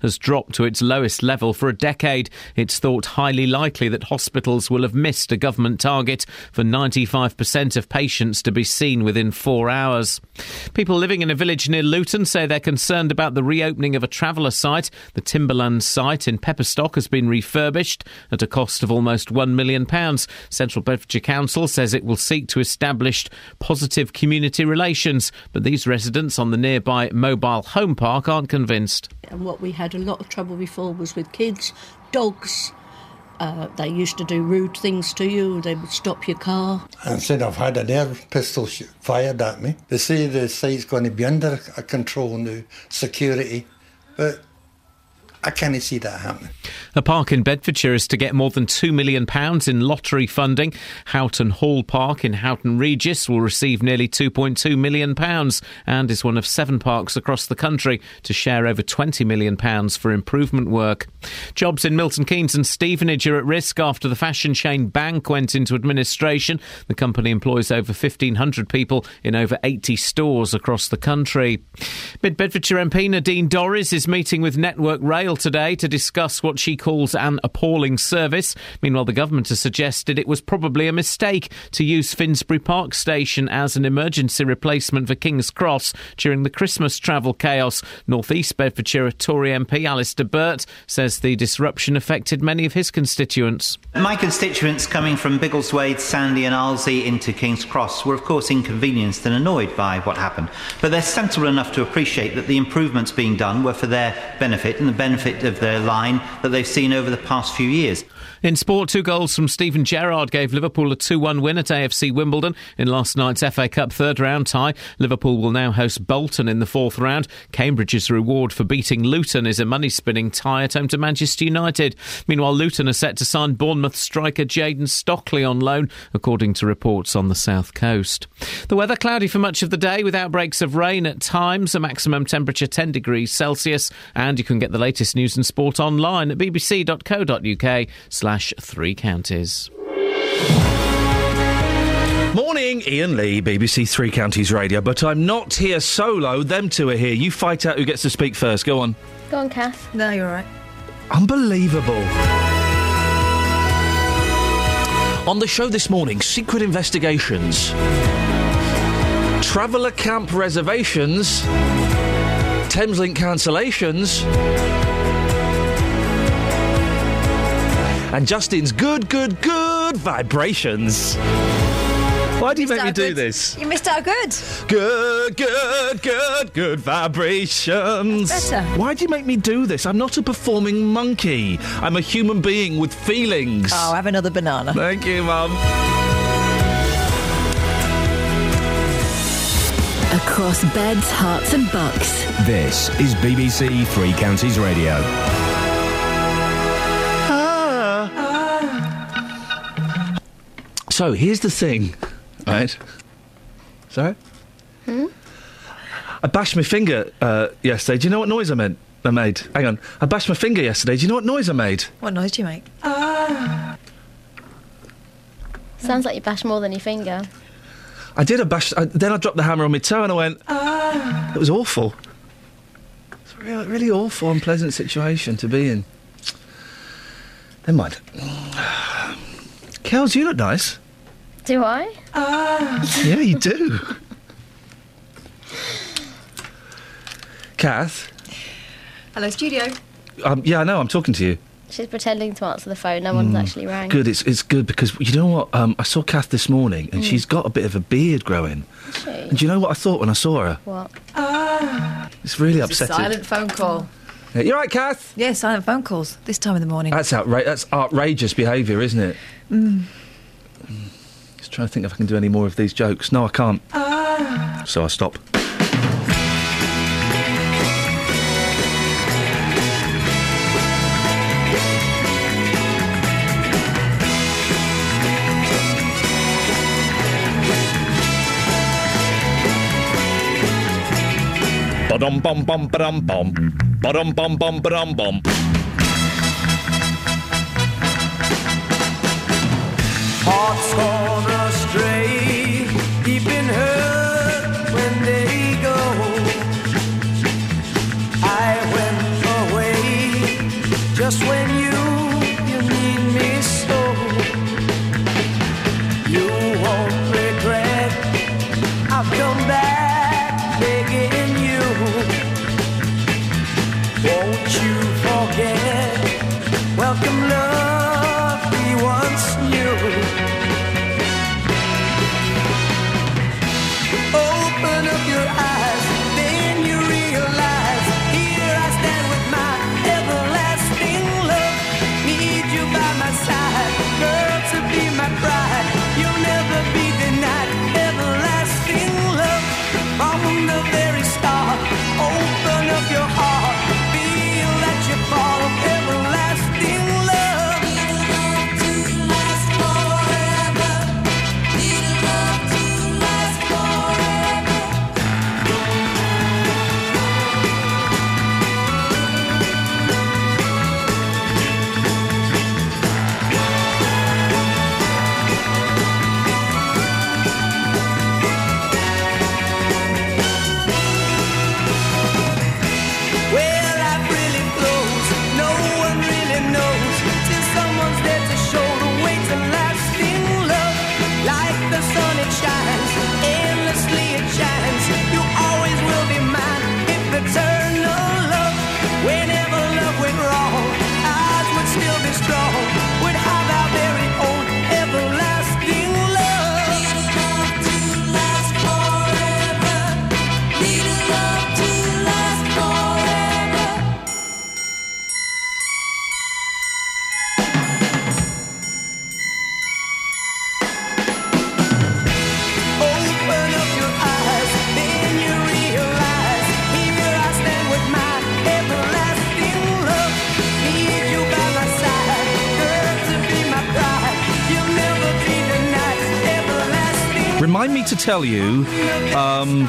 has dropped to its lowest level for a decade. It's thought highly likely that hospitals will have missed a government target for 95% of patients to be seen within four hours. People living in a village near Luton say they're concerned about the reopening of a traveller site. The Timberland site in Pepperstock has been refurbished at a cost of almost £1 million. Central Bedfordshire Council says it will seek to establish positive community relations, but these residents on the nearby mobile home park aren't convinced. And what we had a lot of trouble before was with kids, dogs. Uh, they used to do rude things to you. They would stop your car. And said I've had an air pistol fired at me. They say the site's going to be under a control now, security, but I can't see that happening. A park in Bedfordshire is to get more than £2 million in lottery funding. Houghton Hall Park in Houghton Regis will receive nearly £2.2 million and is one of seven parks across the country to share over £20 million for improvement work. Jobs in Milton Keynes and Stevenage are at risk after the fashion chain Bank went into administration. The company employs over 1,500 people in over 80 stores across the country. Mid Bedfordshire MP Nadine Dorries is meeting with Network Rail today to discuss what she calls an appalling service. Meanwhile, the government has suggested it was probably a mistake to use Finsbury Park Station as an emergency replacement for King's Cross during the Christmas travel chaos. North East Bedfordshire Tory MP Alistair Burt says the disruption affected many of his constituents. My constituents coming from Biggleswade, Sandy, and Arlesey into King's Cross were, of course, inconvenienced and annoyed by what happened. But they're sensible enough to appreciate that the improvements being done were for their benefit and the benefit benefit of their line that they've seen over the past few years. In sport, two goals from Steven Gerrard gave Liverpool a 2 1 win at AFC Wimbledon in last night's FA Cup third round tie. Liverpool will now host Bolton in the fourth round. Cambridge's reward for beating Luton is a money spinning tie at home to Manchester United. Meanwhile, Luton are set to sign Bournemouth striker Jayden Stockley on loan, according to reports on the south coast. The weather cloudy for much of the day with outbreaks of rain at times, a maximum temperature 10 degrees Celsius, and you can get the latest news and sport online at bbc.co.uk slash three counties. Morning, Iain Lee, BBC Three Counties Radio. But I'm not here solo. Them two are here. You fight out who gets to speak first. Go on. Go on, Kath. No, you're all right. Unbelievable. On the show this morning, secret investigations, traveller camp reservations, Thameslink cancellations. And Justin's good, good, good vibrations. Why do you make me do good. this? You missed out good. Good, good, good, good vibrations. Better. Why do you make me do this? I'm not a performing monkey. I'm a human being with feelings. Oh, have another banana. Thank you, Mum. Across beds, Herts, and bucks. This is BBC Three Counties Radio. So here's the thing, right? Sorry? Hmm? I bashed my finger uh, yesterday. Do you know what noise I meant? I made. Hang on. I bashed my finger yesterday. Do you know what noise I made? What noise do you make? Ah. Sounds like you bash more than your finger. I did a bash. I, then I dropped the hammer on my toe and I went. Ah. It was awful. It's a really, really awful, unpleasant situation to be in. Never mind. Kels, you look nice. Do I? Yeah, you do. Kath, Hello, studio. um, yeah, I know. I'm talking to you. She's pretending to answer the phone. No one's actually rang. Mm. Good. It's it's good because you know what? Um, I saw Kath this morning and she's got a bit of a beard growing. She? And do you know what I thought when I saw her? What? Ah. It's really It's a upsetting. silent phone call. Yeah, You're right, Kath. Yeah, silent phone calls this time in the morning. That's outra- That's outrageous behaviour, isn't it? Mm. Just trying to think if I can do any more of these jokes. No, I can't. Ah. So I stop. Ba-dum bum bum ba-dum bum. Ba-dum bum bum ba-dum bum. Hearts gone just tell you. Um,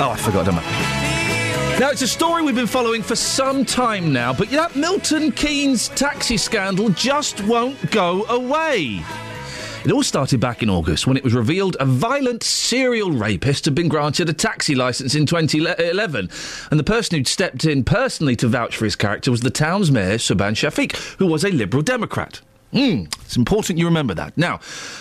oh, I forgot. Don't matter. Now, it's a story we've been following for some time now, but that Milton Keynes taxi scandal just won't go away. It all started back in August when it was revealed a violent serial rapist had been granted a taxi licence in 2011. And the person who'd stepped in personally to vouch for his character was the town's mayor, Subhan Shafiq, who was a Liberal Democrat. Hmm, it's important you remember that. Now,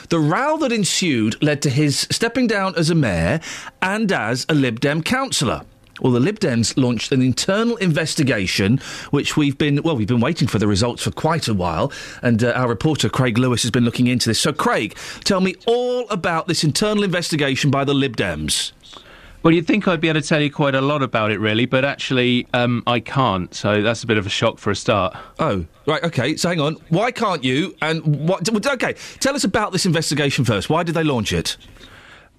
the row that ensued led to his stepping down as a mayor and as a Lib Dem councillor. Well, the Lib Dems launched an internal investigation, which we've been well, we've been waiting for the results for quite a while, and uh, our reporter Craig Lewis has been looking into this. So, Craig, tell me all about this internal investigation by the Lib Dems. Well, you'd think I'd be able to tell you quite a lot about it, really, but actually, um, I can't. So that's a bit of a shock for a start. Oh, right, okay. So, hang on. Why can't you? And what? Okay, tell us about this investigation first. Why did they launch it?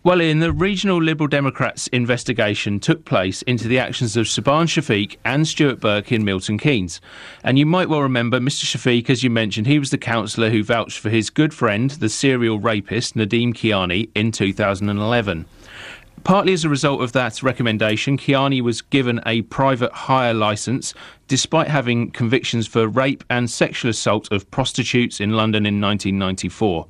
Well, in the regional Liberal Democrats investigation took place into the actions of Subhan Shafiq and Stuart Burke in Milton Keynes. And you might well remember Mr Shafiq, as you mentioned, he was the councillor who vouched for his good friend, the serial rapist Nadim Kiani, in 2011. Partly as a result of that recommendation, Kiani was given a private hire licence despite having convictions for rape and sexual assault of prostitutes in London in 1994.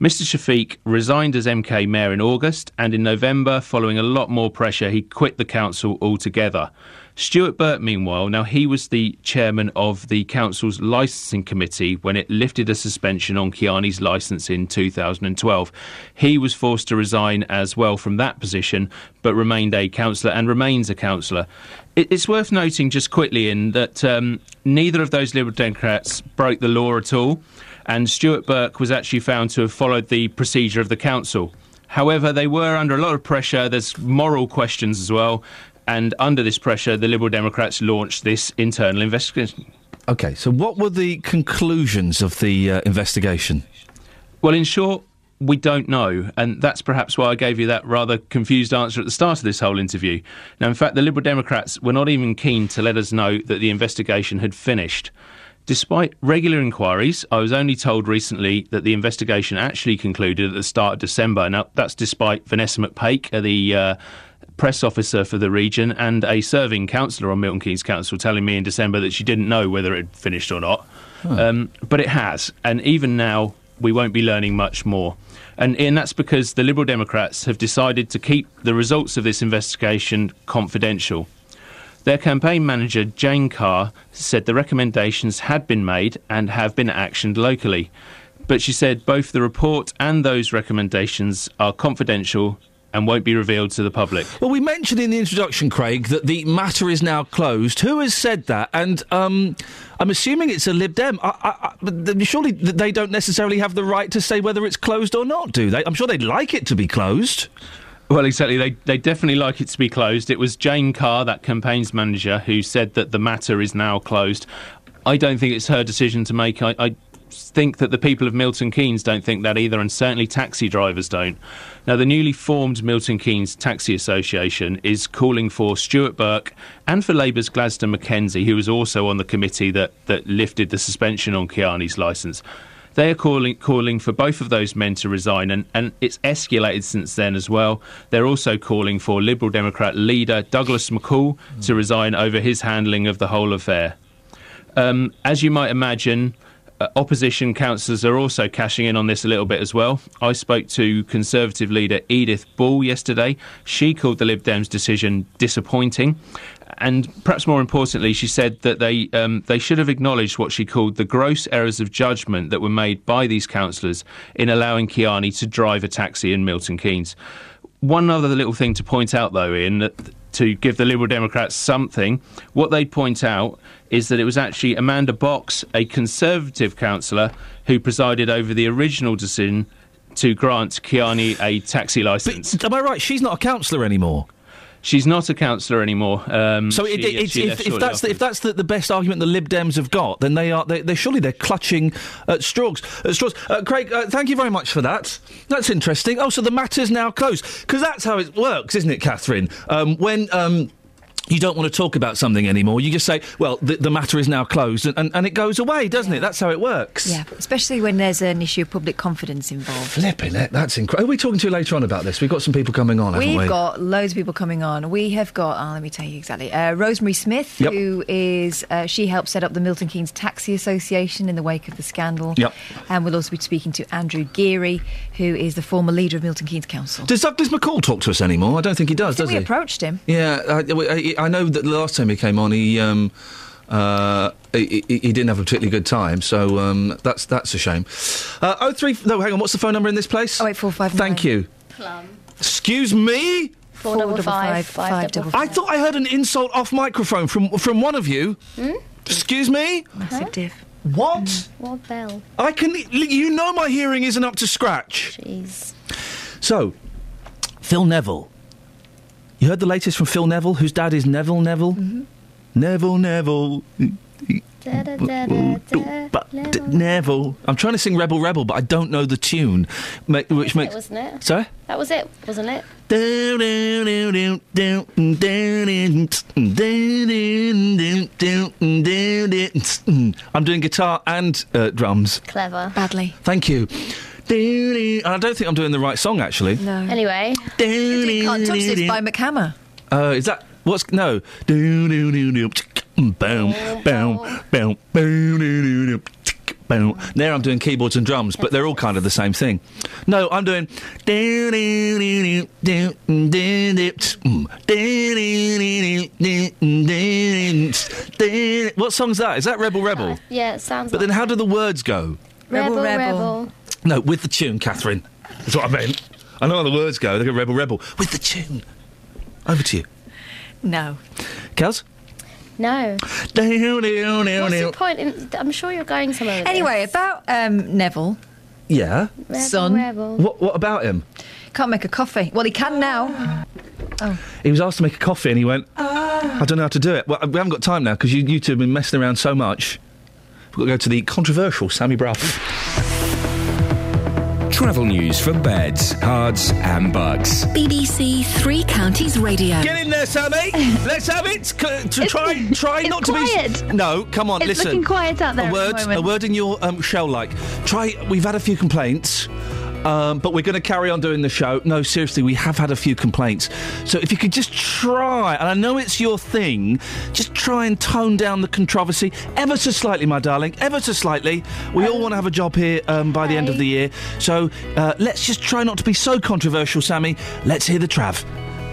Mr Shafiq resigned as MK Mayor in August, and in November, following a lot more pressure, he quit the council altogether. Stuart Burt, meanwhile, now he was the chairman of the council's licensing committee when it lifted a suspension on Kiani's licence in 2012. He was forced to resign as well from that position, but remained a councillor and remains a councillor. It's worth noting just quickly in that um, neither of those Liberal Democrats broke the law at all, and Stuart Burke was actually found to have followed the procedure of the council. However, they were under a lot of pressure. There's moral questions as well. And under this pressure, the Liberal Democrats launched this internal investigation. Okay, so what were the conclusions of the uh, investigation? Well, in short, we don't know, and that's perhaps why I gave you that rather confused answer at the start of this whole interview. Now, in fact, the Liberal Democrats were not even keen to let us know that the investigation had finished. Despite regular inquiries, I was only told recently that the investigation actually concluded at the start of December. Now, that's despite Vanessa McPake, the uh, press officer for the region, and a serving councillor on Milton Keynes Council telling me in December that she didn't know whether it had finished or not. Um, but it has, and even now, we won't be learning much more. And, and that's because the Liberal Democrats have decided to keep the results of this investigation confidential. Their campaign manager, Jane Carr, said the recommendations had been made and have been actioned locally. But she said both the report and those recommendations are confidential and won't be revealed to the public. Well, we mentioned in the introduction, Craig, that the matter is now closed. Who has said that? And um, I'm assuming it's a Lib Dem. I, I, I, but surely they don't necessarily have the right to say whether it's closed or not, do they? I'm sure they'd like it to be closed. Well, exactly. They they definitely like it to be closed. It was Jane Carr, that campaigns manager, who said that the matter is now closed. I don't think it's her decision to make. I, I think that the people of Milton Keynes don't think that either, and certainly taxi drivers don't. Now, the newly formed Milton Keynes Taxi Association is calling for Stuart Burke and for Labour's Gladstone Mackenzie, who was also on the committee that, that lifted the suspension on Kiani's licence. They are calling calling for both of those men to resign, and, and it's escalated since then as well. They're also calling for Liberal Democrat leader Douglas McCall to resign over his handling of the whole affair. Um, as you might imagine, uh, opposition councillors are also cashing in on this a little bit as well. I spoke to Conservative leader Edith Bald yesterday. She called the Lib Dems decision disappointing. And perhaps more importantly, she said that they um, they should have acknowledged what she called the gross errors of judgment that were made by these councillors in allowing Kiani to drive a taxi in Milton Keynes. One other little thing to point out, though, Iain, that to give the Liberal Democrats something, what they'd point out is that it was actually Amanda Box, a Conservative councillor, who presided over the original decision to grant Kiani a taxi licence. Am I right? She's not a councillor anymore. She's not a councillor anymore. Um, So it, she- it's, she if, if that's the, if that's the, the best argument the Lib Dems have got, then they are they, they surely they're clutching at straws. At straws. Uh, Craig, uh, thank you very much for that. That's interesting. Oh, so the matter's now closed because that's how it works, isn't it, Catherine? Um, when. Um, you don't want to talk about something anymore. You just say, "Well, the, the matter is now closed," and, and, and it goes away, doesn't it? That's how it works. Yeah, especially when there's an issue of public confidence involved. Flipping it. That's incredible. Are we talking to you later on about this? We've got some people coming on, haven't We've we? got loads of people coming on. We have got, oh, let me tell you exactly, uh, Rosemary Smith, Yep. who is, uh, she helped set up the Milton Keynes Taxi Association in the wake of the scandal. Yep. And we'll also be speaking to Andrew Geary, who is the former leader of Milton Keynes Council. Does Douglas McCall talk to us anymore? I don't think he does, think does we he? We approached him. Yeah, I, I, I know that the last time he came on, he um, uh, he, he he didn't have a particularly good time, so um, that's that's a shame. Uh, oh three, no, hang on. What's the phone number in this place? Oh eight four five. Thank you. Plum. Excuse me. Four double five, five double I thought I heard an insult off microphone from from one of you. Hmm? Excuse me. Massive diff. What? What bell? I can. You know my hearing isn't up to scratch. Jeez. So, Phil Neville. You heard the latest from Phil Neville, whose dad is Neville Neville. Mm-hmm. Neville Neville. Da, da, da, da, da. But Neville. I'm trying to sing Rebel Rebel, but I don't know the tune, ma- which That makes. wasn't it? Sorry. That was it, wasn't it? I'm doing guitar and uh, drums. Clever. Badly. Thank you. And I don't think I'm doing the right song actually. No. Anyway. You can't touch this by MC Hammer. Uh, is that what's no? Boom, boom, boom, boom, boom. There I'm doing keyboards and drums, but they're all kind of the same thing. No, I'm doing. What song's that? Is that Rebel Rebel? Yeah, it sounds But like then how do the words go? Rebel, Rebel, Rebel. No, with the tune, Catherine. That's what I meant. I know how the words go. They go Rebel Rebel. With the tune. Over to you. No. Kels? No. What's the point? In, I'm sure you're going somewhere with Anyway, about um, Neville, Yeah. this. son. Rebel. What, what about him? can't make a coffee. Well, he can now. Oh. He was asked to make a coffee and he went, I don't know how to do it. Well, we haven't got time now because you, you two have been messing around so much. We've got to go to the controversial Sammy Bruff. Travel news for beds, cards, and bucks. BBC Three Counties Radio. Get in there, Sammy. Let's have it. C- to try, try it's not to quiet. be. No, come on, It's listen. looking quiet out there A at the word, a word in your um, shell-like. Try. We've had a few complaints. Um, but we're going to carry on doing the show. No, seriously, we have had a few complaints. So if you could just try, and I know it's your thing, just try and tone down the controversy ever so slightly, my darling, ever so slightly. We all want to have a job here um, by the end of the year. So uh, let's just try not to be so controversial, Sammy. Let's hear the trav.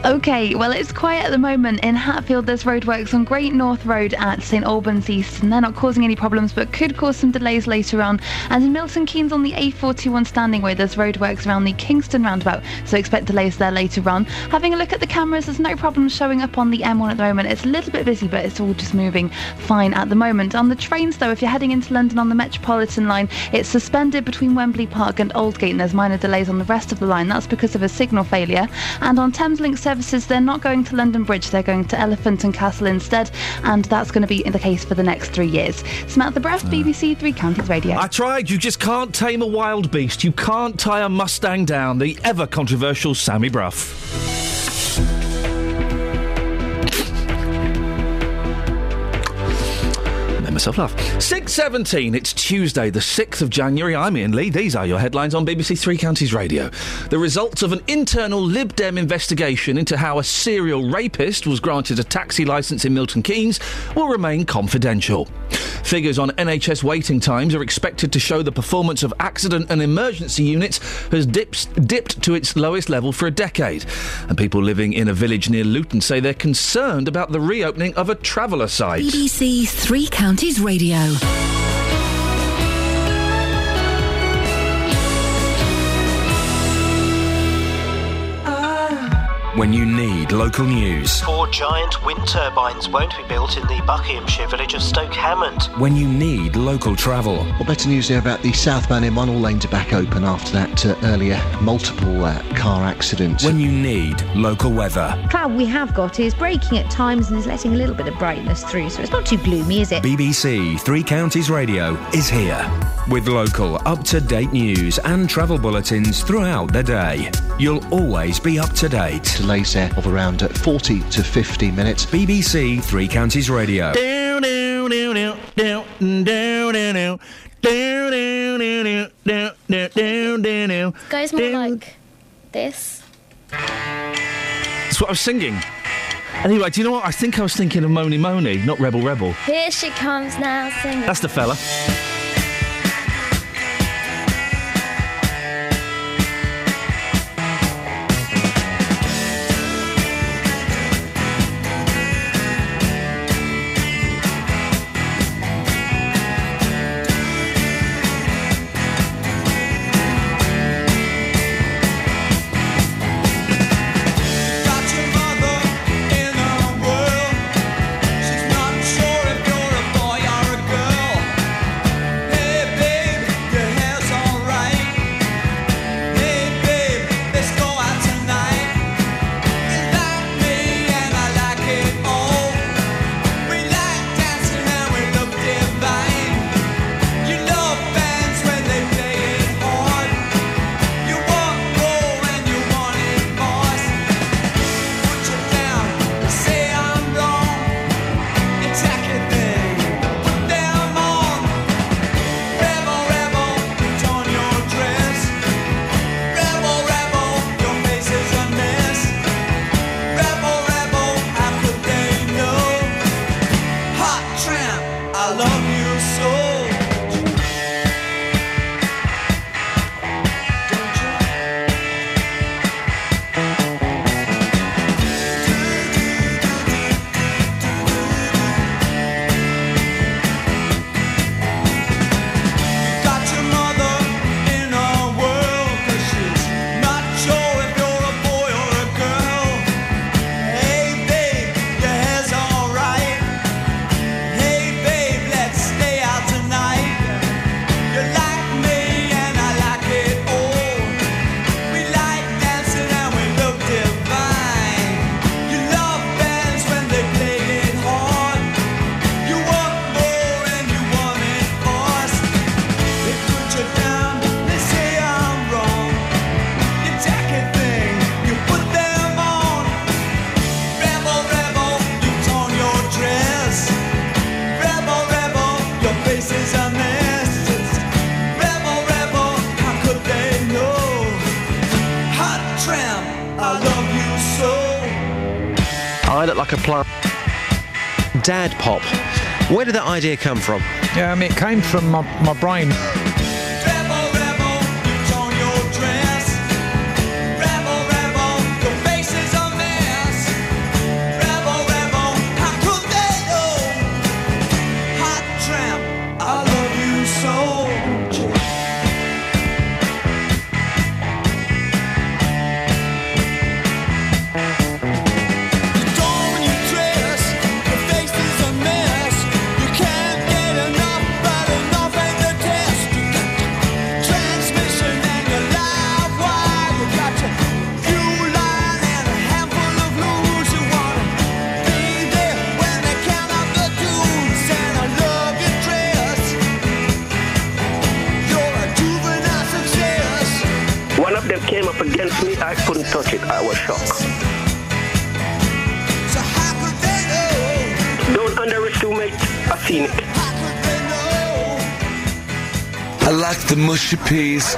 Okay, well, it's quiet at the moment. In Hatfield, there's roadworks on Great North Road at St Albans East, and they're not causing any problems, but could cause some delays later on. And in Milton Keynes on the A41 Standing Way, there's roadworks around the Kingston roundabout, so expect delays there later on. Having a look at the cameras, there's no problems showing up on the M1 at the moment. It's a little bit busy, but it's all just moving fine at the moment. On the trains, though, if you're heading into London on the Metropolitan line, it's suspended between Wembley Park and Aldgate, and there's minor delays on the rest of the line. That's because of a signal failure. And on Thameslink services, they're not going to London Bridge, they're going to Elephant and Castle instead, and that's going to be the case for the next three years. Samantha Bruff, BBC Three Counties Radio. I tried. You just can't tame a wild beast. You can't tie a Mustang down. The ever controversial Sammy Bruff. Myself laugh. 6.17, it's Tuesday, the 6th of January. I'm Iain Lee. These are your headlines on BBC Three Counties Radio. The results of an internal Lib Dem investigation into how a serial rapist was granted a taxi licence in Milton Keynes will remain confidential. Figures on NHS waiting times are expected to show the performance of accident and emergency units has dipped, dipped to its lowest level for a decade. And people living in a village near Luton say they're concerned about the reopening of a traveller site. BBC Three Counties Radio. When you need local news. Four giant wind turbines won't be built in the Buckinghamshire village of Stoke Hammond. When you need local travel. Well, better news there about the southbound M1. All lanes are back open after that uh, earlier multiple uh, car accident. When you need local weather. cloud we have got is breaking at times and is letting a little bit of brightness through, so it's not too gloomy, is it? BBC Three Counties Radio is here with local, up to date news and travel bulletins throughout the day. You'll always be up to date. Delays there of around 40 to 50 minutes. BBC Three Counties Radio. Down, down, down, down, down, down, down, down. Down, down, down, down, down, down, down, down. Goes more down. like this. That's what I was singing. Anyway, do you know what? I think I was thinking of Mony Mony, not Rebel Rebel. Here she comes now singing. That's the fella. Idea come from? Yeah, I mean, it came from my, my brain. Peas.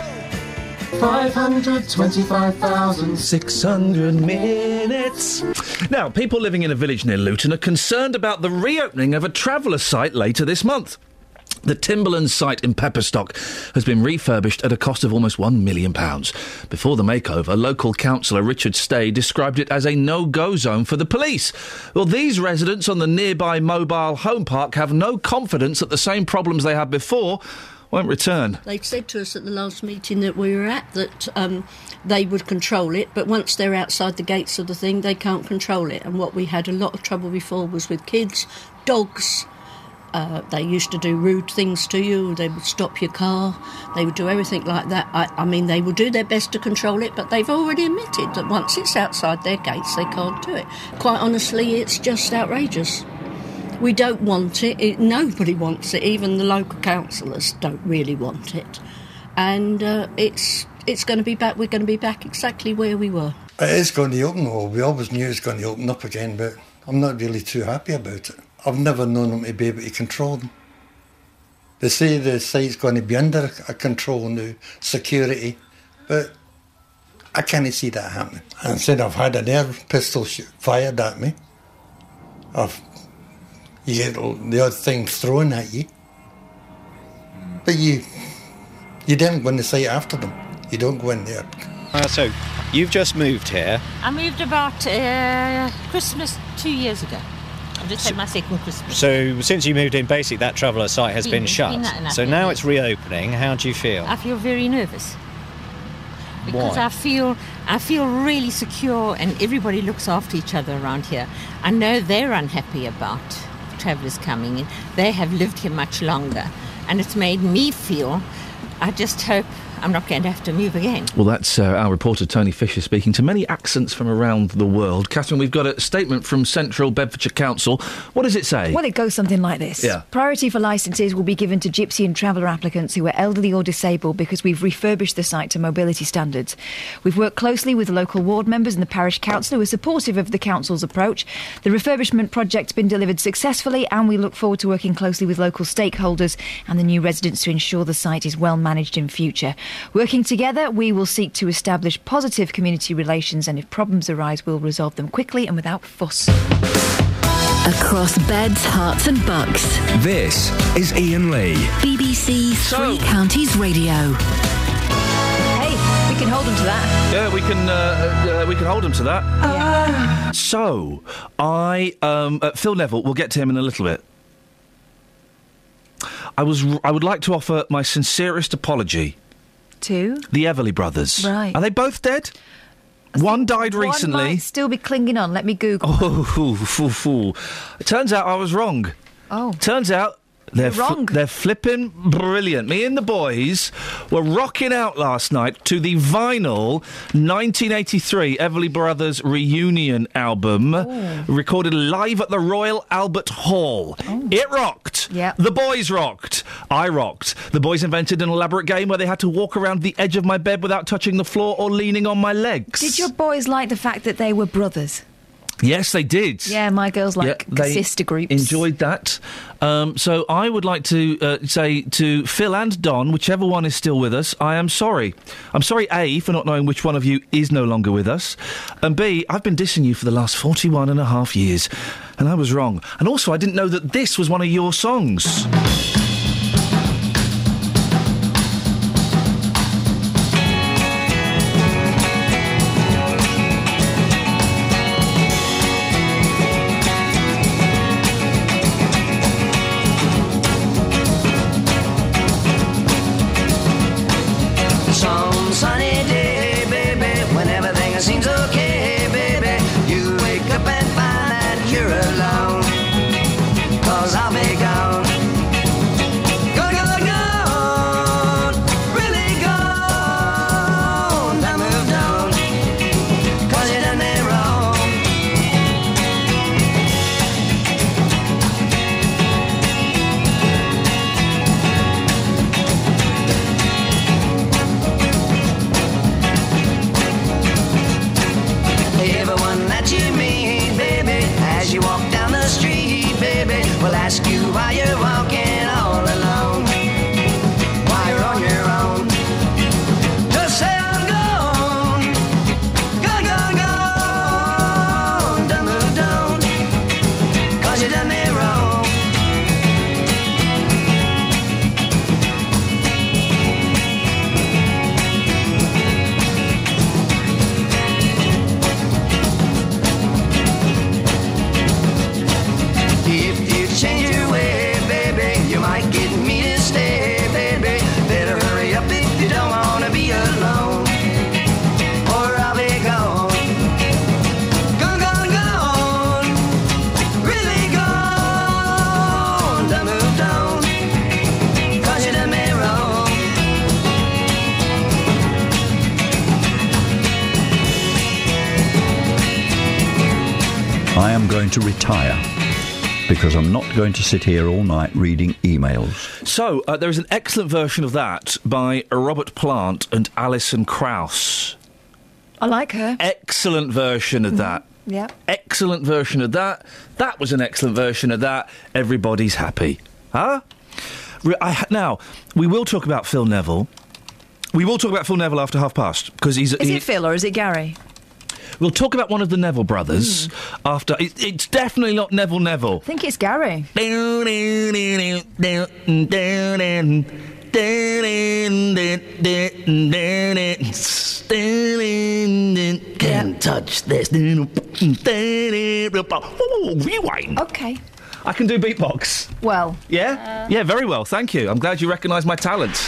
525,600 minutes. Now, people living in a village near Luton are concerned about the reopening of a traveller site later this month. The Timberland site in Pepperstock has been refurbished at a cost of almost £1 million. Before the makeover, local councillor Richard Stay described it as a no go zone for the police. Well, these residents on the nearby mobile home park have no confidence that the same problems they had before won't return. They said to us at the last meeting that we were at that um, they would control it, but once they're outside the gates of the thing, they can't control it. And what we had a lot of trouble before was with kids, dogs. Uh, they used to do rude things to you. They would stop your car. They would do everything like that. I, I mean, they would do their best to control it, but they've already admitted that once it's outside their gates, they can't do it. Quite honestly, it's just outrageous. We don't want it. it nobody wants it. Even the local councillors don't really want it. And uh, it's it's going to be back. We're going to be back exactly where we were. It is going to open. Well, we always knew it was going to open up again, but I'm not really too happy about it. I've never known them to be able to control them. They say the site's going to be under a control now, security, but I can't see that happening. And said I've had an air pistol fired at me. I've, you get the odd thing thrown at you, but you you don't go in the site after them. You don't go in there. Uh, so, you've just moved here. I moved about uh, Christmas two years ago. I've just had my second Christmas. So, since you moved in, basically that traveller site has Been- been, been shut. that enough, so yeah. now it's reopening. How do you feel? I feel very nervous because Why? I feel I feel really secure, and everybody looks after each other around here. I know they're unhappy about travellers coming in. They have lived here much longer, and it's made me feel. I just hope I'm not going to have to move again. Well, that's uh, our reporter Tony Fisher speaking to many accents from around the world. Catherine, we've got a statement from Central Bedfordshire Council. What does it say? Well, it goes something like this. Yeah. Priority for licences will be given to gypsy and traveller applicants who are elderly or disabled because we've refurbished the site to mobility standards. We've worked closely with local ward members and the parish council who are supportive of the council's approach. The refurbishment project's been delivered successfully and we look forward to working closely with local stakeholders and the new residents to ensure the site is well managed in future. Working together, we will seek to establish positive community relations and if problems arise, we'll resolve them quickly and without fuss. Across beds, Herts, and bucks. This is Iain Lee. BBC Three Counties Radio. Hey, we can hold them to that. Yeah, we can uh, uh, we can hold him to that. So, I um, uh, Phil Neville. We'll get to him in a little bit. I was I would like to offer my sincerest apology. Two. The Everly brothers. Right. Are they both dead? One died One recently. might still be clinging on. Let me Google. Oh, foo, foo, foo. It turns out I was wrong. Oh. Turns out they're You're wrong. they're flipping brilliant. Me and the boys were rocking out last night to the vinyl 1983 Everly Brothers reunion album, oh. recorded live at the Royal Albert Hall. Oh. It rocked. Yeah. The boys rocked. I rocked. The boys invented an elaborate game where they had to walk around the edge of my bed without touching the floor or leaning on my legs. Did your boys like the fact that they were brothers? Yes, they did. Yeah, my girls like Yeah, sister groups. Enjoyed that. Um, so I would like to uh, say to Phil and Don, whichever one is still with us, I am sorry. I'm sorry, A, for not knowing which one of you is no longer with us. And B, I've been dissing you for the last 41 and a half years. And I was wrong. And also, I didn't know that this was one of your songs. Going to sit here all night reading emails. So, uh, there is an excellent version of that by Robert Plant and Alison Krauss. I like her. Excellent version of that. Yeah. Excellent version of that. That was an excellent version of that. Everybody's happy. Huh? Re- I ha- now, we will talk about Phil Neville. We will talk about Phil Neville after half past because he's. Is he- it Phil or is it Gary? We'll talk about one of the Neville brothers mm. after. It, it's definitely not Neville Neville. I think it's Gary. Can't touch this. Rewind. Okay. I can do beatbox. Well. Yeah? yeah, very well. Thank you. I'm glad you recognise my talents.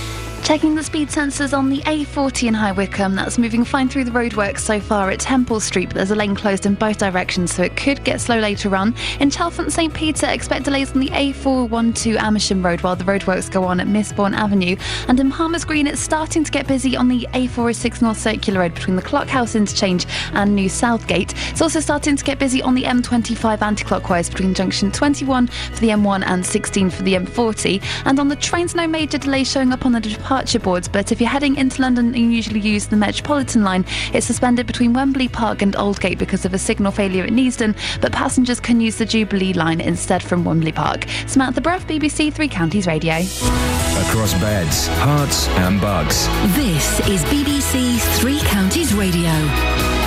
Checking the speed sensors on the A40 in High Wycombe. That's moving fine through the roadworks so far at Temple Street, but there's a lane closed in both directions, so it could get slow later on. In Chalfont St Peter, expect delays on the A412 Amersham Road while the roadworks go on at Misbourne Avenue. And in Palmer's Green, it's starting to get busy on the A406 North Circular Road between the Clockhouse Interchange and New Southgate. It's also starting to get busy on the M25 anti-clockwise between junction 21 for the M1 and 16 for the M40. And on the trains, no major delays showing up on the departure boards, but if you're heading into London and you usually use the Metropolitan line, it's suspended between Wembley Park and Aldgate because of a signal failure at Neasden, but passengers can use the Jubilee line instead from Wembley Park. Samantha Bruff, BBC Three Counties Radio. Across beds, Herts, and bucks. This is BBC Three Counties Radio.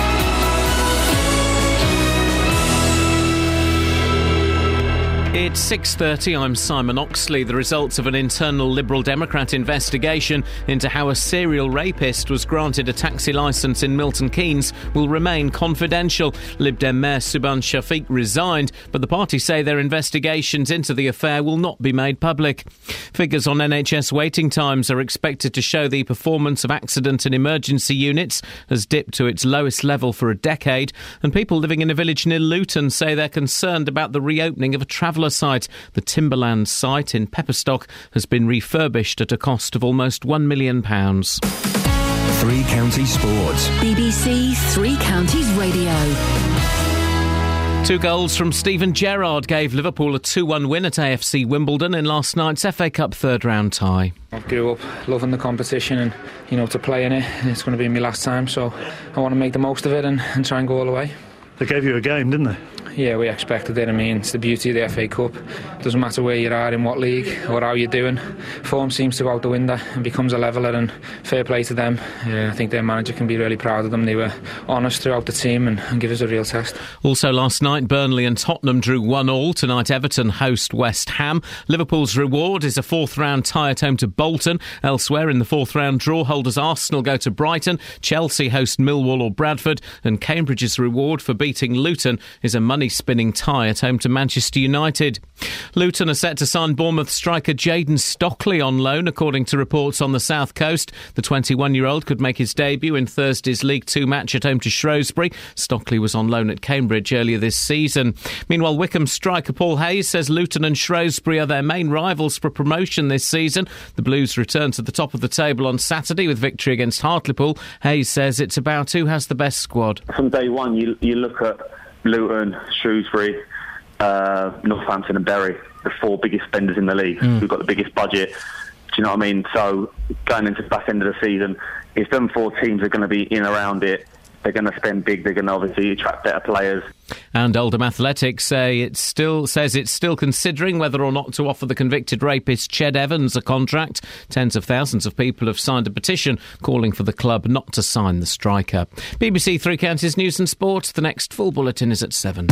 It's 6:30. I'm Simon Oxley. The results of an internal Liberal Democrat investigation into how a serial rapist was granted a taxi license in Milton Keynes will remain confidential. Lib Dem Mayor Subhan Shafiq resigned, but the party say their investigations into the affair will not be made public. Figures on NHS waiting times are expected to show the performance of accident and emergency units has dipped to its lowest level for a decade, and people living in a village near Luton say they're concerned about the reopening of a traveller site. The Timberland site in Pepperstock has been refurbished at a cost of almost £1 million. Three Counties Sports. BBC Three Counties Radio. Two goals from Steven Gerrard gave Liverpool a 2 1 win at AFC Wimbledon in last night's FA Cup third round tie. I grew up loving the competition and you know to play in it and it's going to be my last time so I want to make the most of it and, and try and go all the way. They gave you a game, didn't they? Yeah, we expected it. I mean, it's the beauty of the FA Cup. It Doesn't matter where you are, at, in what league, or how you're doing. Form seems to go out the window and becomes a leveller. And fair play to them. Yeah, I think their manager can be really proud of them. They were honest throughout the team and, and give us a real test. Also last night, Burnley and Tottenham drew 1 all. Tonight, Everton host West Ham. Liverpool's reward is a fourth round tie at home to Bolton. Elsewhere in the fourth round draw, holders Arsenal go to Brighton. Chelsea host Millwall or Bradford. And Cambridge's reward for beating Luton is a money spinning tie at home to Manchester United. Luton are set to sign Bournemouth striker Jayden Stockley on loan, according to reports on the south coast. The 21 year old could make his debut in Thursday's League Two match at home to Shrewsbury. Stockley was on loan at Cambridge earlier this season. Meanwhile, Wycombe striker Paul Hayes says Luton and Shrewsbury are their main rivals for promotion this season. The Blues return to the top of the table on Saturday with victory against Hartlepool. Hayes says it's about who has the best squad. From day one, you you look at Luton, Shrewsbury, uh, Northampton, and Bury, the four biggest spenders in the league, Mm. who've got the biggest budget. Do you know what I mean? So going into the back end of the season, if them four teams are going to be in around it, they're going to spend big. They're going to obviously attract better players. And Oldham Athletics say it's still says it's still considering whether or not to offer the convicted rapist Ched Evans a contract. Tens of thousands of people have signed a petition calling for the club not to sign the striker. BBC Three Counties News and Sport. The next full bulletin is at seven.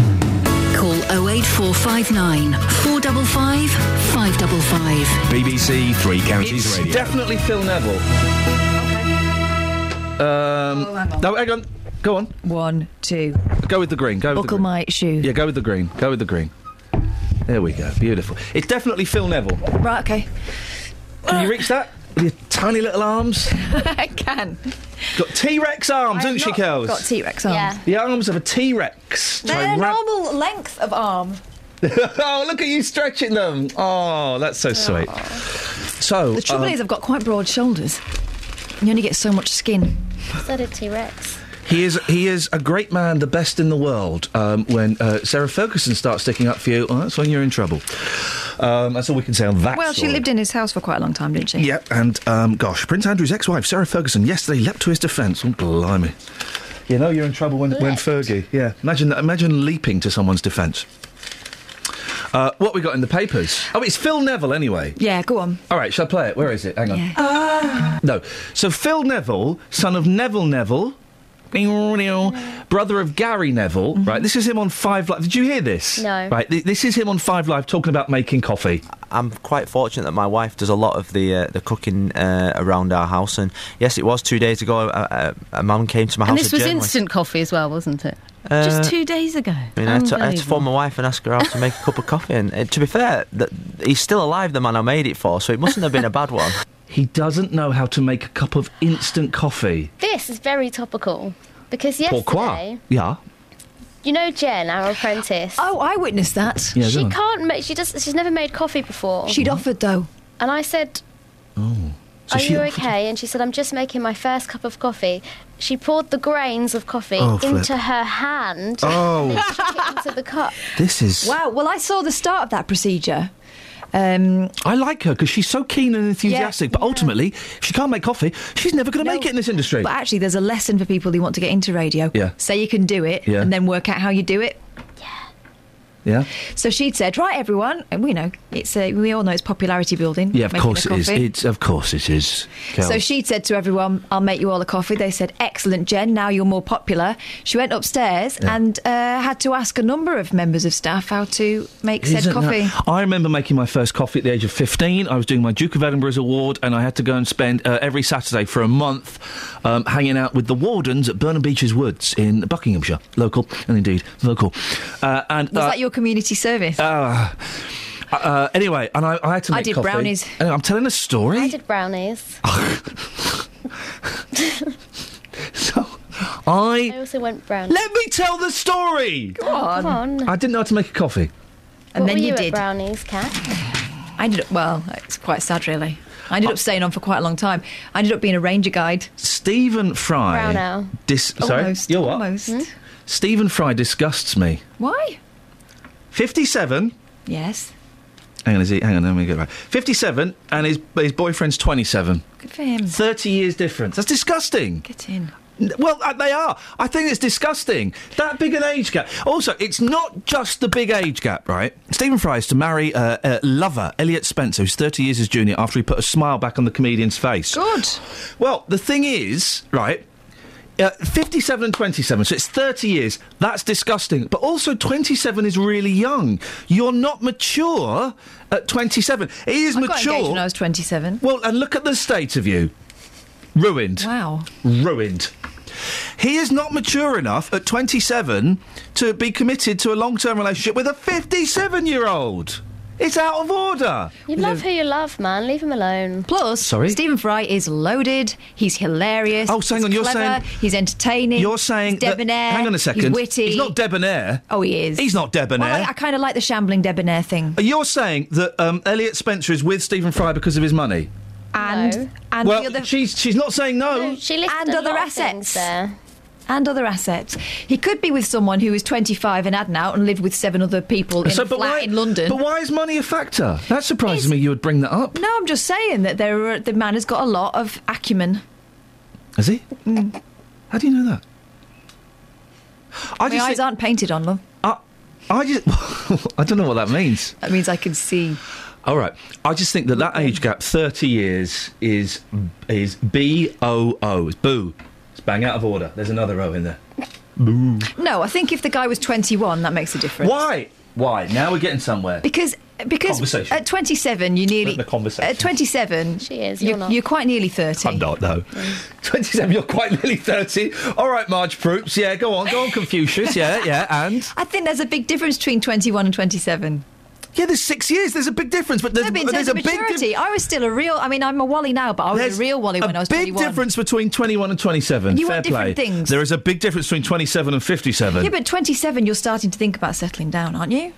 Call 08459 455 555. BBC Three Counties It's Radio. definitely Phil Neville. Um, no, hang on. Go on. One, two. Go with the green. Go with Buckle the green. my shoe. Yeah, go with the green. Go with the green. There we go. Beautiful. It's definitely Phil Neville. Right, okay. Can you reach that? With your tiny little arms. I can. Got T Rex arms, haven't she, Kels? Got T Rex arms. Yeah. The arms of a T Rex. They're normal length of arm. oh, look at you stretching them. Oh, that's so sweet. So The trouble um, is, I've got quite broad shoulders. You only get so much skin. So did T Rex. He is he is a great man, the best in the world. Um, when uh, Sarah Ferguson starts sticking up for you, well, that's when you're in trouble. Um, that's all we can say on that. well, she lived in his house for quite a long time, didn't she? Yep, and um, gosh, Prince Andrew's ex-wife Sarah Ferguson yesterday leapt to his defence. Oh, blimey! You know you're in trouble when, when Fergie. Yeah, imagine that. Imagine leaping to someone's defence. Uh, what we got in the papers? Oh, it's Phil Neville anyway. Yeah, go on. All right, shall I play it? Where is it? Hang on. No. So Phil Neville, son of Neville Neville, brother of Gary Neville, right? This is him on Five Live. Did you hear this? No. Right. th- This is him on Five Live talking about making coffee. I'm quite fortunate that my wife does a lot of the uh, the cooking uh, around our house, and yes, it was two days ago. A, a, a mum came to my And house. And this was journalist. instant coffee as well, wasn't it? Uh, Just two days ago. I mean, I had, to, I had to phone my wife and ask her how to make a cup of coffee. And uh, to be fair, th- he's still alive, the man I made it for, so it mustn't have been a bad one. He doesn't know how to make a cup of instant coffee. This is very topical because yesterday, Yeah. you know Jen, our apprentice. Oh, I witnessed that. Yeah, she can't make. She just. She's never made coffee before. She'd offered though. And I said, Oh. So "Are she you okay?" And she said, "I'm just making my first cup of coffee." She poured the grains of coffee Oh, flip. into her hand. Oh. and shook it into the cup. This is. Wow. Well, I saw the start of that procedure. Um, I like her because she's so keen and enthusiastic, but ultimately, if she can't make coffee, she's never going to make it in this industry. but actually, there's a lesson for people who want to get into radio. Yeah. Say you can do it, Yeah. and then work out how you do it. Yeah. So she'd said, "Right, everyone, and we know it's uh, we all know it's popularity building. Yeah, of course it is. It's of course it is. Kel. So she'd said to everyone, I'll make you all a coffee. They said, Excellent, Jen, now you're more popular. She went upstairs Yeah. and uh, had to ask a number of members of staff how to make said Isn't coffee. that- I remember making my first coffee at the age of 15. I was doing my Duke of Edinburgh's award, and I had to go and spend uh, every Saturday for a month um, hanging out with the wardens at Burnham Beeches Woods in Buckinghamshire, local and indeed vocal. Uh, and Was uh, that your community service? uh, uh, anyway, and I, I had to I did coffee. brownies. And I'm telling a story. I did brownies. So I I also went brownies. let me tell the story. Go on. Come on. I didn't know how to make a coffee. And what then were you you did. At brownies, Cat. I ended up, well, it's quite sad, really. I ended up staying on for quite a long time. I ended up being a ranger guide. Stephen Fry. Brown owl. Dis- sorry, you're what? almost. Hmm? Stephen Fry disgusts me. Why? 57. Yes. Hang on, is he? Hang on, let me get right. 57, and his his boyfriend's 27. Good for him. 30 years difference. That's disgusting. Get in. Well, uh, they are. I think it's disgusting. That big an age gap. Also, it's not just the big age gap, right? Stephen Fry is to marry uh, uh, lover Elliot Spencer, who's 30 years his junior, after he put a smile back on the comedian's face. Good. Well, the thing is, right. Uh, 57 and 27, so it's 30 years. That's disgusting. But also, 27 is really young. You're not mature at 27. He is I got mature. engaged when I was 27. Well, and look at the state of you. Ruined. Wow. Ruined. He is not mature enough at 27 to be committed to a long term relationship with a 57 year old. It's out of order. You love who you love, man. Leave him alone. Plus, Sorry? Stephen Fry is loaded. He's hilarious. Oh, so hang he's on, you're clever, saying- he's entertaining. You're saying he's that- debonair. hang on a second. He's witty. He's not debonair. Oh, he is. He's not debonair. Well, I, I kind of like the shambling debonair thing. You're saying that um, Elliot Spencer is with Stephen Fry because of his money? And and well, the other she's she's not saying no. She listed and a other lot of things assets. there. And other assets. He could be with someone who is 25 and had out and lived with seven other people in a but flat why, in London. But why is money a factor? That surprises me. You would bring that up. No, I'm just saying that there are, the man has got a lot of acumen. Has he? Mm. How do you know that? I My just eyes think- aren't painted on them. I just I don't know what that means. That means I can see. All right. I just think that that age gap, thirty years, is is B O O. It's boo. It's bang out of order. There's another O in there. Boo. No, I think if the guy was 21, that makes a difference. Why? Why? Now we're getting somewhere. Because because Conversation. at 27 you nearly The conversation. at 27 She is, you're, you're not. you're quite nearly 30. I'm not, no. 27, you're quite nearly 30. All right, Marje Proops. Yeah, go on, go on, Confucius. Yeah, yeah, and? I think there's a big difference between 21 and 27. Yeah, there's six years. There's a big difference, but there's, No, but in there's terms a of big maturity, I was still a real. I mean, I'm a Wally now, but I was There's a real Wally when a I was 21. big difference between 21 and 27. You Fair want different play. things. There is a big difference between 27 and 57. Yeah, but 27, you're starting to think about settling down, aren't you?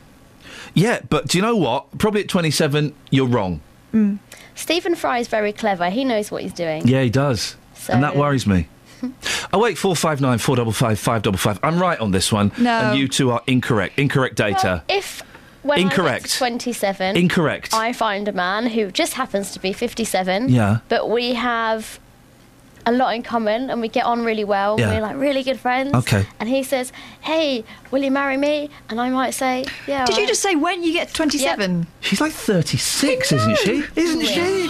Yeah, but do you know what? Probably at 27, you're wrong. Hmm. Stephen Fry is very clever. He knows what he's doing. Yeah, he does. and that worries me. oh wait, four five nine four double five five double five. I'm right on this one. No. And you two are incorrect. Incorrect data. If when I Incorrect. get to 27, Incorrect. I find a man who just happens to be 57. Yeah. But we have a lot in common and we get on really well. Yeah. We're like really good friends. Okay. And he says, "Hey, will you marry me?" And I might say, "Yeah." Did you just say when you get to 27? She's like 36, isn't she? Isn't she?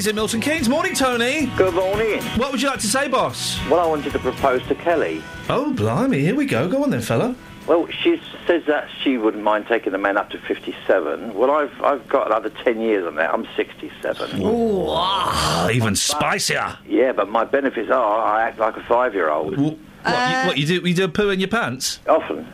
Tony's in Milton Keynes. Morning, Tony. Good morning. What would you like to say, boss? Well, I wanted to propose to Kelly. Oh, blimey. Here we go. Go on then, fella. Well, she says that she wouldn't mind taking the man up to 57. Well, I've I've got another 10 years on that. I'm 67. Ah, even spicier. Yeah, but my benefits are I act like a five-year-old. What, you, what you do? You do a poo in your pants? Often.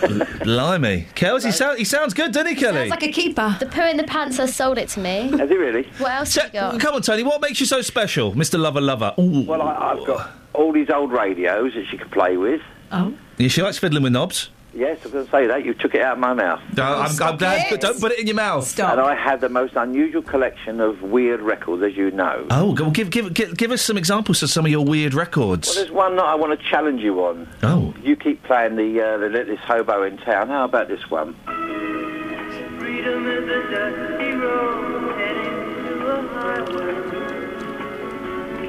Blimey. Kels, he, sound, he sounds good, doesn't he, Kelly? Sounds like a keeper. The poo in the pants has sold it to me. Has he really? What else have you got? Come on, Tony, what makes you so special, Mr. Lover Lover? Ooh. Well, I, I've got all these old radios that she can play with. Oh. Yeah, she likes fiddling with knobs. Yes, I was going to say that. You took it out of my mouth. No, I'm, I'm glad. but Don't put it in your mouth. Stop. And I have the most unusual collection of weird records, as you know. Oh, go- well, give, give, give, give us some examples of some of your weird Well, records. there's one that I want to challenge you on. Oh. You keep playing the, uh, the Let This Hobo in Town. How about this one? Freedom is a dusty road heading to a highway.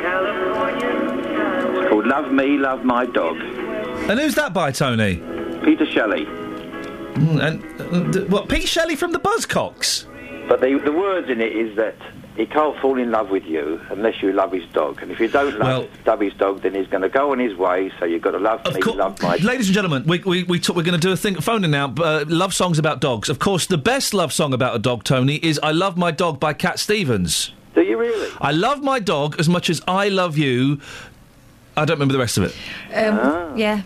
California It's called Love Me, Love My Dog. And who's that by, Tony? Peter Shelley. Mm, and uh, th- what? Pete Shelley from the Buzzcocks. But the, the words in it is that he can't fall in love with you unless you love his dog. And if you don't love, love his dog, then he's going to go on his way. So you've got to love me, love my Ladies and gentlemen, we, we, we talk, we're going to do a thing, phone in now. Uh, love songs about dogs. Of course, the best love song about a dog, Tony, is "I Love My Dog" by Cat Stevens. Do you really? I love my dog as much as I love you. I don't remember the rest of it. Um, Ah. Yeah.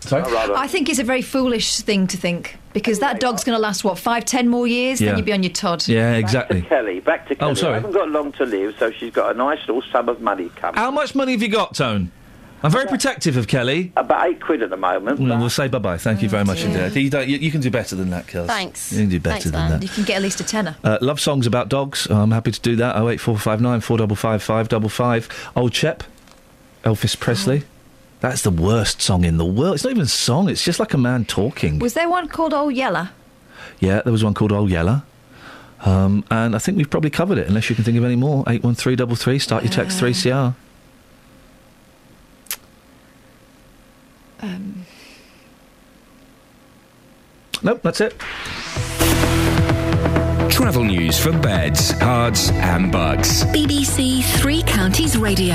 Sorry. I think it's a very foolish thing to think because that dog's going to last what five, ten more years. Yeah. Then you'd be on your Todd. Yeah, exactly. Kelly, back to Kelly. Oh, sorry. I haven't got long to live, so she's got a nice little sum of money coming. How much money have you got, Tone? I'm very protective of Kelly. About eight quid at the moment. Well, we'll say bye bye. Thank you very much indeed. You, don't, you, you can do better than that, Kels. Thanks. You can do better Thanks, than man. that. You can get at least a tenner. Uh, love songs about dogs. I'm happy to do that. Oh eight four five nine four double five five double five. Old Shep, Elvis Presley. That's the worst song in the world. It's not even a song. It's just like a man talking. Was there one called Old Yeller? Yeah, there was one called Old Yeller. Um, and I think we've probably covered it, unless you can think of any more. 81333, start your text 3CR. Um, Nope, that's it. Travel news for beds, cards, and bugs. BBC Three Counties Radio.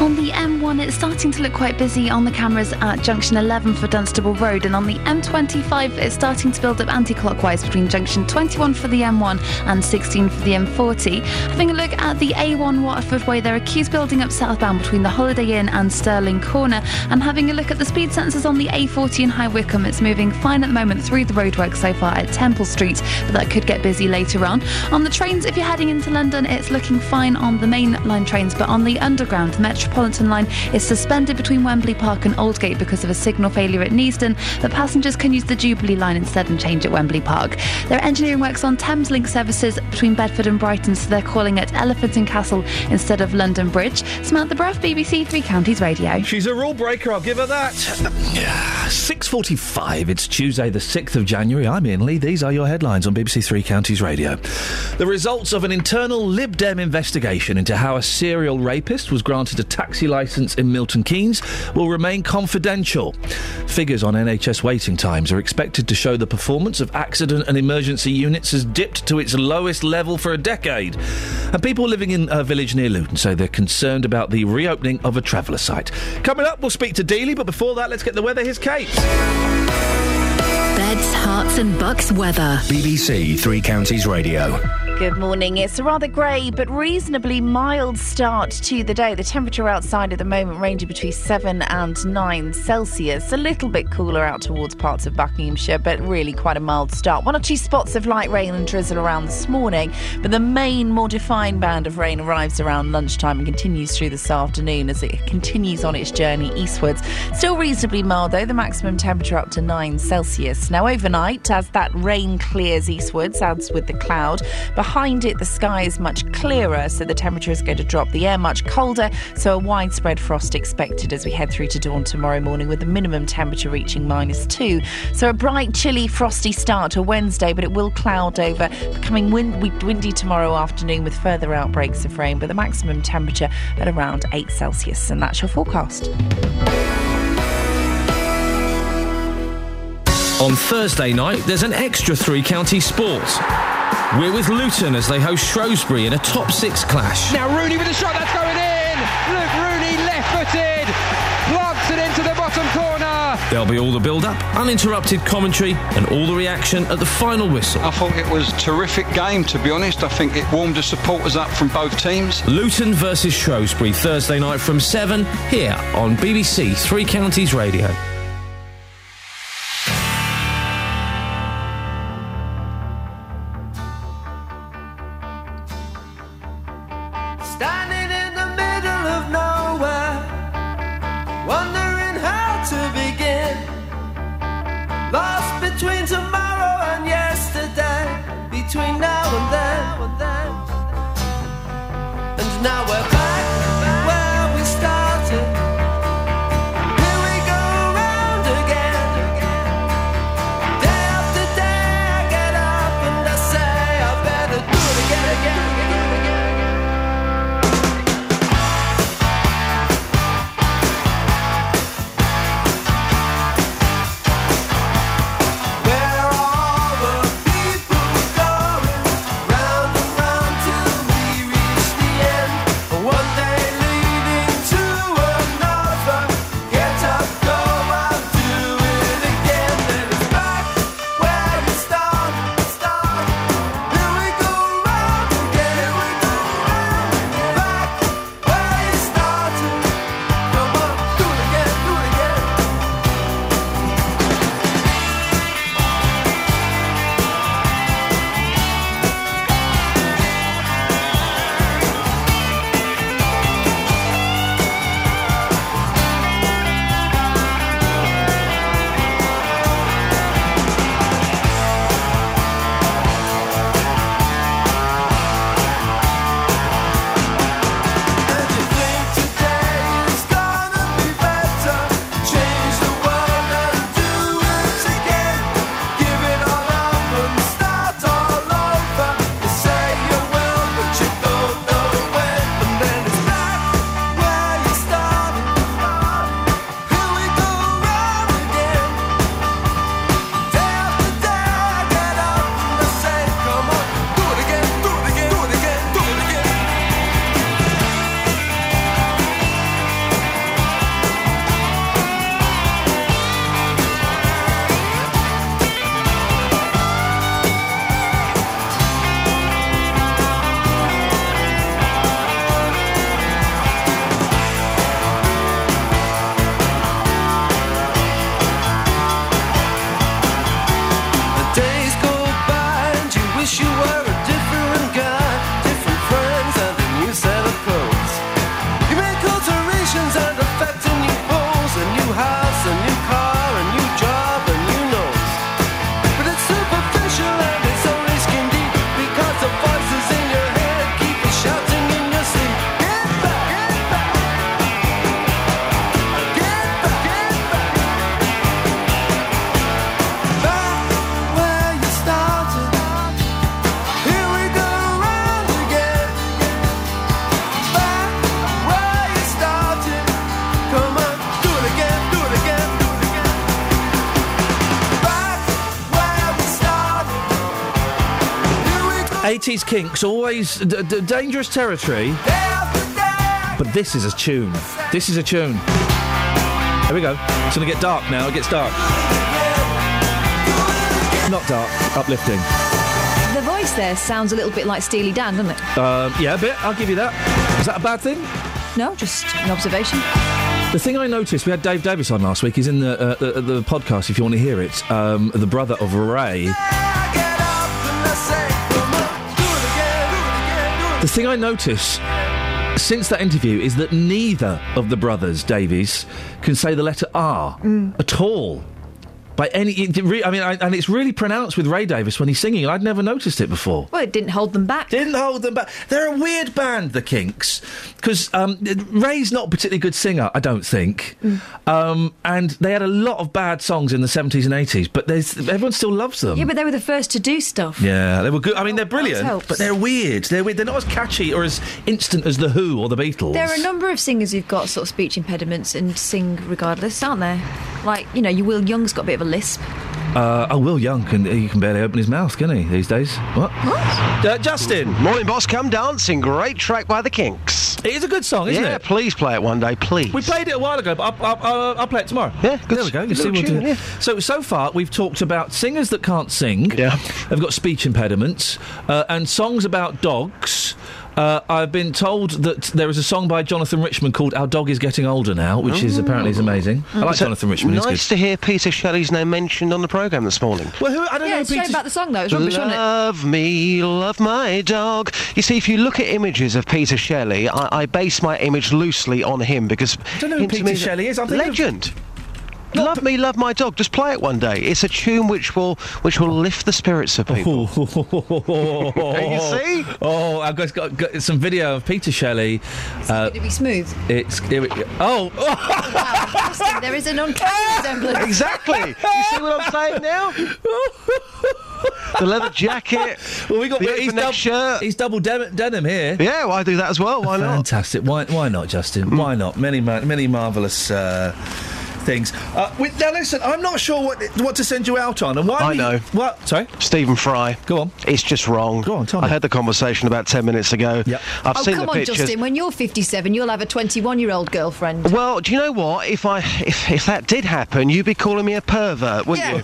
On the M1, it's starting to look quite busy on the cameras at junction 11 for Dunstable Road, and on the M25, it's starting to build up anti clockwise between junction 21 for the M1 and 16 for the M40. Having a look at the A1 Watford Way, there are queues building up southbound between the Holiday Inn and Stirling Corner, and having a look at the speed sensors on the A40 in High Wycombe, it's moving fine at the moment through the roadwork so far at Temple Street, but that could get busy later on. On the trains, if you're heading into London, it's looking fine on the main line trains, but on the underground, the Metropolitan line is suspended between Wembley Park and Aldgate because of a signal failure at Neasden, but passengers can use the Jubilee line instead and change at Wembley Park. There are engineering works on Thameslink services between Bedford and Brighton, so they're calling it Elephant and Castle instead of London Bridge. Samantha Bruff, BBC Three Counties Radio. She's a rule breaker, I'll give her that. 6.45, it's Tuesday the 6th of January. I'm Iain Lee. These are your headlines on BBC Three Counties Radio. The results of an internal Lib Dem investigation into how a serial rapist was granted a taxi licence in Milton Keynes will remain confidential. Figures on NHS waiting times are expected to show the performance of accident and emergency units has dipped to its lowest level for a decade. And people living in a village near Luton say they're concerned about the reopening of a traveller site. Coming up, we'll speak to Dealey, but before that, let's get the weather. Here's Kate. Beds, Herts and Bucks weather. BBC Three Counties Radio. Good morning. It's a rather grey but reasonably mild start to the day. The temperature outside at the moment ranging between 7 and 9 Celsius. A little bit cooler out towards parts of Buckinghamshire, but really quite a mild start. One or two spots of light rain and drizzle around this morning, but the main, more defined band of rain arrives around lunchtime and continues through this afternoon as it continues on its journey eastwards. Still reasonably mild though, the maximum temperature up to 9 Celsius. Now, overnight, as that rain clears eastwards, adds with the cloud, behind it the sky is much clearer, so the temperature is going to drop. The air much colder, so a widespread frost expected as we head through to dawn tomorrow morning, with the minimum temperature reaching minus 2. So a bright, chilly, frosty start to Wednesday, but it will cloud over, becoming wind- windy tomorrow afternoon with further outbreaks of rain, but the maximum temperature at around 8 Celsius. And that's your forecast. On Thursday night, there's an extra three county sport. We're with Luton as they host Shrewsbury in a top six clash. Now Rooney with a shot that's going in. Luke Rooney left-footed, plants it into the bottom corner. There'll be all the build up, uninterrupted commentary, and all the reaction at the final whistle. I thought it was a terrific game, to be honest. I think it warmed the supporters up from both teams. Luton versus Shrewsbury, Thursday night from 7 here on BBC Three Counties Radio. 80s kinks, always d- d- dangerous territory. But this is a tune. This is a tune. Here we go. It's going to get dark now. It gets dark. Not dark, uplifting. The voice there sounds a little bit like Steely Dan, doesn't it? Um, yeah, a bit. I'll give you that. Is that a bad thing? No, just an observation. The thing I noticed, we had Dave Davies on last week. He's in the uh, the, the podcast if you want to hear it. Um, the brother of Ray. The thing I notice since that interview is that neither of the brothers Davies can say the letter R mm. at all. By any, I mean, I, and it's really pronounced with Ray Davies when he's singing. I'd never noticed it before. Well, it didn't hold them back. Didn't hold them back. They're a weird band, the Kinks, because um, Ray's not a particularly good singer, I don't think. Um, and they had a lot of bad songs in the seventies and eighties, but everyone still loves them. Yeah, but they were the first to do stuff. Yeah, they were good. I mean, they're brilliant, but they're weird. They're weird. They're not as catchy or as instant as the Who or the Beatles. There are a number of singers who've got sort of speech impediments and sing regardless, aren't there? Like, you know, you Will Young's got a bit of a lisp. Uh, oh, Will Young can he can barely open his mouth, can he? These days. What? Uh, Justin. Morning, boss. Come dancing. Great track by the Kinks. It is a good song, isn't yeah, it? Yeah, please play it one day, please. We played it a while ago, but I'll, I'll, I'll, I'll play it tomorrow. Yeah, good. There we go. You see what tune, yeah. So so far we've talked about singers that can't sing. Yeah. They've got speech impediments, uh, and songs about dogs. Uh, I've been told that there is a song by Jonathan Richman called "Our Dog Is Getting Older Now," which is apparently is amazing. I like So, Jonathan Richman. He's Nice good. to hear Peter Shelley's name mentioned on the programme this morning. Well, who, I don't yeah, know. it's straight Peter- about the song, though. It's rubbish, wasn't it? Love me, love my dog. You see, if you look at images of Peter Shelley, I, I base my image loosely on him because. I don't know who Peter me is a Shelley is. I'm thinking of- legend. Love me, love my dog. Just play it one day. It's a tune which will which will lift the spirits of people. you see? Oh, I've got, got, got some video of Peter Shelley. Uh, Going to be smooth. it's here we oh. Wow, there is an uncanny resemblance. Exactly. You see what I'm saying now? the leather jacket. Well, we got the he's, open neck dub- shirt. he's double den- denim here. Yeah, well, I do that as well. Why not? Fantastic. Why, why not, Justin? Why not? Many, many marvellous uh, things. Uh, with, now, listen, I'm not sure what what to send you out on. And why I we- know. What? Sorry? Stephen Fry. Go on. It's just wrong. Go on, tell me. I had the conversation about 10 minutes ago. Yep. I've oh, seen come the on, pictures. Justin. When you're 57, you'll have a 21 year old girlfriend. Well, do you know what? If I if, if that did happen, you'd be calling me a pervert, wouldn't Yeah. you?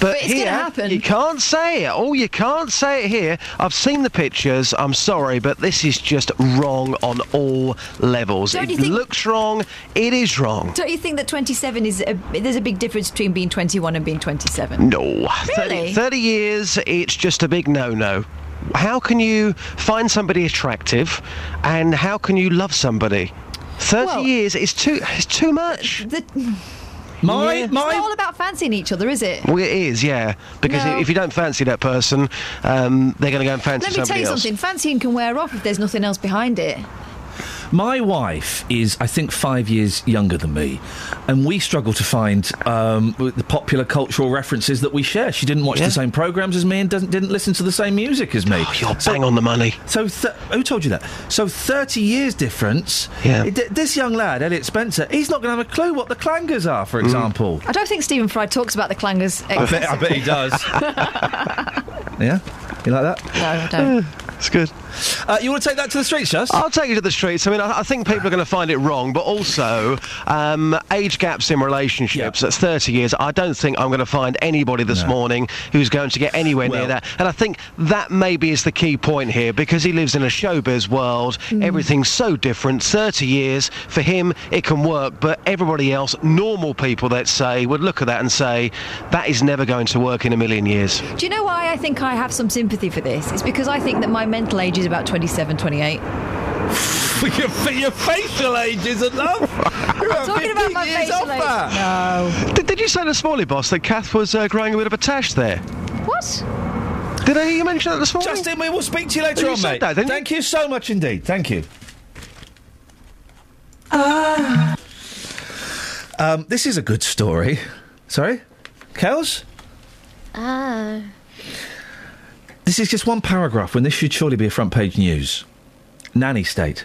But it's here, gonna happen. You can't say it. Oh, you can't say it here. I've seen the pictures. I'm sorry, but this is just wrong on all levels. Don't it you think- looks wrong. It is wrong. Don't you think that 27 is a, there's a big difference between being 21 and being 27? No. 30, Really? 30 years, it's just a big no no. How can you find somebody attractive and how can you love somebody? 30 Well- years is too it's too much. The, My, it's not my. all about fancying each other, is it? Well, it is, yeah. Because No. if you don't fancy that person, um, they're going to go and fancy Let me tell you else. something. Fancying can wear off if there's nothing else behind it. My wife is, I think, five years younger than me, and we struggle to find um, the popular cultural references that we share. She didn't watch Yeah. the same programs as me and doesn't, didn't listen to the same music as me. Oh, you're bang on the money. So, th- who told you that? So, 30 years difference. Yeah. Th- this young lad, Elliot Spencer, he's not going to have a clue what the clangers are, Mm. for example. I don't think Stephen Fry talks about the clangers. I bet, I bet he does. yeah? You like that? No, I don't. It's good. Uh, you want to take that to the streets, Just? I'll take you to the streets. I mean, I, I think people are going to find it wrong, but also um, age gaps in relationships. That's 30 years. I don't think I'm going to find anybody this morning who's going to get anywhere Well- near that. And I think that maybe is the key point here because he lives in a showbiz world. Everything's so different. 30 years for him, it can work, but everybody else, normal people, let's say, would look at that and say that is never going to work in a million years. Do you know why I think I have some sympathy for this? It's because I think that my mental age is about 27, 28. your, your facial age isn't love. You're I'm talking about my facial age. No. Did, did you say this morning, boss, that Kath was uh, growing a bit of a tash there? What? Did I hear you mention that this morning? Justin, we will speak to you later You on, said mate. that, didn't you? Thank you so much indeed. Thank you. Um, this is a good story. Sorry? Kels? Ah. This is just one paragraph when this should surely be a front page news. Nanny state.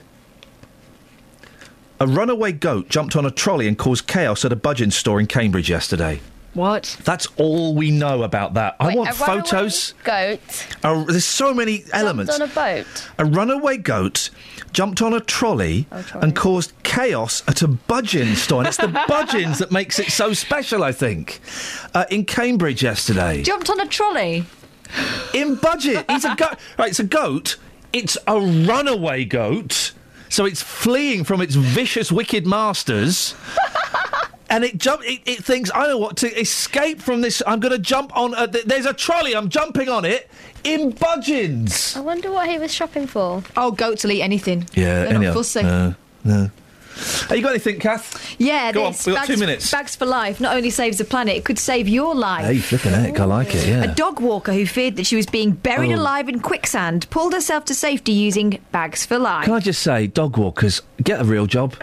A runaway goat jumped on a trolley and caused chaos at a Budgens store in Cambridge yesterday. What? That's all we know about that. I want a photos. Goat Uh, there's so many elements. jumped on a boat. A runaway goat jumped on a trolley, and caused chaos at a Budgens store. And it's the Budgens that makes it so special, I think. Uh, in Cambridge yesterday. Jumped on a trolley. In budget. He's a goat. Right, it's a goat. It's a runaway goat. So it's fleeing from its vicious, wicked masters. And it jump. It, it thinks I know what to escape from this. I'm going to jump on. A, th- there's a trolley. I'm jumping on it in Budgens. I wonder what he was shopping for. Oh, goats will eat anything. Yeah, They're not anyhow, fussy. No, no. Have you got anything, Kath? Yeah, Go on, this we've got bags, two minutes. Bags for Life not only saves the planet, it could save your life. Hey, flipping heck, I like it. A dog walker who feared that she was being buried Oh. alive in quicksand pulled herself to safety using Bags for Life. Can I just say, dog walkers, get a real job.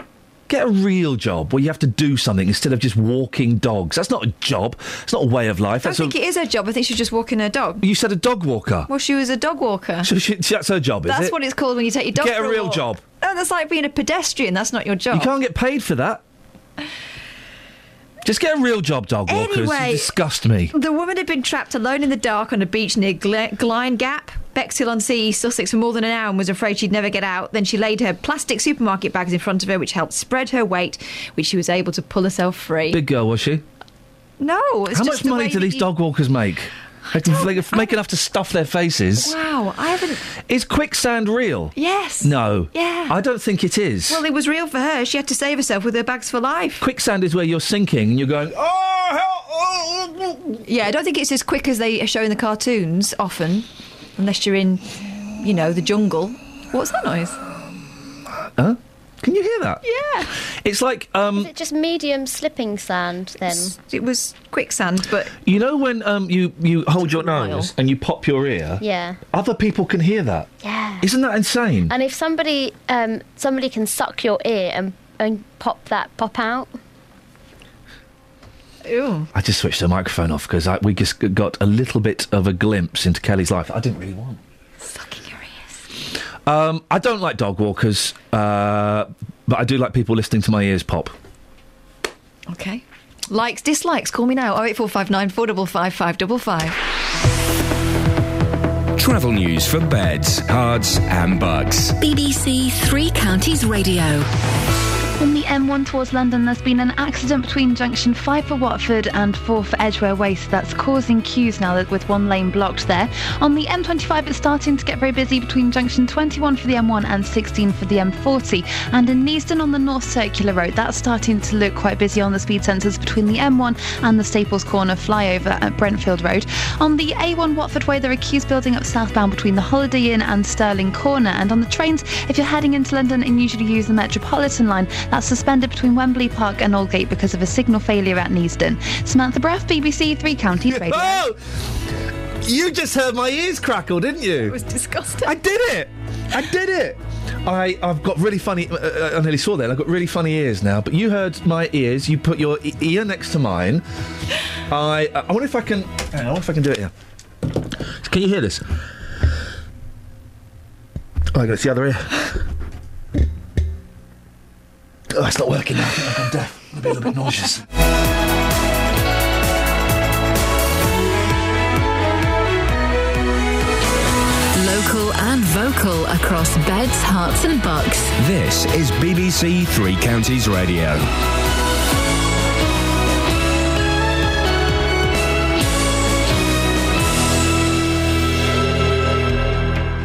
Get a real job where you have to do something instead of just walking dogs. That's not a job. It's not a way of life. I That's don't think a, it is her job. I think she's just walking her dog. you said a dog walker. Well, she was a dog walker. So she, that's her job, is That's it? what it's called when you take your dog Get a real walk. job. That's like being a pedestrian. That's not your job. You can't get paid for that. Just get a real job, dog walkers. Anyway- You disgust me. The woman had been trapped alone in the dark on a beach near Gle- Glyn Gap, Bexhill on Sea, Sussex, for more than an hour and was afraid she'd never get out. Then she laid her plastic supermarket bags in front of her, which helped spread her weight, which she was able to pull herself free. Big girl, was she? no, it's How much money do these you- dog walkers make? Make enough to stuff their faces. Wow, I haven't. Is quicksand real? Yes. No. Yeah. I don't think it is. Well, it was real for her. She had to save herself with her bags for life. Quicksand is where you're sinking and you're going, oh, Yeah, I don't think it's as quick as they show in the cartoons often, unless you're in, you know, the jungle. What's that noise? Huh? Can you hear that? Yeah. It's like, um, Is it just medium slipping sand then? It was quicksand, but you know when um, you, you hold your Mile. nose and you pop your ear? Yeah. Other people can hear that. Yeah. Isn't that insane? And if somebody um, somebody can suck your ear and, and pop that pop out. Ew. I just switched the microphone off because we just got a little bit of a glimpse into Kelly's life. I didn't really want. Sucking your ears. Um, I don't like dog walkers, uh, but I do like people listening to my ears pop. Okay. Likes, dislikes, call me now. 08459 455 555. Travel news for beds, cards, and bugs. BBC Three Counties Radio. On the M1 towards London, there's been an accident between junction 5 for Watford and 4 for Edgware Way. That's causing queues now with one lane blocked there. On the M25, it's starting to get very busy between junction 21 for the M1 and 16 for the M40. And in Neasden on the North Circular Road, that's starting to look quite busy on the speed sensors between the M1 and the Staples Corner flyover at Brentfield Road. On the A1 Watford Way, there are queues building up southbound between the Holiday Inn and Stirling Corner. And on the trains, if you're heading into London and usually use the Metropolitan line, that's suspended between Wembley Park and Aldgate because of a signal failure at Neasden. Samantha Bruff, BBC Three Counties Radio. Oh! You just heard my ears crackle, didn't you? It was disgusting. I did it. I did it. I, I've got really funny. Uh, uh, I nearly saw that. I've got really funny ears now. But you heard my ears. You put your e- ear next to mine. I. I wonder if I can. Hang on, I wonder if I can do it here. Can you hear this? Oh, I got it's the other ear. Oh, it's not working now. I think I'm deaf. I'm a bit, a bit nauseous. Local and vocal across beds, herts, and bucks. This is BBC Three Counties Radio.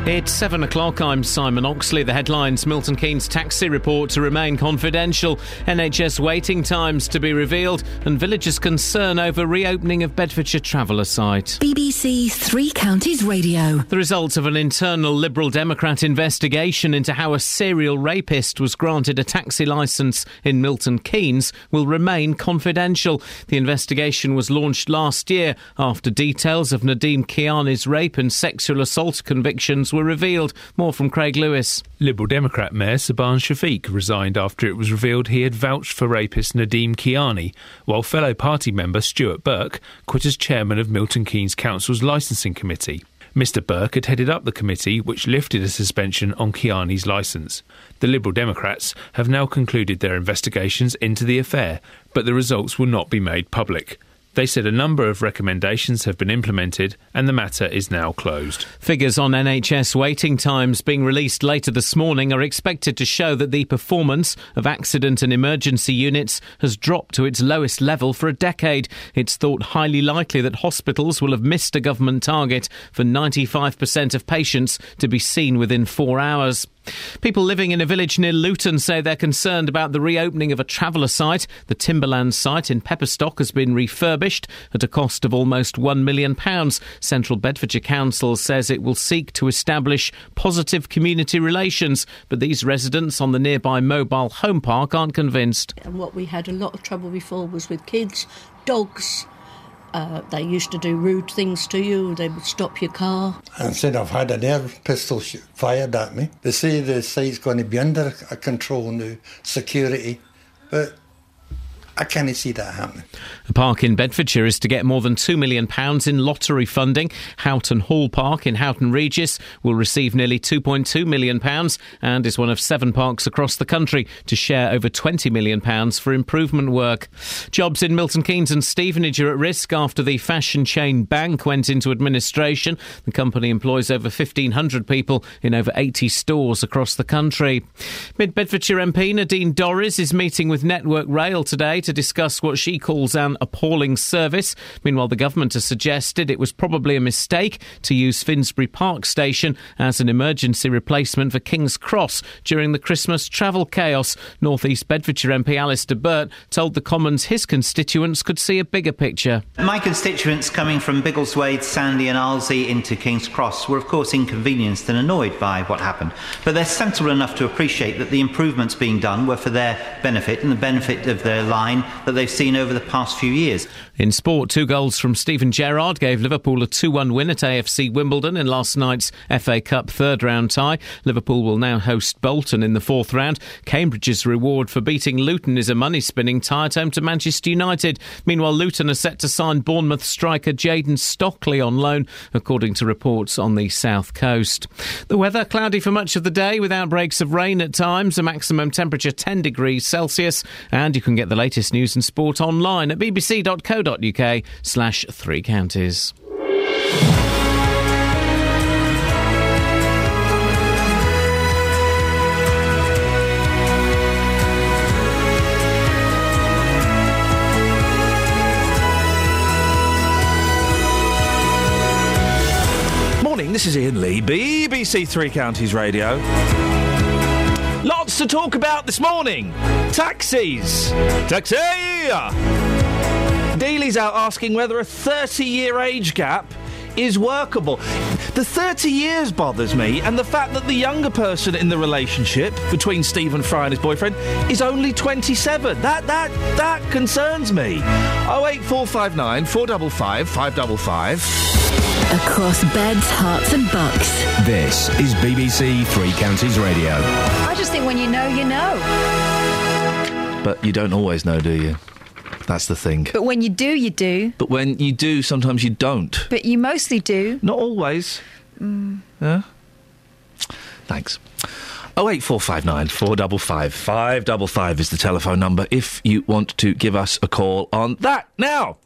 It's seven o'clock. I'm Simon Oxley. The headlines Milton Keynes taxi report to remain confidential, NHS waiting times to be revealed, and villagers' concern over reopening of Bedfordshire Traveller site. BBC Three Counties Radio. The results of an internal Liberal Democrat investigation into how a serial rapist was granted a taxi licence in Milton Keynes will remain confidential. The investigation was launched last year after details of Nadim Kiani's rape and sexual assault convictions were revealed. More from Craig Lewis. Liberal Democrat Mayor Subhan Shafiq resigned after it was revealed he had vouched for rapist Nadim Kiani, while fellow party member Stuart Burke quit as chairman of Milton Keynes Council's licensing committee. Mr Burke had headed up the committee which lifted a suspension on Kiani's licence. The Liberal Democrats have now concluded their investigations into the affair, but the results will not be made public. They said a number of recommendations have been implemented and the matter is now closed. Figures on NHS waiting times being released later this morning are expected to show that the performance of accident and emergency units has dropped to its lowest level for a decade. It's thought highly likely that hospitals will have missed a government target for 95% of patients to be seen within four hours. People living in a village near Luton say they're concerned about the reopening of a traveller site. The Timberland site in Pepperstock has been refurbished at a cost of almost £1 million. Central Bedfordshire Council says it will seek to establish positive community relations, but these residents on the nearby mobile home park aren't convinced. And what we had a lot of trouble before was with kids, dogs. Uh, they used to do rude things to you. They would stop your car. And said I've had an air pistol fired at me. They say the site's going to be under control now, security, but I can't see that happening. The park in Bedfordshire is to get more than £2 million in lottery funding. Houghton Hall Park in Houghton Regis will receive nearly £2.2 million and is one of seven parks across the country to share over £20 million for improvement work. Jobs in Milton Keynes and Stevenage are at risk after the fashion chain Bank went into administration. The company employs over 1,500 people in over 80 stores across the country. Mid Bedfordshire MP Nadine Dorries is meeting with Network Rail today to discuss what she calls an appalling service. Meanwhile, the government has suggested it was probably a mistake to use Finsbury Park Station as an emergency replacement for King's Cross during the Christmas travel chaos. North East Bedfordshire MP Alistair Burt told the Commons his constituents could see a bigger picture. My constituents coming from Biggleswade, Sandy, and Arlesey into King's Cross were, of course, inconvenienced and annoyed by what happened. But they're sensible enough to appreciate that the improvements being done were for their benefit and the benefit of their line that they've seen over the past few years. In sport, two goals from Steven Gerrard gave Liverpool a 2 1 win at AFC Wimbledon in last night's FA Cup third round tie. Liverpool will now host Bolton in the fourth round. Cambridge's reward for beating Luton is a money spinning tie at home to Manchester United. Meanwhile, Luton are set to sign Bournemouth striker Jayden Stockley on loan, according to reports on the south coast. The weather cloudy for much of the day with outbreaks of rain at times, a maximum temperature 10 degrees Celsius, and you can get the latest news and sport online at bbc.co.uk slash three counties. Morning, this is Iain Lee, BBC Three Counties Radio. Lots to talk about this morning. Taxis. Taxi! Dealey's out asking whether a 30 year age gap is workable. The 30 years bothers me, and the fact that the younger person in the relationship between Stephen Fry and his boyfriend is only 27. That that that concerns me. 08459 455 555. Across beds, herts, and bucks. This is BBC Three Counties Radio. I just think when you know, you know. But you don't always know, do you? That's the thing. But when you do, you do. But when you do, sometimes you don't. But you mostly do. Not always. Mm. Yeah? Thanks. 08459 455 555 is the telephone number if you want to give us a call on that. Now,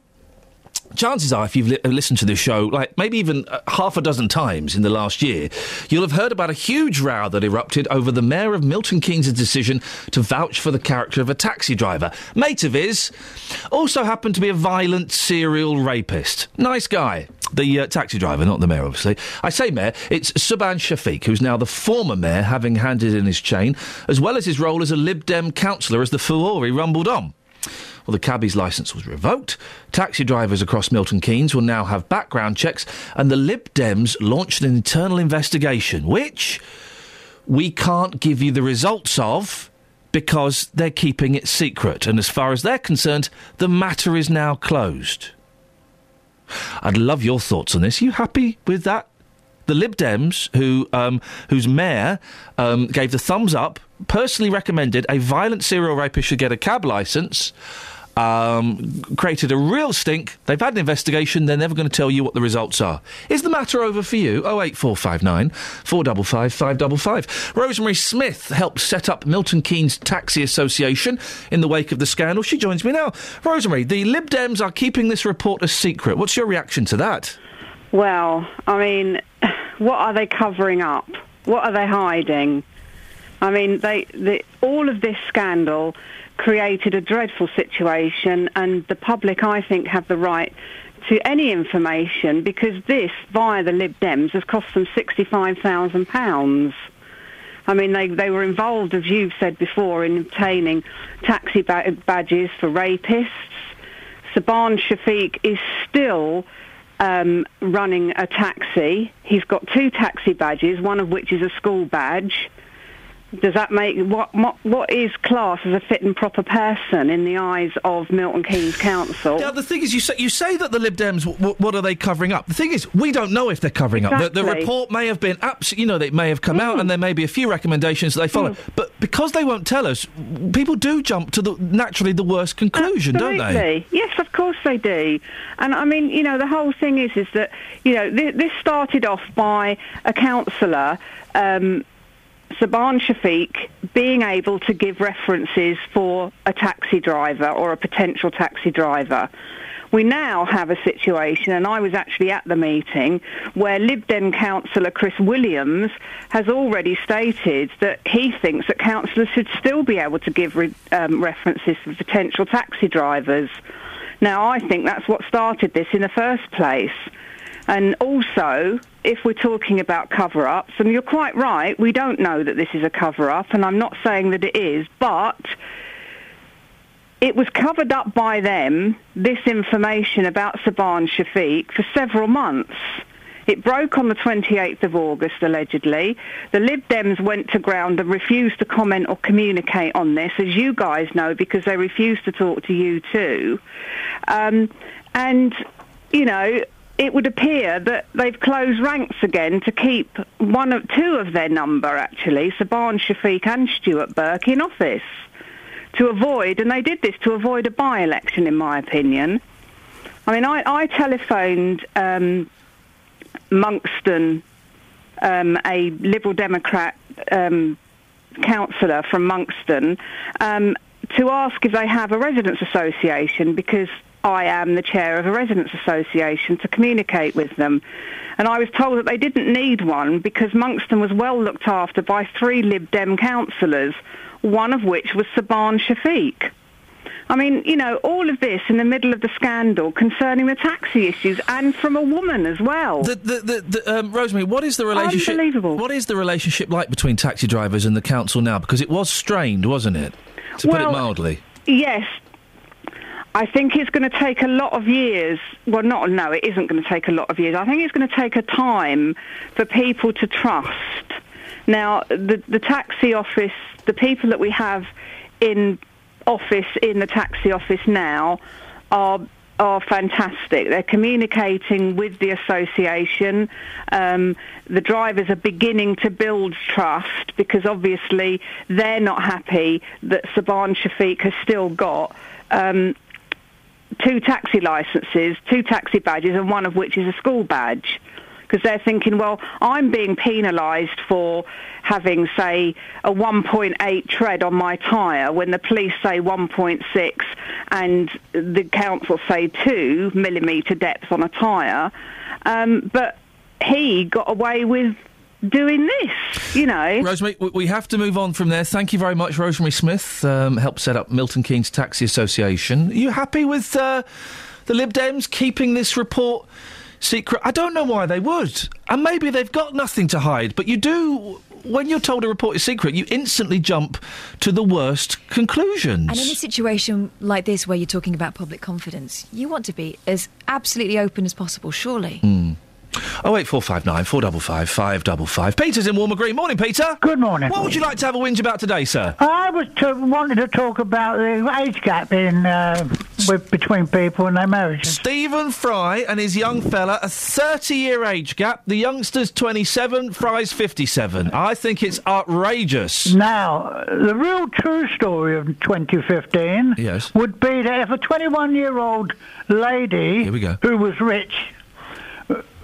chances are, if you've li- listened to this show, like maybe even uh, half a dozen times in the last year, you'll have heard about a huge row that erupted over the Mayor of Milton Keynes' decision to vouch for the character of a taxi driver. Mate of his also happened to be a violent serial rapist. Nice guy. The uh, taxi driver, not the mayor, obviously. I say mayor, it's Subhan Shafiq, who's now the former mayor, having handed in his chain, as well as his role as a Lib Dem councillor as the furore rumbled on. Well, the cabbie's licence was revoked. Taxi drivers across Milton Keynes will now have background checks, and the Lib Dems launched an internal investigation, which we can't give you the results of because they're keeping it secret. And as far as they're concerned, the matter is now closed. I'd love your thoughts on this. Are you happy with that? The Lib Dems, who um, whose mayor um, gave the thumbs up, personally recommended a violent serial rapist should get a cab licence. um, created a real stink. They've had an investigation. They're never going to tell you what the results are. Is the matter over for you? 08459 455 555. Rosemary Smith helped set up Milton Keynes Taxi Association in the wake of the scandal. She joins me now. Rosemary, the Lib Dems are keeping this report a secret. What's your reaction to that? Well, I mean, what are they covering up? What are they hiding? I mean, they, the, all of this scandal created a dreadful situation, and the public, I think, have the right to any information because this, via the Lib Dems, has cost them £65,000. I mean, they, they were involved, as you've said before, in obtaining taxi ba- badges for rapists. Subhan Shafiq is still um, running a taxi. He's got two taxi badges, one of which is a school badge. Does that make what, what what is class as a fit and proper person in the eyes of Milton Keynes Council? Now, the thing is, you say, you say that the Lib Dems, w- what are they covering up? The thing is, we don't know if they're covering up. The, the report may have been, abs- you know, they may have come out and there may be a few recommendations that they follow. But because they won't tell us, people do jump to the naturally the worst conclusion, don't they? Yes, of course they do. And I mean, you know, the whole thing is is that you know th- this started off by a councillor. Um, Subhan Shafiq being able to give references for a taxi driver or a potential taxi driver. We now have a situation, and I was actually at the meeting, where Lib Dem councillor Chris Williams has already stated that he thinks that councillors should still be able to give re- um, references for potential taxi drivers. Now, I think that's what started this in the first place. And also, if we're talking about cover ups, and you're quite right, we don't know that this is a cover up, and I'm not saying that it is, but it was covered up by them, this information about Subhan Shafiq, for several months. It broke on the 28th of August, allegedly. The Lib Dems went to ground and refused to comment or communicate on this, as you guys know, because they refused to talk to you too. Um, and, you know, it would appear that they've closed ranks again to keep one of two of their number, actually, Subhan Shafiq and Stuart Burke, in office to avoid, and they did this to avoid a by-election, in my opinion. I mean, I, I telephoned um, Monkston, um, a Liberal Democrat um, councillor from Monkston, um, to ask if they have a residents' association because I am the chair of a residents' association to communicate with them. And I was told that they didn't need one because Monkston was well looked after by three Lib Dem councillors, one of which was Subhan Shafiq. I mean, you know, all of this in the middle of the scandal concerning the taxi issues and from a woman as well. The, the, the, the, um, Rosemary, what is the relationship? Unbelievable. What is the relationship like between taxi drivers and the council now? Because it was strained, wasn't it? To put it mildly. Yes. I think it's going to take a lot of years. Well, not no, it isn't going to take a lot of years. I think it's going to take a time for people to trust. Now, the the taxi office, the people that we have in office in the taxi office now are are fantastic. They're communicating with the association. Um, the drivers are beginning to build trust because obviously they're not happy that Subhan Shafiq has still got um, two taxi licenses, two taxi badges, and one of which is a school badge. Because they're thinking, well, I'm being penalised for having, say, a 1.8 tread on my tyre when the police say 1.6 and the council say 2 millimetre depth on a tyre. Um, but he got away with doing this, you know. Rosemary, we- we have to move on from there. Thank you very much, Rosemary Smith. Um, helped set up Milton Keynes Taxi Association. Are you happy with uh, the Lib Dems keeping this report secret? I don't know why they would. And maybe they've got nothing to hide, but you do. When you're told a report is secret, you instantly jump to the worst conclusions. And in a situation like this where you're talking about public confidence, you want to be as absolutely open as possible, surely. Mm. Oh eight four five nine four double five five double five. Peter's in Woolmer Green. Morning, Peter. Good morning. What would you like to have a whinge about today, sir? I was to, wanted to talk about the age gap in uh, with, between people and their marriages. Stephen Fry and his young fella, a 30 year age gap. The youngster's 27, Fry's 57. I think it's outrageous. Now, the real true story of 2015 Yes. would be that if a 21 year old lady Here we go. who was rich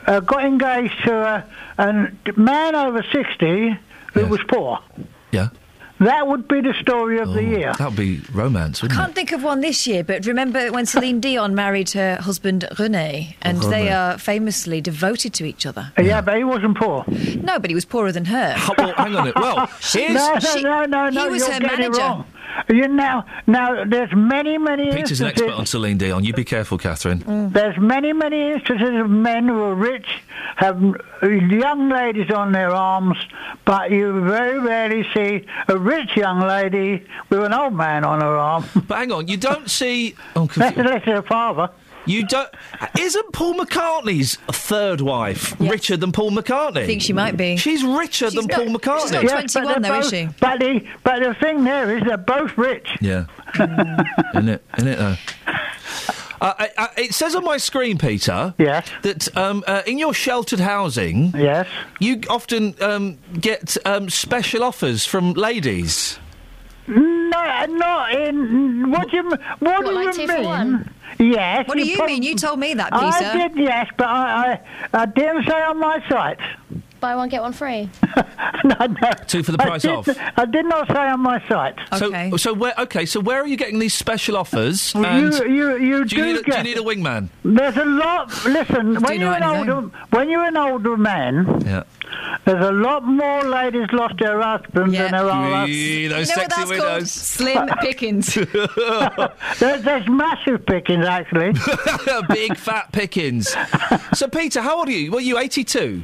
uh, got engaged to a, a man over 60 who was poor, Yeah. that would be the story of the year. That would be romance, wouldn't Can't it? think of one this year, but remember when Celine Dion married her husband Rene, and Oh, they Rene. are famously devoted to each other. Yeah, but he wasn't poor. No, but he was poorer than her. well, hang on. Well, She- no, no, she- no, no, no, He was you're her getting it manager. Wrong. You now, now, there's many, many Peter's an instances. expert on Celine Dion. You be careful, Catherine. Mm. There's many, many instances of men who are rich, have young ladies on their arms, but you very rarely see a rich young lady with an old man on her arm. But hang on, you don't see. Oh, That's unless they're a father. You don't. Isn't Paul McCartney's third wife richer than Paul McCartney? I think she might be. She's richer than Paul McCartney. She's Yes, but they're both- But the, but the thing there is they're both rich. Yeah. Isn't it? Isn't it though? Uh, I, I, it says on my screen, Peter. Yes. That um, uh, in your sheltered housing. Yes. You often um, get um, special offers from ladies. No, not in. What do you, m- what do like you two mean? Yes. What do you mean? You told me that, I did, yes, but I, I, I didn't say on my site. Buy one, get one free. no, no. Two for the price did, off. I did not say on my site. So, so where? Okay, so where are you getting these special offers? Well, you, you, you do, you need, a- do get you need a wingman? There's a lot. Listen, Do when you you're an anything? older, when you're an older man, Yeah. there's a lot more ladies lost their husbands than there are. us. Gee, those you know what sexy that's called? widows. Slim pickings. there's, there's massive pickings actually. Big fat pickings. so, Peter, how old are you? Well, you 82?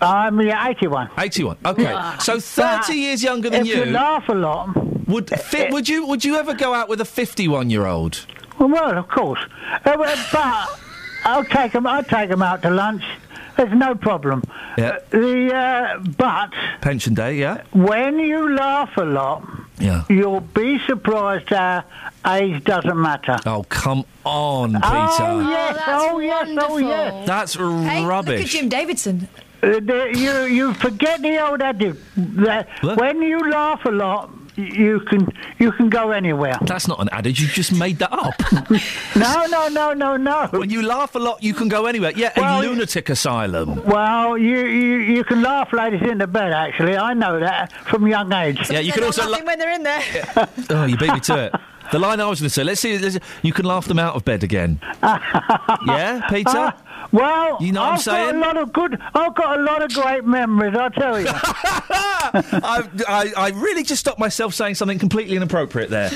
I'm yeah, 81. 81. Okay. Yeah. So 30 But years younger than you. if you you. laugh a lot. Would fit, would you would you ever go out with a 51 year old? Well, of course. Uh, but I'll take them. I'll take 'em out to lunch. There's no problem. Yeah. The uh, but Pension day, yeah. when you laugh a lot, Yeah. you'll be surprised how age doesn't matter. Oh come on, Peter. Oh yes, oh yes, oh yes. That's Hey, look at. Jim Davidson. Uh, the, you you forget the old adage that when you laugh a lot, you can you can go anywhere. That's not an adage. You just made that up. No, no, no, no, no. when you laugh a lot, you can go anywhere. Yeah, a Well, lunatic asylum. Well, you, you you can laugh ladies in the bed. Actually, I know that from young age. Yeah, you can also. La- when they're in there. oh, you beat me to it. The line I was going to say. Let's see. Let's, you can laugh them out of bed again. yeah, Peter. Well, You know what I'm I've got a lot of good. I've got a lot of great memories. I tell you. I, I, I really just stopped myself saying something completely inappropriate there.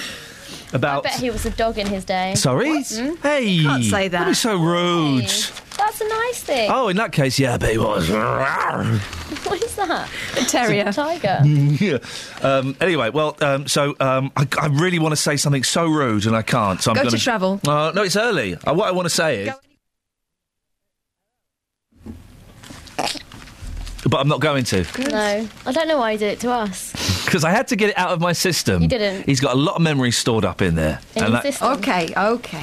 About I bet he was a dog in his day. Sorry? Hmm? Hey. Can't say that. Don't be so rude. That's a nice thing. Oh, in that case, yeah, but he was. What is that? A terrier. It's a tiger. yeah. Um, anyway, well, um, so um, I, I really want to say something so rude, and I can't. So I'm Go to gonna, travel. Uh, no, it's early. Uh, what I want to say is. But I'm not going to No, I don't know why he did it to us. because I had to get it out of my system. You didn't. He's got a lot of memories stored up in there. In and your that- system. Okay, okay.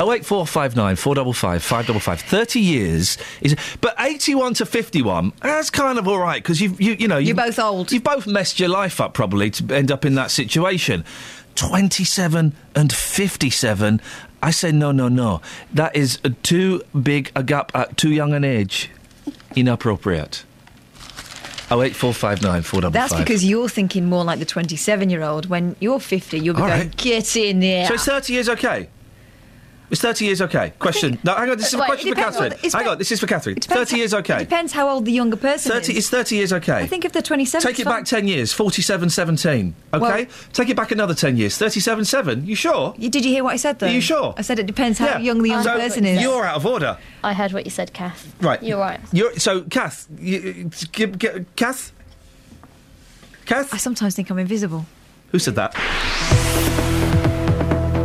Oh eight four five nine four double five five double five. Thirty years is, but eighty one to fifty one. That's kind of all right because you've you you know you're both old. You've both messed your life up probably to end up in that situation. Twenty seven and fifty seven. I say no no no. That is uh, too big a gap at too young an age. Inappropriate. Oh eight four five nine four double That's because you're thinking more like the 27 year old. When you're 50, you'll be All going, right. get in there. So 30 years okay? Is 30 years okay? Question. No, hang on, this is a Wait, question for Catherine. what- it's hang pe- on, this is for Catherine. 30 years okay? It depends how old the younger person 30, is. is 30 years okay? I think if they're 27, Take it it's back 10 years, 47, 17. Okay? Well- Take it back another 10 years, 37, 7. You sure? fine. Did you hear what I said, though? Are you sure? I said it depends how Yeah. young the younger So, person is. You're out of order. I heard what you said, Kath. Right. You're right. You're, so, Kath, you, give, give, Kath? Kath? I sometimes think I'm invisible. Who said that?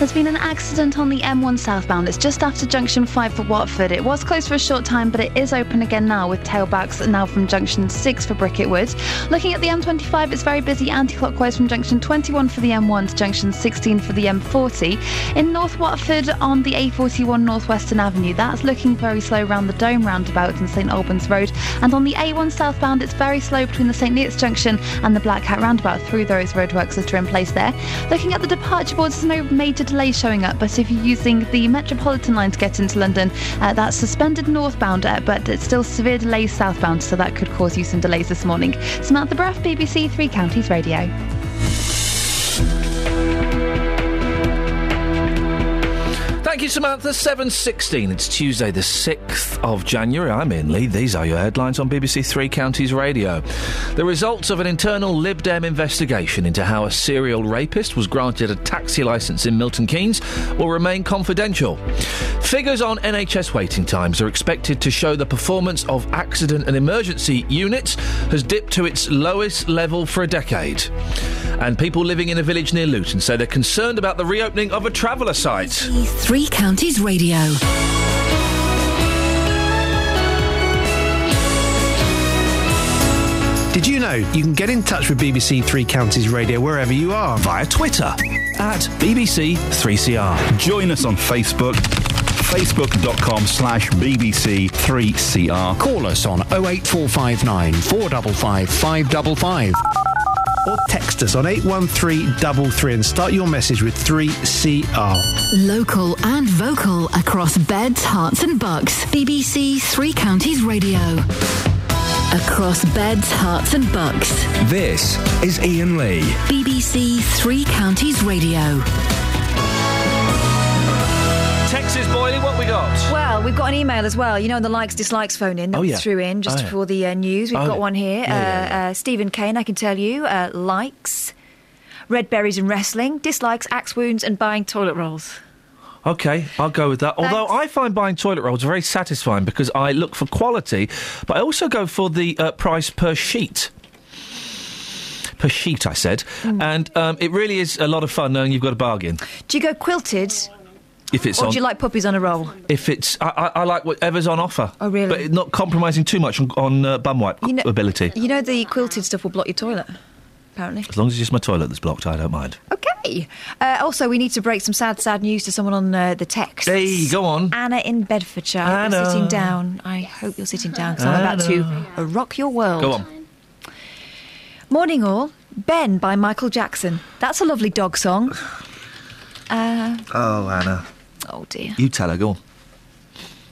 There's been an accident on the M1 southbound. It's just after junction 5 for Watford. It was closed for a short time, but it is open again now with tailbacks now from junction 6 for Bricket Wood. Looking at the M25, it's very busy anti clockwise from junction 21 for the M1 to junction 16 for the M40. In North Watford on the A41 Northwestern Avenue, that's looking very slow around the Dome roundabout and St Albans Road. And on the A1 southbound, it's very slow between the St Neots junction and the Black Cat roundabout through those roadworks that are in place there. Looking at the departure boards, there's no major delays showing up, but if you're using the Metropolitan line to get into London, uh, that's suspended northbound, uh, but it's still severe delays southbound, so that could cause you some delays this morning. Samantha Bruff, BBC Three Counties Radio. Thank you, Samantha. 7.16. It's Tuesday, the 6th of January. I'm Iain Lee. These are your headlines on BBC Three Counties Radio. The results of an internal Lib Dem investigation into how a serial rapist was granted a taxi licence in Milton Keynes will remain confidential. Figures on NHS waiting times are expected to show the performance of accident and emergency units has dipped to its lowest level for a decade. And people living in a village near Luton say they're concerned about the reopening of a traveller site. Three Counties Radio. Did you know you can get in touch with BBC Three Counties Radio wherever you are? Via Twitter at BBC3CR. Join us on Facebook, facebook.com slash BBC3CR. Call us on 08459 455 555. Or text us on 81333 and start your message with 3CR. Local and vocal across beds, herts, and bucks. BBC Three Counties Radio. Across beds, herts, and bucks. This is Iain Lee. BBC Three Counties Radio. Texas Boyley, what we We've got an email as well. You know, the likes dislikes phone in that Oh, we threw in just Oh, yeah. for the uh, news. We've Oh, got one here. Yeah, yeah, uh, Uh, Stephen Kane, I can tell you, uh, likes red berries and wrestling, dislikes axe wounds and buying toilet rolls. Okay, I'll go with that. Although I find buying toilet rolls very satisfying because I look for quality, but I also go for the uh, price per sheet. Per sheet, I said. Mm. And um, it really is a lot of fun knowing you've got a bargain. Do you go quilted If it's or on, do you like puppies on a roll? if it's, I, I, I like whatever's on offer. Oh, really? But not compromising too much on, on uh, bum wipe You know- ability. You know, the quilted stuff will block your toilet, apparently. As long as it's just my toilet that's blocked, I don't mind. Okay. Uh, also, we need to break some sad, sad news to someone on uh, the text. Hey, go on. Anna in Bedfordshire. Anna. You're sitting down. I hope you're sitting down because I'm about to uh, rock your world. Go on. Morning, all. Ben by Michael Jackson. That's a lovely dog song. Uh, Oh, Anna. Oh dear. You tell her, go on.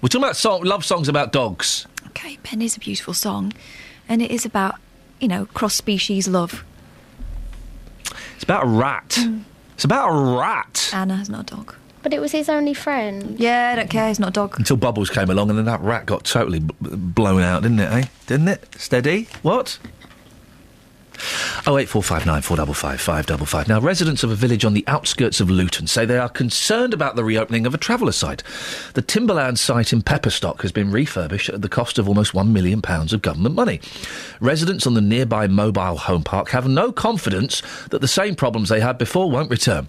We're talking about song, love songs about dogs. Okay, Ben is a beautiful song, and it is about, you know, cross species love. It's about a rat. Mm. It's about a rat. Anna's not a dog. But it was his only friend. Yeah, I don't care. It's not a dog. Until Bubbles came along and then that rat got totally b- blown out, didn't it, eh? Didn't it? Steady? What? Oh eight four five nine four double five five double five. Now, residents of a village on the outskirts of Luton say they are concerned about the reopening of a traveller site. The Timberland site in Pepperstock has been refurbished at the cost of almost £1 million of government money. Residents on the nearby mobile home park have no confidence that the same problems they had before won't return.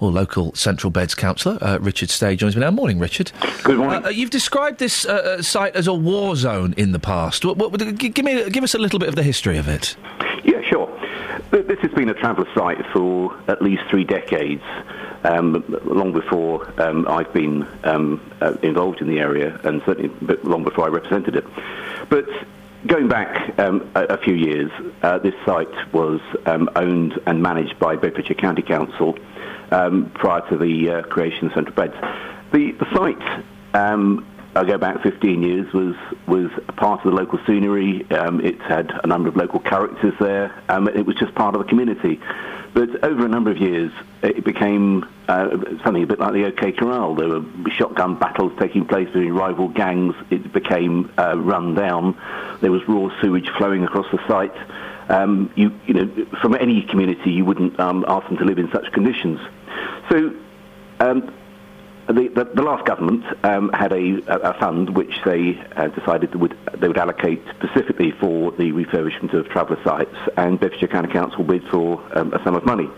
Well, local Central Beds councillor uh, Richard Stay joins me now. Morning, Richard. Good morning. Uh, uh you've described this uh, uh, site as a war zone in the past. What, what, give, me, give us a little bit of the history of it. This has been a traveller site for at least three decades, um, long before um, I've been um, uh, involved in the area, and certainly long before I represented it. But going back um, a, a few years, uh, this site was um, owned and managed by Bedfordshire County Council um, prior to the uh, creation of Central Beds. The, the site I go back 15 years, was was part of the local scenery. Um, it had a number of local characters there. Um, it was just part of the community. But over a number of years, it became uh, something a bit like the OK Corral. There were shotgun battles taking place between rival gangs. It became uh, run down. There was raw sewage flowing across the site. Um, you, you know, from any community, you wouldn't um, ask them to live in such conditions. So um, the, the, the last government um, had a, a, fund which they uh, decided would, they would allocate specifically for the refurbishment of traveller sites, and Bedfordshire County Council bid for um, a sum of money.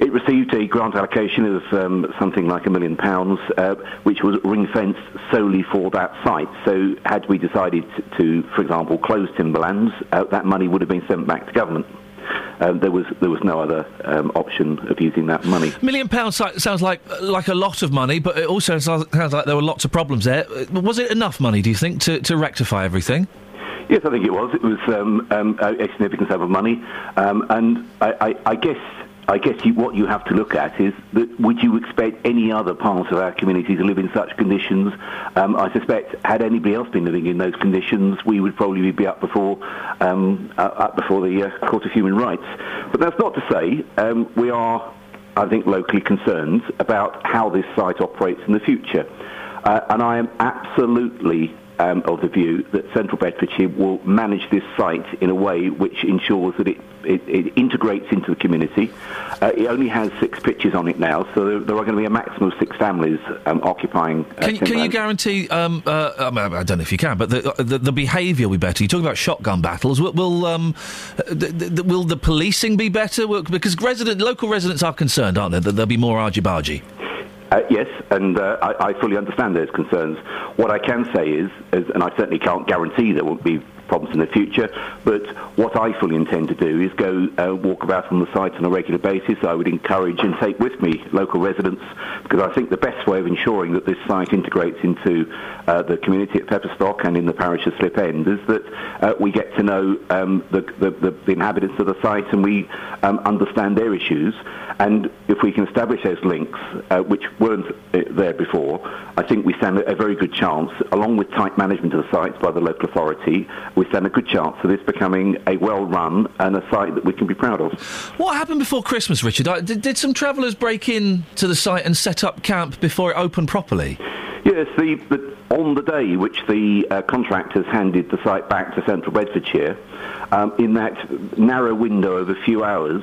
It received a grant allocation of um, something like a million pounds, uh, which was ring fenced solely for that site. So, had we decided to, for example, close Timberlands, uh, that money would have been sent back to government. Um, there was there was no other um, option of using that money. Million pounds sounds like like a lot of money, but it also sounds like there were lots of problems there. Was it enough money? Do you think to, to rectify everything? Yes, I think it was. It was um, um, a a significant sum of money, um, and I, I, I guess I guess you, what you have to look at is that would you expect any other part of our community to live in such conditions? Um, I suspect had anybody else been living in those conditions, we would probably be up before um, uh, up before the uh, Court of Human Rights. But that's not to say um, we are, I think, locally concerned about how this site operates in the future. Uh, and I am absolutely um, of the view that Central Bedfordshire will manage this site in a way which ensures that it, it, it integrates into the community. Uh, it only has six pitches on it now, so there, there are going to be a maximum of six families um, occupying. Uh, Can, you- can you guarantee? Um, uh, I, mean, I don't know if you can, but the the, the behaviour will be better. You talk about shotgun battles. Will will, um, uh, the, the, will the policing be better? Because resident local residents are concerned, aren't they? That there'll be more argy bargy. Uh, yes, and uh, I, I fully understand those concerns. What I can say is, is, and I certainly can't guarantee there won't be problems in the future, but what I fully intend to do is go uh, walk about on the site on a regular basis. I would encourage and take with me local residents because I think the best way of ensuring that this site integrates into uh, the community at Pepperstock and in the parish of Slip End is that uh, we get to know um, the, the, the, inhabitants of the site and we um, understand their issues. And if we can establish those links, uh, which weren't uh, there before, I think we stand a very good chance, along with tight management of the sites by the local authority, we stand a good chance of this becoming a well-run and a site that we can be proud of. What happened before Christmas, Richard? Did, did some travellers break in to the site and set up camp before it opened properly? Yes, the, the, on the day which the uh, contractors handed the site back to Central Bedfordshire, um, in that narrow window of a few hours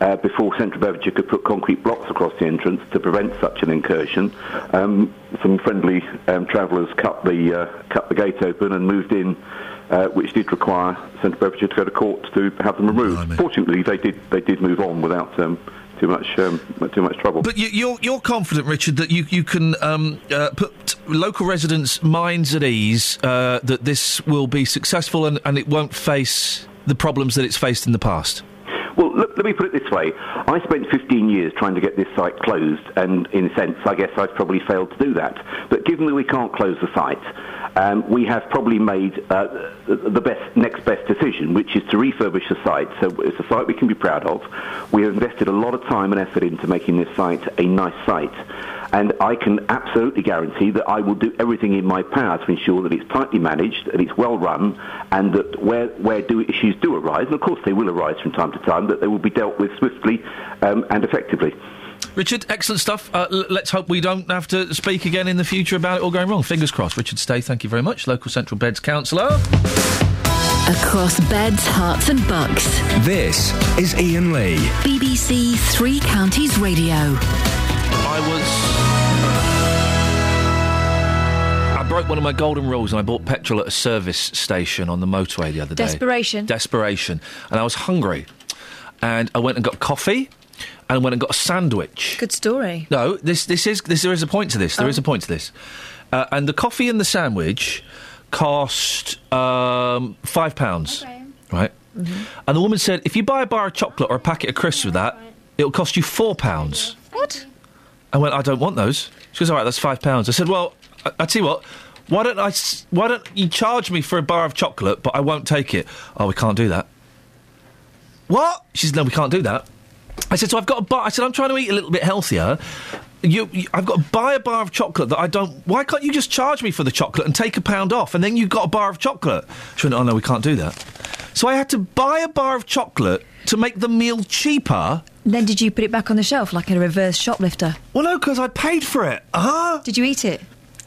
uh, before Central Bedfordshire could put concrete blocks across the entrance to prevent such an incursion, um, some friendly um, travellers cut the uh, cut the gate open and moved in. Uh, which did require Central Bedfordshire to go to court to have them removed. Fortunately, they did they did move on without um, too much um, too much trouble. But you, you're you're confident, Richard, that you you can um, uh, put local residents' minds at ease uh, that this will be successful and, and it won't face the problems that it's faced in the past. Well, look, let me put it this way. I spent 15 years trying to get this site closed, and in a sense, I guess I've probably failed to do that. But given that we can't close the site, um, we have probably made uh, the best next best decision, which is to refurbish the site. So it's a site we can be proud of. We have invested a lot of time and effort into making this site a nice site. And I can absolutely guarantee that I will do everything in my power to ensure that it's tightly managed, that it's well run, and that where, where do issues do arise, and of course they will arise from time to time, that they will be dealt with swiftly um, and effectively. Richard, excellent stuff. Uh, l- let's hope we don't have to speak again in the future about it all going wrong. Fingers crossed. Richard Stay, thank you very much. Local Central Beds councillor. Across beds, herts, and bucks. This is Iain Lee. BBC Three Counties Radio. I was. I broke one of my golden rules and I bought petrol at a service station on the motorway the other day. Desperation. Desperation. And I was hungry. And I went and got coffee and went and got a sandwich. Good story. No, this this is this, there is a point to this. There Oh. is a point to this. Uh, and the coffee and the sandwich cost um, five pounds. Right. Mm-hmm. And the woman said, if you buy a bar of chocolate or a packet of crisps with that, it'll cost you four pounds. What? I went, I don't want those. She goes, all right, that's five pounds. I said, well, I, I tell you what, why don't I, why don't you charge me for a bar of chocolate, but I won't take it? Oh, we can't do that. What? She said, no, we can't do that. I said, so I've got to buy. I said, I'm trying to eat a little bit healthier. You, you, I've got to buy a bar of chocolate that I don't. Why can't you just charge me for the chocolate and take a pound off, and then you've got a bar of chocolate? She went, oh no, we can't do that. So I had to buy a bar of chocolate to make the meal cheaper. Then did you put it back on the shelf like a reverse shoplifter? Well, no, because I paid for it. Huh? Did you eat it?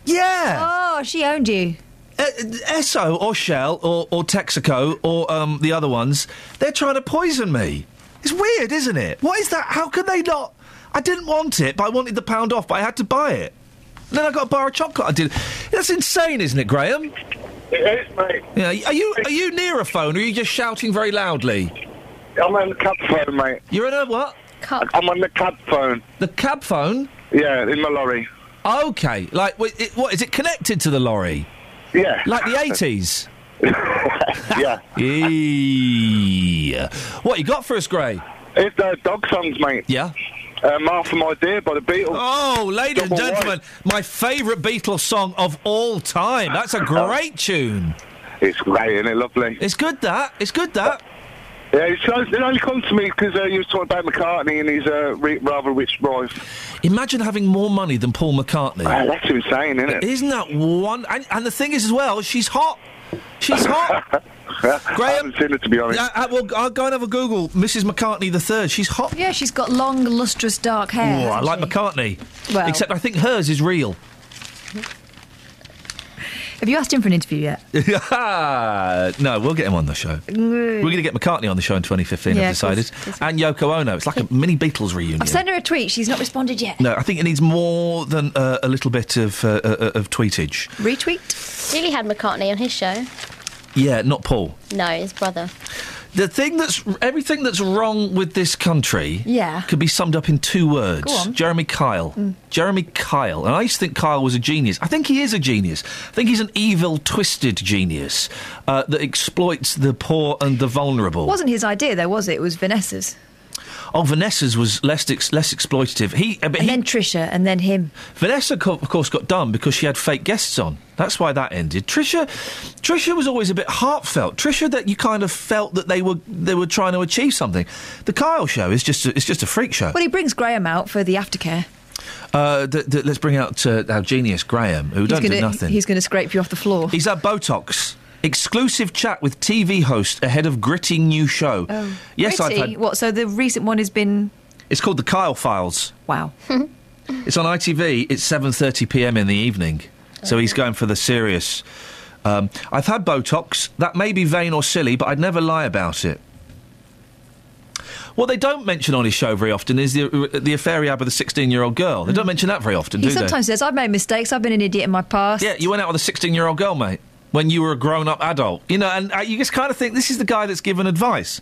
Yeah. Oh, she owned you. Uh, Esso or Shell or, or Texaco or um, the other ones, they're trying to poison me. It's weird, isn't it? What is that? How can they not? I didn't want it, but I wanted the pound off, but I had to buy it. And then I got a bar of chocolate. I did. That's insane, isn't it, Graham? It is, mate. Yeah. Are you are you near a phone, or are you just shouting very loudly? I'm on the cup phone, mate. You're in a what? I'm on the cab phone. The cab phone? Yeah, in my lorry. Okay, like wait, it, what is it connected to the lorry? Yeah. Like the eighties. Yeah. Yeah. What you got for us, Gray? It's the dog songs, mate. Yeah. Uh, Martha, my dear, by the Beatles. Oh, ladies and Double gentlemen, my favourite Beatles song of all time. That's a great tune. It's great, isn't it? Lovely. It's good that. It's good that. Yeah, it, shows, it only comes to me because uh, you was talking about McCartney and his uh, re- rather rich wife. Imagine having more money than Paul McCartney. Ah, that's insane, isn't it? Isn't that one? And, and the thing is, as well, she's hot. She's hot. I haven't seen it, to be honest. Yeah, I, well, I'll go and have a Google. Mrs. McCartney the third. She's hot. Yeah, she's got long, lustrous, dark hair. Oh, I like she? McCartney. Well- Except I think hers is real. Have you asked him for an interview yet? no, we'll get him on the show. We're going to get McCartney on the show in 2015, Yeah, I've of course, decided. And Yoko Ono. It's like a mini Beatles reunion. I've sent her a tweet. She's not responded yet. No, I think it needs more than uh, a little bit of uh, uh, of tweetage. Retweet? Really had McCartney on his show. Yeah, not Paul. No, his brother. The thing that's everything that's wrong with this country Yeah. could be summed up in two words. Jeremy Kyle. Jeremy Kyle. And I used to think Kyle was a genius. I think he is a genius. I think he's an evil, twisted genius uh, that exploits the poor and the vulnerable. It wasn't his idea, though, was it? It was Vanessa's. Oh, Vanessa's was less ex- less exploitative. He, uh, but And he then Trisha, and then him. Vanessa, co- of course, got done because she had fake guests on. That's why that ended. Trisha, Trisha was always a bit heartfelt. Trisha, that you kind of felt that they were they were trying to achieve something. The Kyle show is just a, it's just a freak show. Well, he brings Graham out for the aftercare. Uh, th- th- let's bring out uh, our genius Graham, who he's don't gonna, do nothing. He's going to scrape you off the floor. He's at Botox. Exclusive chat with TV host ahead of gritty new show. Oh. Yes, I've Gritty? had. What? So the recent one has been. It's called the Kyle Files. Wow. It's on ITV. It's 7:30 p.m. in the evening. So he's going for the serious. Um, I've had Botox. That may be vain or silly, but I'd never lie about it. What they don't mention on his show very often is the the affair he had with a 16 year old girl. They don't mention that very often, He do sometimes says, "I've made mistakes. I've been an idiot in my past." Yeah, you went out with a 16 year old girl, mate, when you were a grown up adult. You know, and uh, you just kind of think this is the guy that's given advice.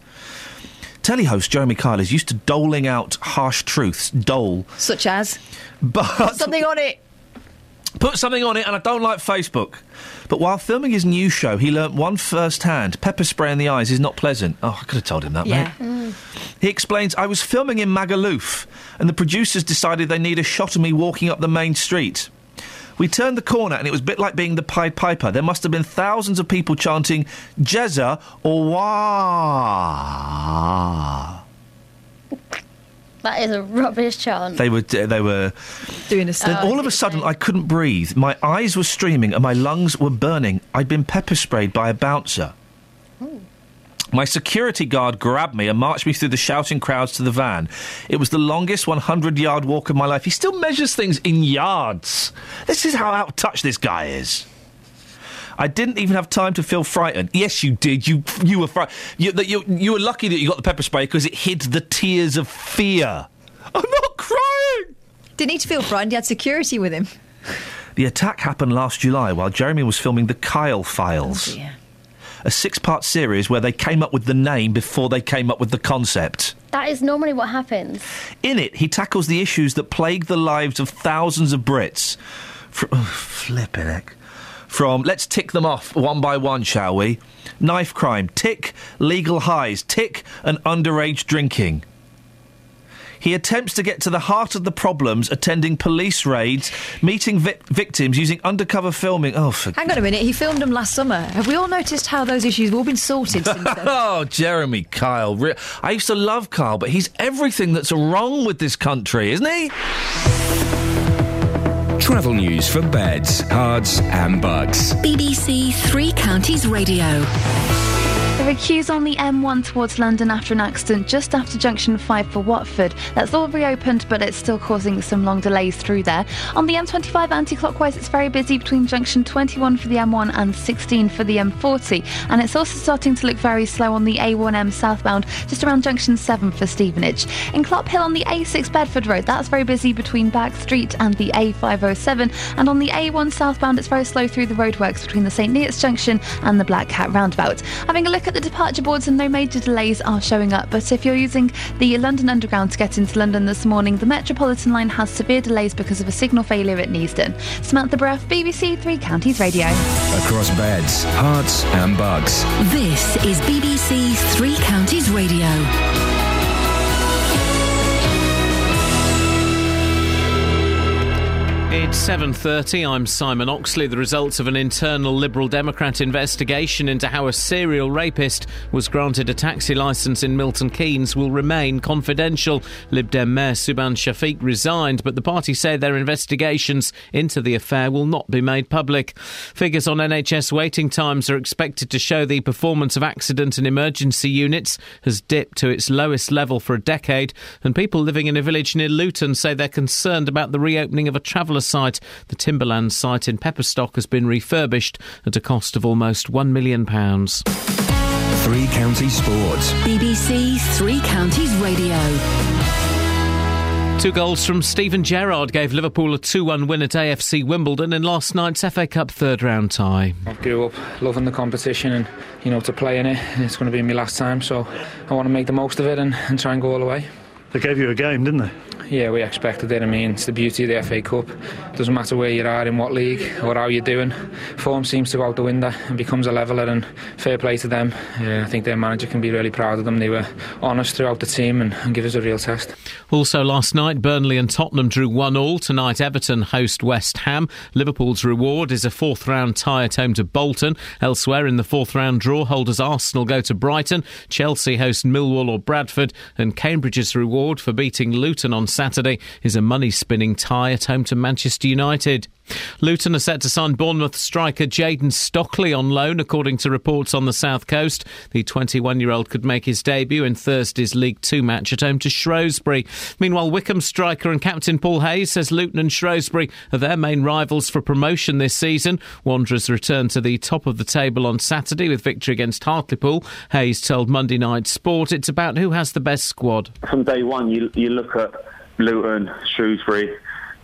Telly host Jeremy Kyle is used to doling out harsh truths, dole, Such as but something on it. put something on it, and I don't like Facebook. But while filming his new show, he learnt one firsthand pepper spray in the eyes is not pleasant. Oh, I could have told him that, Yeah. mate. He explains, I was filming in Magaluf, and the producers decided they need a shot of me walking up the main street. We turned the corner, and it was a bit like being the Pied Piper. There must have been thousands of people chanting Jezza or Wah. That is a rubbish chant. They were, uh, they were doing a. Then all of a sudden, I couldn't breathe. My eyes were streaming and my lungs were burning. I'd been pepper sprayed by a bouncer. My security guard grabbed me and marched me through the shouting crowds to the van. It was the longest 100 yard walk of my life. He still measures things in yards. This is how out of touch this guy is. I didn't even have time to feel frightened. Yes, you did. You you were frightened. You, you, you were lucky that you got the pepper spray because it hid the tears of fear. I'm not crying. Didn't need to feel frightened. He had security with him. The attack happened last July while Jeremy was filming The Kyle Files. Oh, a six part series where they came up with the name before they came up with the concept. That is normally what happens. In it, he tackles the issues that plague the lives of thousands of Brits. Fr- oh, flipping heck. From let's tick them off one by one, shall we? Knife crime, tick. Legal highs, tick. And underage drinking. He attempts to get to the heart of the problems, attending police raids, meeting vi- victims using undercover filming. Oh, for Hang on a minute. He filmed them last summer. Have we all noticed how those issues have all been sorted since then? oh, Jeremy Kyle. Re- I used to love Kyle, but he's everything that's wrong with this country, isn't he? Travel news for beds, cards, and bucks. BBC Three Counties Radio. There are queues on the M1 towards London after an accident just after junction 5 for Watford. That's all reopened, but it's still causing some long delays through there. On the M25 anti clockwise, it's very busy between junction 21 for the M1 and 16 for the M40. And it's also starting to look very slow on the A1M southbound, just around junction 7 for Stevenage. In Clophill on the A6 Bedford Road, that's very busy between Back Street and the A507. And on the A1 southbound, it's very slow through the roadworks between the St Neots Junction and the Black Cat roundabout. Having a look at the departure boards and no major delays are showing up. But if you're using the London Underground to get into London this morning, the Metropolitan line has severe delays because of a signal failure at Neasden. Samantha Bruff, BBC Three Counties Radio. Across beds, herts, and bucks. This is BBC Three Counties Radio. It's 7:30. I'm Simon Oxley. The results of an internal Liberal Democrat investigation into how a serial rapist was granted a taxi license in Milton Keynes will remain confidential. Lib Dem Mayor Subhan Shafiq resigned, but the party say their investigations into the affair will not be made public. Figures on NHS waiting times are expected to show the performance of accident and emergency units has dipped to its lowest level for a decade, and people living in a village near Luton say they're concerned about the reopening of a traveller site. The Timberland site in Pepperstock has been refurbished at a cost of almost £1 million. Three Counties Sports. BBC Three Counties Radio. Two goals from Steven Gerrard gave Liverpool a 2 1 win at AFC Wimbledon in last night's FA Cup third round tie. I grew up loving the competition and, you know, to play in it. It's going to be my last time, so I want to make the most of it and, and try and go all the way. They gave you a game, didn't they? Yeah, we expected it. I mean, it's the beauty of the FA Cup. It Doesn't matter where you are, in what league, or how you're doing. Form seems to go out the window and becomes a leveler, and fair play to them. Yeah, I think their manager can be really proud of them. They were honest throughout the team and, and give us a real test. Also last night, Burnley and Tottenham drew 1 all. Tonight, Everton host West Ham. Liverpool's reward is a fourth round tie at home to Bolton. Elsewhere in the fourth round draw, holders Arsenal go to Brighton. Chelsea host Millwall or Bradford. And Cambridge's reward for beating Luton on Saturday is a money spinning tie at home to Manchester United. Luton are set to sign Bournemouth striker Jayden Stockley on loan, according to reports on the south coast. The 21 year old could make his debut in Thursday's League Two match at home to Shrewsbury. Meanwhile, Wycombe striker and captain Paul Hayes says Luton and Shrewsbury are their main rivals for promotion this season. Wanderers return to the top of the table on Saturday with victory against Hartlepool. Hayes told Monday Night Sport it's about who has the best squad. From day one, you, you look at Luton, Shrewsbury,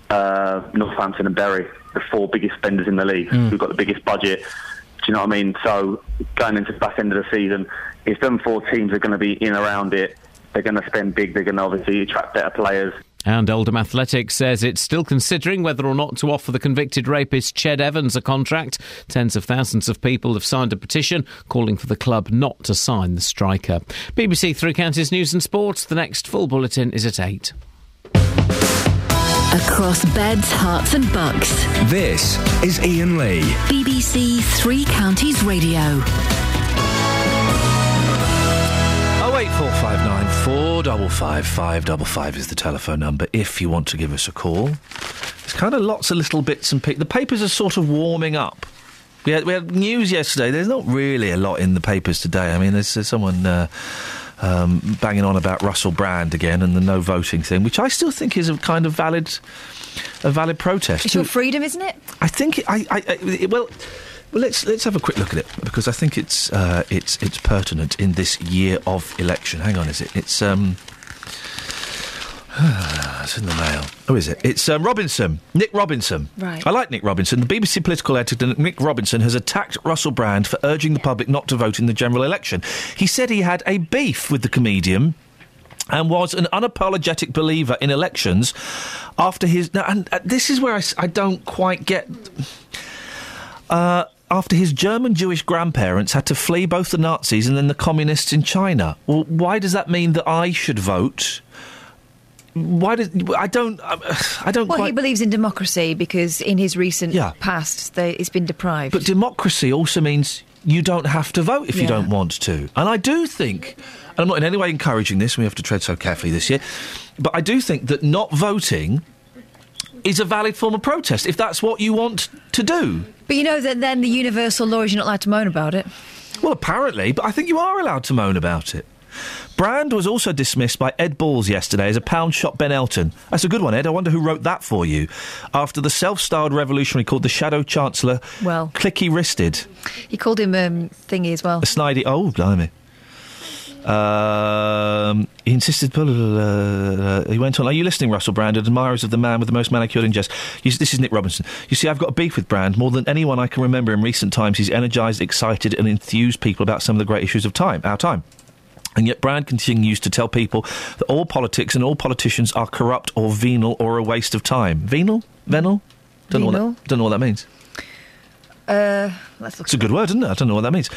uh, Northampton, and Bury, the four biggest spenders in the league, Hmm. who've got the biggest budget. Do you know what I mean? So going into the back end of the season, if them four teams are going to be in around it, they're going to spend big. They're going to obviously attract better players. And Oldham Athletics says it's still considering whether or not to offer the convicted rapist Ched Evans a contract. Tens of thousands of people have signed a petition calling for the club not to sign the striker. BBC Three Counties News and Sports. The next full bulletin is at 8. Across beds, Herts, and bucks. This is Iain Lee. BBC Three Counties Radio. Oh eight four five nine four double five five double five is the telephone number if you want to give us a call. There's kind of lots of little bits and pieces. The papers are sort of warming up. We had, we had news yesterday. There's not really a lot in the papers today. I mean, there's, there's someone uh, um, banging on about Russell Brand again and the no voting thing, which I still think is a kind of valid, a valid protest. It's your freedom, isn't it? I think it, I, I, I it- well. Well, let's let's have a quick look at it because I think it's uh, it's it's pertinent in this year of election. Hang on, is it? It's um, it's in the mail. Who is it? It's um, Robinson, Nick Robinson. Right. I like Nick Robinson. The BBC political editor Nick Robinson has attacked Russell Brand for urging the public not to vote in the general election. He said he had a beef with the comedian and was an unapologetic believer in elections after his. Now, and uh, this is where I don't quite get. Uh, after his German Jewish grandparents had to flee both the Nazis and then the communists in China. Well, why does that mean that I should vote? Why does I don't I don't Well, quite he believes in democracy because in his recent Yeah. past, they, it's been deprived. But democracy also means you don't have to vote if you don't want to. And I do think, and I'm not in any way encouraging this, we have to tread so carefully this year, but I do think that not voting is a valid form of protest if that's what you want to do. But you know that then the universal law is you're not allowed to moan about it. Well, apparently, but I think you are allowed to moan about it. Brand was also dismissed by Ed Balls yesterday as a pound shot Ben Elton. That's a good one, Ed. I wonder who wrote that for you. After the self styled revolutionary called the Shadow Chancellor Well, clicky wristed. he called him um, thingy as well. A snidey. Oh, blimey. Um, he insisted. He went on. Are you listening, Russell Brand? Admirers of the man with the most manicured ingest. You, this is Nick Robinson. You see, I've got a beef with Brand more than anyone I can remember in recent times. He's energised, excited, and enthused people about some of the great issues of time, our time. And yet, Brand continues to tell people that all politics and all politicians are corrupt or venal or a waste of time. Venal? Venal? Don't know what Venal. that, don't know what that means. Uh, let's look. It's a good word, isn't it? I don't know what that means.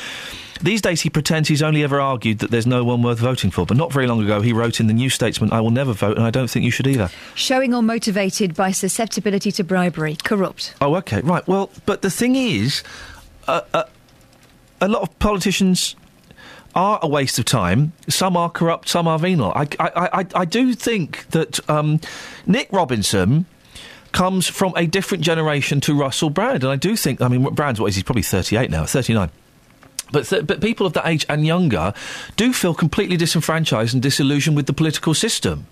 These days, he pretends he's only ever argued that there's no one worth voting for. But not very long ago, he wrote in the New Statesman, I will never vote, and I don't think you should either. Showing or motivated by susceptibility to bribery. Corrupt. Oh, okay, right. Well, but the thing is, uh, uh, a lot of politicians are a waste of time. Some are corrupt, some are venal. I, I, I, I do think that um, Nick Robinson comes from a different generation to Russell Brand, and I do think. I mean, Brand's what is he? Probably thirty-eight now, thirty-nine. But, th- but people of that age and younger do feel completely disenfranchised and disillusioned with the political system.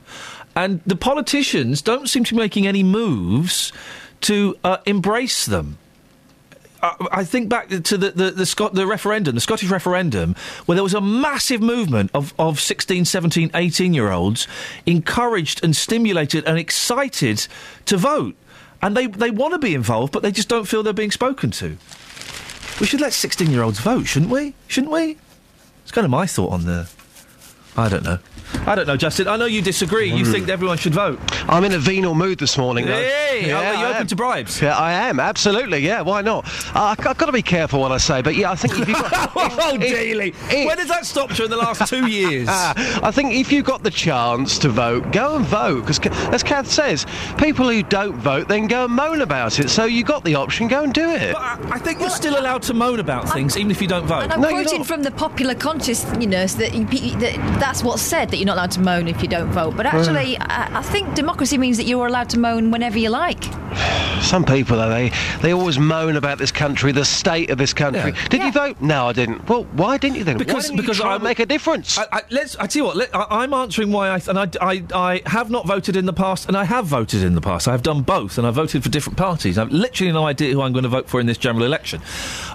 And the politicians don't seem to be making any moves to uh, embrace them. I think back to the, the, the, Scot- the referendum, the Scottish referendum, where there was a massive movement of, of 16, 17, 18 year olds encouraged and stimulated and excited to vote. And they, they want to be involved, but they just don't feel they're being spoken to. We should let 16 year olds vote, shouldn't we? Shouldn't we? It's kind of my thought on the. I don't know. I don't know, Justin. I know you disagree. You think everyone should vote. I'm in a venal mood this morning. though. Hey, are you I open am. to bribes? Yeah, I am. Absolutely. Yeah, why not? Uh, I've got to be careful what I say, but yeah, I think if you've got. oh, Daly. When has that stopped you in the last two years? I think if you've got the chance to vote, go and vote. Because, as Kath says, people who don't vote then go and moan about it. So you've got the option, go and do it. But I, I think you're still allowed to moan about things, even if you don't vote. And I'm quoting from the popular consciousness that, you, that that's what's said that you're not allowed to moan if you don't vote. But actually, I, I think democracy means that you're allowed to moan whenever you like. Some people, though, they, they always moan about this country, the state of this country. Yeah. Did you vote? No, I didn't. Well, why didn't you then? Because why didn't because you try I and make a difference. I, I, let's. I tell you what. Let, I, I'm answering why I and I, I I have not voted in the past, and I have voted in the past. I have done both, and I voted for different parties. I've literally no idea who I'm going to vote for in this general election.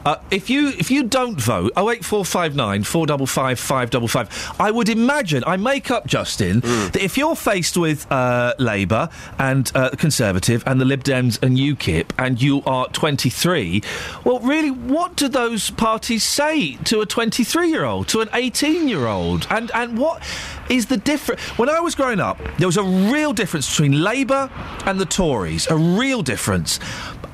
Uh, if you if you don't vote, oh eight four five nine four double five five double five. I would imagine I make up Justin that if you're faced with uh, Labour and uh, Conservative and the Lib Dems and UKIP, and you are 23, well, really, what do those parties say to a 23 year old, to an 18 year old, and and what is the difference? When I was growing up, there was a real difference between Labour and the Tories, a real difference.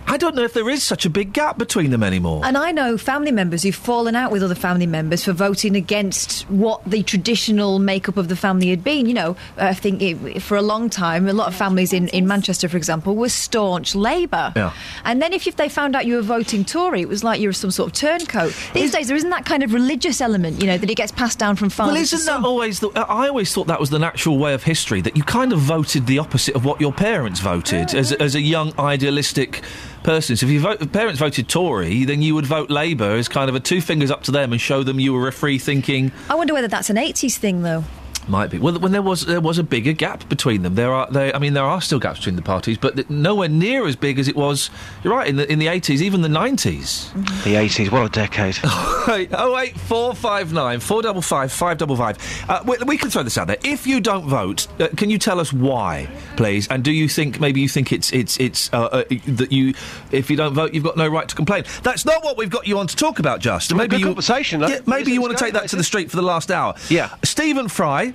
I don't know if there is such a big gap between them anymore. And I know family members who've fallen out with other family members for voting against what the traditional makeup of the family had been. You know, uh, I think it, for a long time, a lot of families in, in Manchester, for example, were staunch Labour. Yeah. And then if you, they found out you were voting Tory, it was like you were some sort of turncoat. These days, there isn't that kind of religious element, you know, that it gets passed down from father Well, isn't that always the? I always thought that was the natural way of history that you kind of voted the opposite of what your parents voted as, as a young idealistic person. So if your vote, parents voted Tory, then you would vote Labour as kind of a two fingers up to them and show them you were a free thinking. I wonder whether that's an 80s thing, though. Might be. Well, when there was there was a bigger gap between them. There are. There, I mean, there are still gaps between the parties, but nowhere near as big as it was. You're right. In the in the eighties, even the nineties. The 80s, what a decade. oh eight four five nine four double five five double five. Uh, we, we can throw this out there. If you don't vote, uh, can you tell us why, please? And do you think maybe you think it's it's it's uh, uh, that you if you don't vote, you've got no right to complain? That's not what we've got you on to talk about, Justin. Well, Maybe you conversation. Yeah, maybe you want to take that to the street for the last hour. Yeah. Stephen Fry,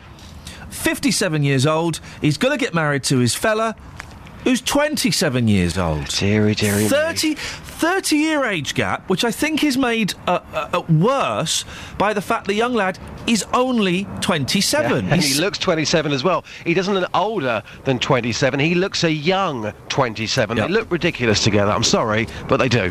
fifty-seven years old. He's going to get married to his fella. Who's 27 years old? Deary, deary me. 30, 30 year age gap, which I think is made uh, uh, worse by the fact the young lad is only 27. And he looks 27 as well. He doesn't look older than 27. He looks a young 27. Yeah. They look ridiculous together. I'm sorry, but they do.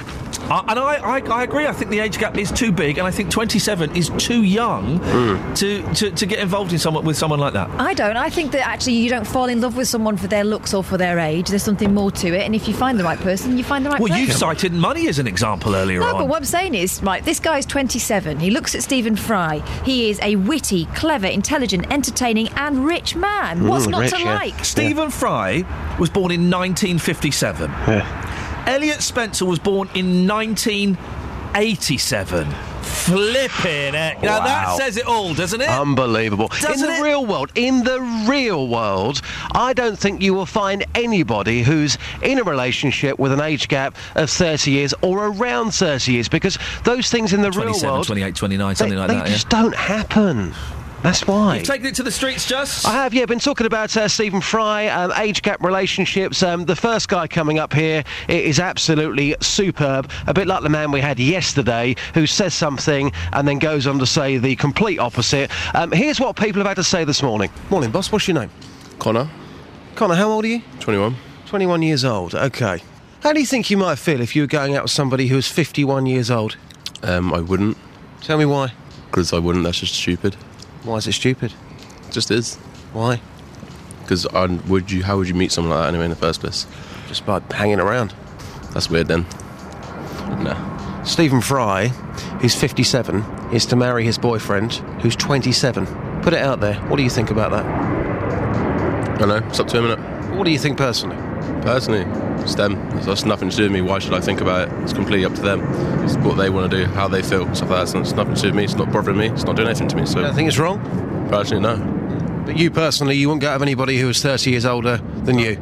Uh, and I, I, I agree. I think the age gap is too big, and I think 27 is too young Hmm. to, to, to get involved in someone with someone like that. I don't. I think that actually you don't fall in love with someone for their looks or for their age. There's something more to it, and if you find the right person, you find the right Well, person. you cited money as an example earlier No, on. but what I'm saying is, right, this guy's 27. He looks at Stephen Fry. He is a witty, clever, intelligent, entertaining, and rich man. What's Mm, not rich, to yeah. like? Stephen Fry was born in 1957. Elliott Spencer was born in 1987. Flipping it. Now that says it all, doesn't it? Unbelievable. Doesn't in the it? real world, in the real world, I don't think you will find anybody who's in a relationship with an age gap of 30 years or around 30 years because those things in the real world 28, 29, they, something like they that. yeah. just don't happen. That's why. You've taken it to the streets, just. I have, yeah. Been talking about uh, Stephen Fry, um, age gap relationships. Um, the first guy coming up here i- is absolutely superb. A bit like the man we had yesterday, who says something and then goes on to say the complete opposite. Um, here's what people have had to say this morning. Morning, boss. What's your name? Connor, Connor. How old are you? 21. 21 years old. Okay. How do you think you might feel if you were going out with somebody who was 51 years old? Um, I wouldn't. Tell me why. Because I wouldn't. That's just stupid. Why is it stupid? Just is. Why? Because would you? How would you meet someone like that anyway in the first place? Just by hanging around. That's weird then. No. Stephen Fry, who's 57, is to marry his boyfriend, who's 27. Put it out there. What do you think about that? I don't know. It's up to him, innit? What do you think personally? Personally, it's them. It's that's nothing to do with me. Why should I think about it? It's completely up to them. It's what they want to do, how they feel, stuff like that. It's nothing to do with me. It's not bothering me. It's not doing anything to me. So You don't think it's wrong? Personally, no. But you personally, you wouldn't go out with anybody who was 30 years older than you?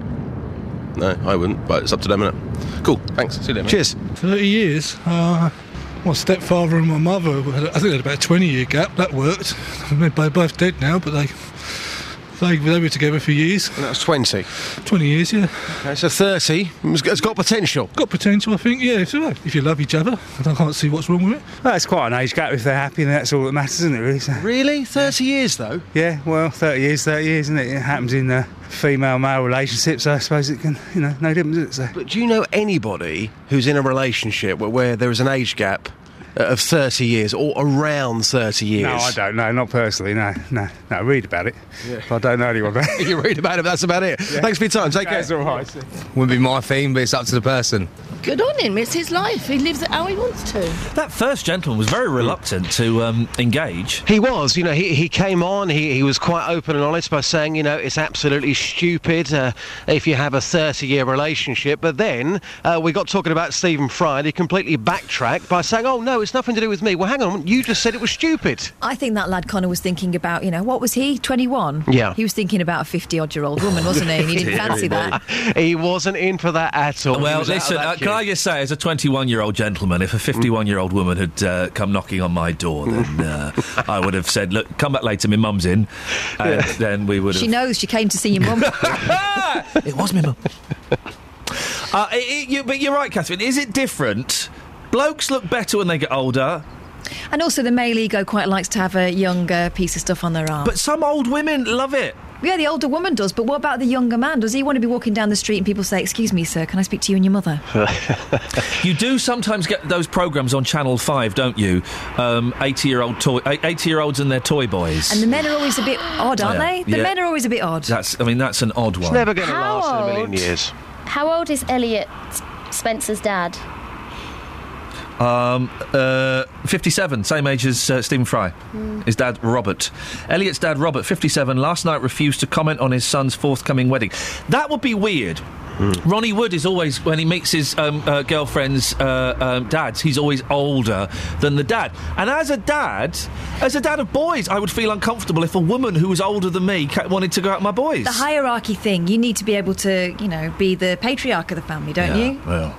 No, I wouldn't. But it's up to them, innit? Cool. Thanks. See you later. mate. Cheers. 30 years. Uh, my stepfather and my mother, I think they had about a 20 year gap. That worked. They're both dead now, but they, they, they were together for years. And that was 20? 20 years, yeah. Okay, so 30. It's got- it's got potential. Got potential, I think, yeah. If, if you love each other, I can't see what's wrong with it. Well, it's quite an age gap if they're happy, and that's all that matters, isn't it, really? So, Really? 30 years, though? yeah, well, 30 years, 30 years, isn't it? It happens in uh, female-male relationships, so I suppose it can, you know, no difference, is it? So. But do you know anybody who's in a relationship where, where there is an age gap of 30 years or around 30 years? No, I don't know, not personally, no, no. No, I read about it, but I don't know anyone about it. you read about it, but that's about it. Thanks for your time. Take care. That's all right. Wouldn't be my theme, but it's up to the person. Good on him. It's his life. He lives it how he wants to. That first gentleman was very reluctant to um, engage. He was, you know, he, he came on, he, he was quite open and honest by saying, you know, it's absolutely stupid uh, if you have a 30 year relationship. But then uh, we got talking about Stephen Fry and he completely backtracked by saying, oh, no, it's nothing to do with me. Well, hang on, you just said it was stupid. I think that lad Connor was thinking about, you know, what was he, 21? Yeah. He was thinking about a 50 odd year old woman, wasn't he? And he didn't fancy that. he wasn't in for that at all. Well, was out of listen, uh, can I just say, as a 21 year old gentleman, if a 51 year old woman had uh, come knocking on my door, then uh, I would have said, Look, come back later, my mum's in. And then we would have. She knows she came to see your mum. it was my mum. Uh, it- it- you, but you're right, Catherine. Is it different? Blokes look better when they get older, and also, the male ego quite likes to have a younger piece of stuff on their arm. but some old women love it. Yeah, the older woman does, but what about the younger man? Does he want to be walking down the street and people say, Excuse me, sir, can I speak to you and your mother? You do sometimes get those programs on Channel Five, don't you? Um, Eighty-year-old toy, eighty-year-olds and their toy boys. And the men are always a bit odd, aren't Yeah. they? The Yeah. men are always a bit odd. That's, I mean, that's an odd one. never going to How last in a million years. How old is Elliott Spencer's dad? Um, uh, 57, same age as uh, Stephen Fry. Hmm. His dad, Robert. Elliott's dad, Robert, 57, last night refused to comment on his son's forthcoming wedding. That would be weird. Ronnie Wood is always, when he meets his um, uh, girlfriend's uh, um, dads, he's always older than the dad. And as a dad, as a dad of boys, I would feel uncomfortable if a woman who was older than me ca- wanted to go out with my boys. The hierarchy thing, you need to be able to, you know, be the patriarch of the family, don't you? Well.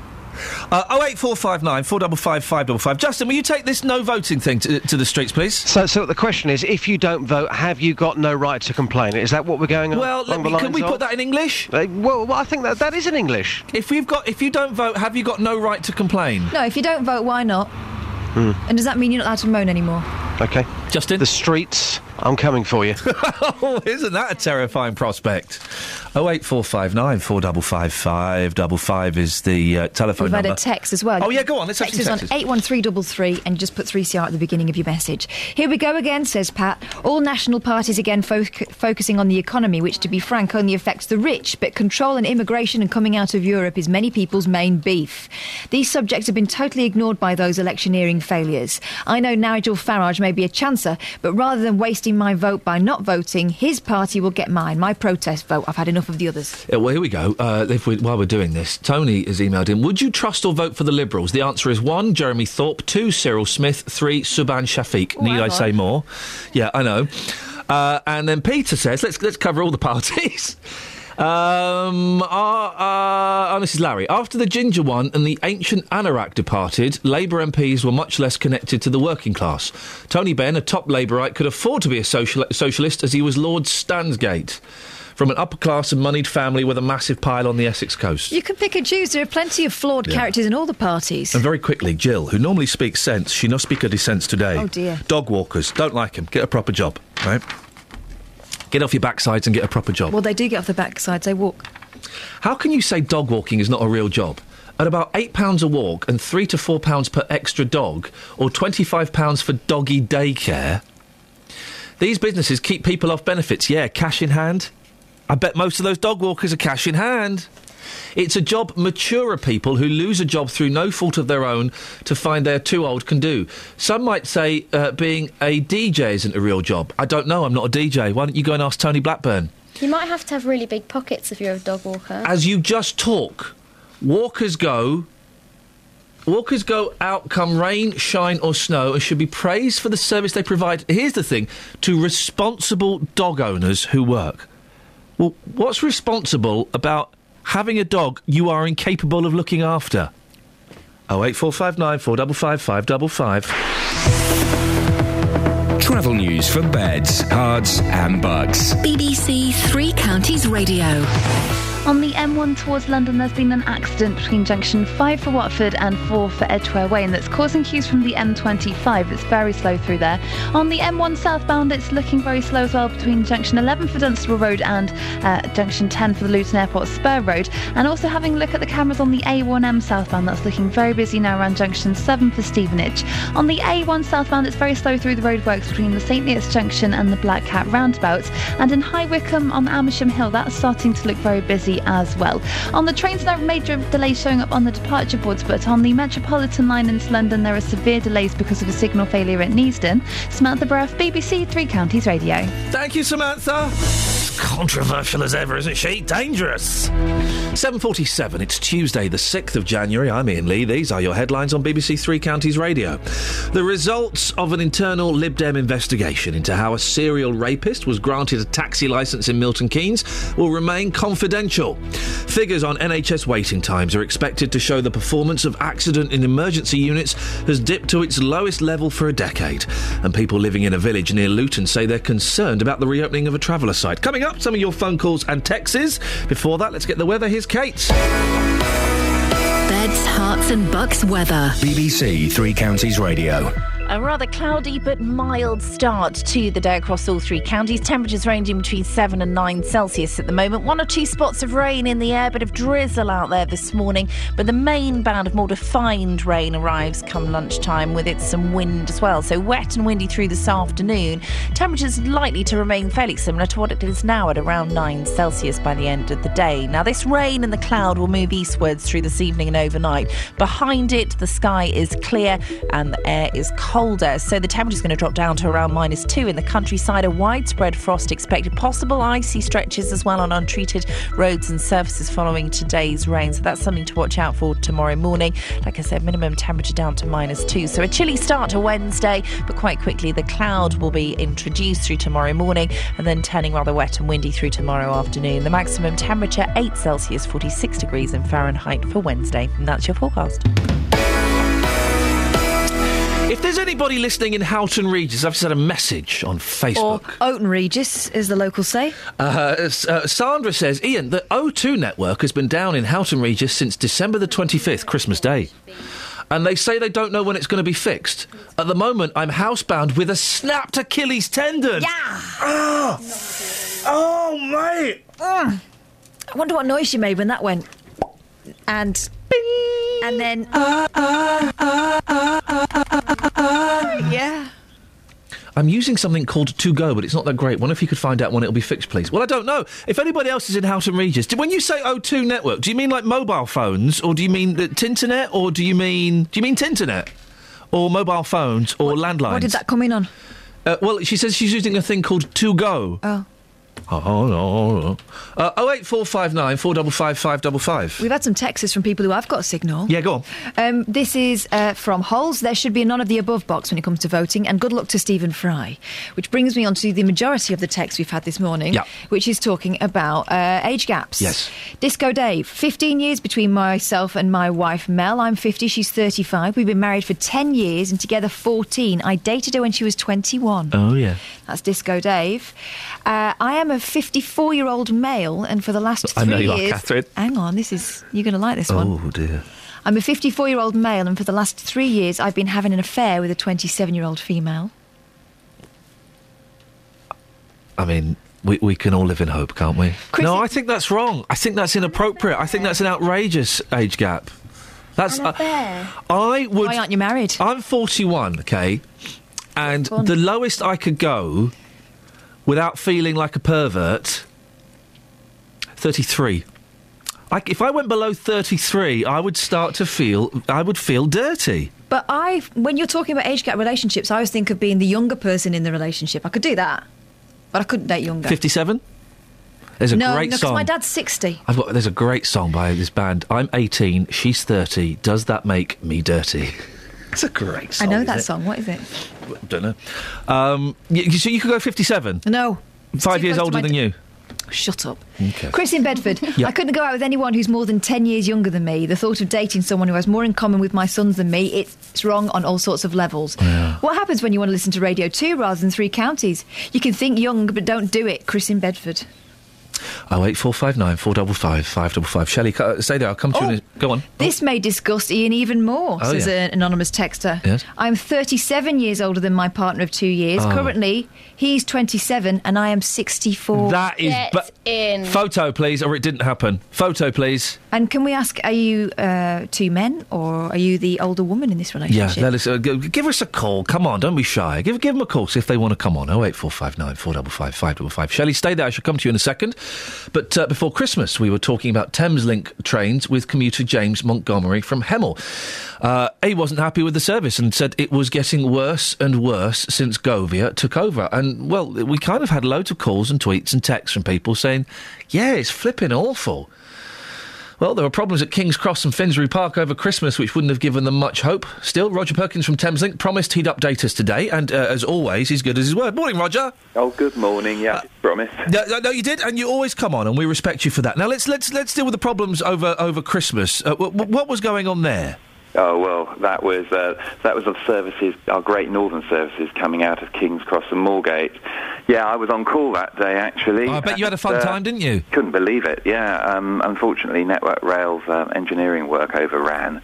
Uh, 08459 455 555. Justin, will you take this no voting thing to, to the streets, please? So, so the question is, if you don't vote, have you got no right to complain? Is that what we're going on? Well, let along the me, can lines we of? put that in English? Uh, well, well, I think that that is in English. If we've got, if you don't vote, have you got no right to complain? No, if you don't vote, why not? Hmm. And does that mean you're not allowed to moan anymore? Okay. Justin? The streets, I'm coming for you. oh, isn't that a terrifying prospect? 08459 455 555 is the uh, telephone We've number. had a text as well. Oh, yeah, go on, let's have text some us on texts. 81333 and just put 3CR at the beginning of your message. Here we go again, says Pat. All national parties again foc- focusing on the economy, which, to be frank, only affects the rich, but control and immigration and coming out of Europe is many people's main beef. These subjects have been totally ignored by those electioneering failures. I know Nigel Farage may be a chancer, but rather than wasting my vote by not voting, his party will get mine, my protest vote. I've had enough enough of the others. Yeah, well, here we go. Uh, if we, while we're doing this, Tony has emailed in. Would you trust or vote for the Liberals? The answer is one, Jeremy Thorpe, two, Cyril Smith, three, Subhan Shafiq. Oh, Need hang I say more? Yeah, I know. Uh, and then Peter says, let's let's cover all the parties. Um, uh, uh, oh, this is Larry. After the Ginger one and the ancient Anorak departed, Labour MPs were much less connected to the working class. Tony Benn, a top Labourite, could afford to be a social- socialist as he was Lord Stansgate. From an upper class and moneyed family with a massive pile on the Essex coast. You can pick and choose. There are plenty of flawed Yeah. characters in all the parties. And very quickly, Jill, who normally speaks sense, she no speak of dissents today. Oh, dear. Dog walkers, don't like them. Get a proper job, right? Get off your backsides and get a proper job. Well, they do get off the backsides. They walk. How can you say dog walking is not a real job? At about £8 a walk and 3 to £4 per extra dog, or £25 for doggy daycare, these businesses keep people off benefits. Yeah, cash in hand. I bet most of those dog walkers are cash in hand. It's a job maturer people who lose a job through no fault of their own to find they're too old can do. Some might say uh, being a DJ isn't a real job. I don't know, I'm not a DJ. Why don't you go and ask Tony Blackburn? You might have to have really big pockets if you're a dog walker. as you just talk, walkers go. Walkers go out come rain, shine, or snow and should be praised for the service they provide. Here's the thing to responsible dog owners who work. Well, what's responsible about having a dog you are incapable of looking after? Oh eight four five nine four double five five double five. Travel news for beds, herts, and bucks. BBC Three Counties Radio. On the M1 towards London, there's been an accident between junction 5 for Watford and 4 for Edgware Way, and that's causing queues from the M25. It's very slow through there. On the M1 southbound, it's looking very slow as well between junction 11 for Dunstable Road and uh, junction 10 for the Luton Airport Spur Road. And also having a look at the cameras on the A1M southbound, that's looking very busy now around junction 7 for Stevenage. On the A1 southbound, it's very slow through the roadworks between the St Neots Junction and the Black Cat roundabout. And in High Wycombe on Amersham Hill, that's starting to look very busy as well. On the trains, there are major delays showing up on the departure boards, but on the Metropolitan line into London, there are severe delays because of a signal failure at Neasden. Samantha Bruff, BBC Three Counties Radio. Thank you, Samantha. Controversial as ever, isn't she? Dangerous. 7.47, it's Tuesday, the 6th of January. I'm Iain Lee. These are your headlines on BBC Three Counties Radio. The results of an internal Lib Dem investigation into how a serial rapist was granted a taxi licence in Milton Keynes will remain confidential. Figures on NHS waiting times are expected to show the performance of accident in emergency units has dipped to its lowest level for a decade. And people living in a village near Luton say they're concerned about the reopening of a traveller site. Coming up, some of your phone calls and texts. Before that, let's get the weather. Here's Kate. Beds, Herts, and bucks weather. BBC Three Counties Radio. A rather cloudy but mild start to the day across all three counties. Temperatures ranging between 7 and 9 Celsius at the moment. One or two spots of rain in the air, a bit of drizzle out there this morning. But the main band of more defined rain arrives come lunchtime with it some wind as well. So wet and windy through this afternoon. Temperatures likely to remain fairly similar to what it is now at around 9 Celsius by the end of the day. Now, this rain and the cloud will move eastwards through this evening and overnight. Behind it, the sky is clear and the air is colder. So the temperature is going to drop down to around minus two in the countryside. A widespread frost expected. Possible icy stretches as well on untreated roads and surfaces following today's rain. So that's something to watch out for tomorrow morning. Like I said, minimum temperature down to minus two. So a chilly start to Wednesday, but quite quickly the cloud will be introduced through tomorrow morning and then turning rather wet and windy through tomorrow afternoon. The maximum temperature 8 Celsius, 46 degrees in Fahrenheit for Wednesday. And that's your forecast. If there's anybody listening in Houghton Regis, I've sent a message on Facebook. Or Oaten Regis, as the locals say. Uh, uh, Sandra says, Iain, the O2 network has been down in Houghton Regis since December the 25th, Christmas Day. And they say they don't know when it's going to be fixed. At the moment, I'm housebound with a snapped Achilles tendon. Yeah. Oh, mate. I wonder what noise you made when that went. And. And then. Uh, uh, uh, yeah. I'm using something called TU Go, but it's not that great. Wonder if you could find out when it'll be fixed, please. Well, I don't know. If anybody else is in Houghton Regis, do, when you say O2 network, do you mean like mobile phones, or do you mean the Tinternet, or do you mean do you mean Tinternet, or mobile phones, or landlines? What did that come in on? Uh, well, she says she's using a thing called TU Go. Oh. Oh, no. Uh, 08459 455 555. We've had some texts from people who have got a signal. Yeah, go on. Um, this is uh, from Holes. There should be a none of the above box when it comes to voting, and good luck to Stephen Fry. Which brings me on to the majority of the text we've had this morning, Yeah. which is talking about uh, age gaps. Yes. Disco Dave, 15 years between myself and my wife Mel. I'm 50, she's 35. We've been married for 10 years and together 14. I dated her when she was 21. Oh, yeah. That's Disco Dave. Uh, I am a 54 year old male, and for the last three I know you are, years. Catherine. Hang on, this is. You're going to like this one. Oh, dear. I'm a 54 year old male, and for the last three years, I've been having an affair with a 27 year old female. I mean, we, we can all live in hope, can't we? no, I think that's wrong. I think that's inappropriate. I think that's an outrageous age gap. That's. An uh. I would. Why aren't you married? I'm 41, okay? And the lowest I could go without feeling like a pervert, 33. I, if I went below 33, I would start to feel. I would feel dirty. But I, when you're talking about age gap relationships, I always think of being the younger person in the relationship. I could do that, but I couldn't date younger. 57? There's a great song. no, great no, song. my dad's 60. I've got. There's a great song by this band. I'm 18. She's 30. Does that make me dirty? It's a great song. I know that it? song. What is it? I Don't know. Um, y- so you could go 57. No. Five too years older than d- you. Shut up. Okay. Chris in Bedford. Yeah. I couldn't go out with anyone who's more than 10 years younger than me. The thought of dating someone who has more in common with my sons than me, it's wrong on all sorts of levels. What happens when you want to listen to Radio 2 rather than three counties? You can think young, but don't do it. Chris in Bedford. Oh eight four five nine four double five five double five. Shelley, uh, stay there. I'll come to you. In a, go on. This may disgust Iain even more, Oh, says yeah. an anonymous texter. Yes. I'm 37 years older than my partner of two years. Oh. Currently, he's 27 and I am 64. That is. ba- Photo, please, or it didn't happen. Photo, please. And can we ask, are you uh, two men or are you the older woman in this Yeah, relationship? let us, uh, g- give us a call. Come on, don't be shy. Give give them a call see if they want to come on. Oh eight four five nine four double five five double five. Shelley, stay there. I shall come to you in a second. But uh, before Christmas, we were talking about Thameslink trains with commuter James Montgomery from Hemel. Uh, he wasn't happy with the service and said it was getting worse and worse since Govia took over. And well, we kind of had loads of calls and tweets and texts from people saying, "Yeah, it's flipping awful." Well, there were problems at King's Cross and Finsbury Park over Christmas, which wouldn't have given them much hope. Still, Roger Perkins from Thameslink promised he'd update us today, and uh, as always, he's good as his word. Morning, Roger. Oh, good morning. Yeah, promise. No, no, no, you did, and you always come on, and we respect you for that. Now let's let's let's deal with the problems over over Christmas. Uh, w- w- what was going on there? Oh well, that was uh, that was of services, our Great Northern services coming out of King's Cross and Moorgate. Yeah, I was on call that day actually. Oh, I bet you had a fun uh, time, didn't you? Couldn't believe it. Yeah. Um, unfortunately, Network Rail's uh, engineering work overran,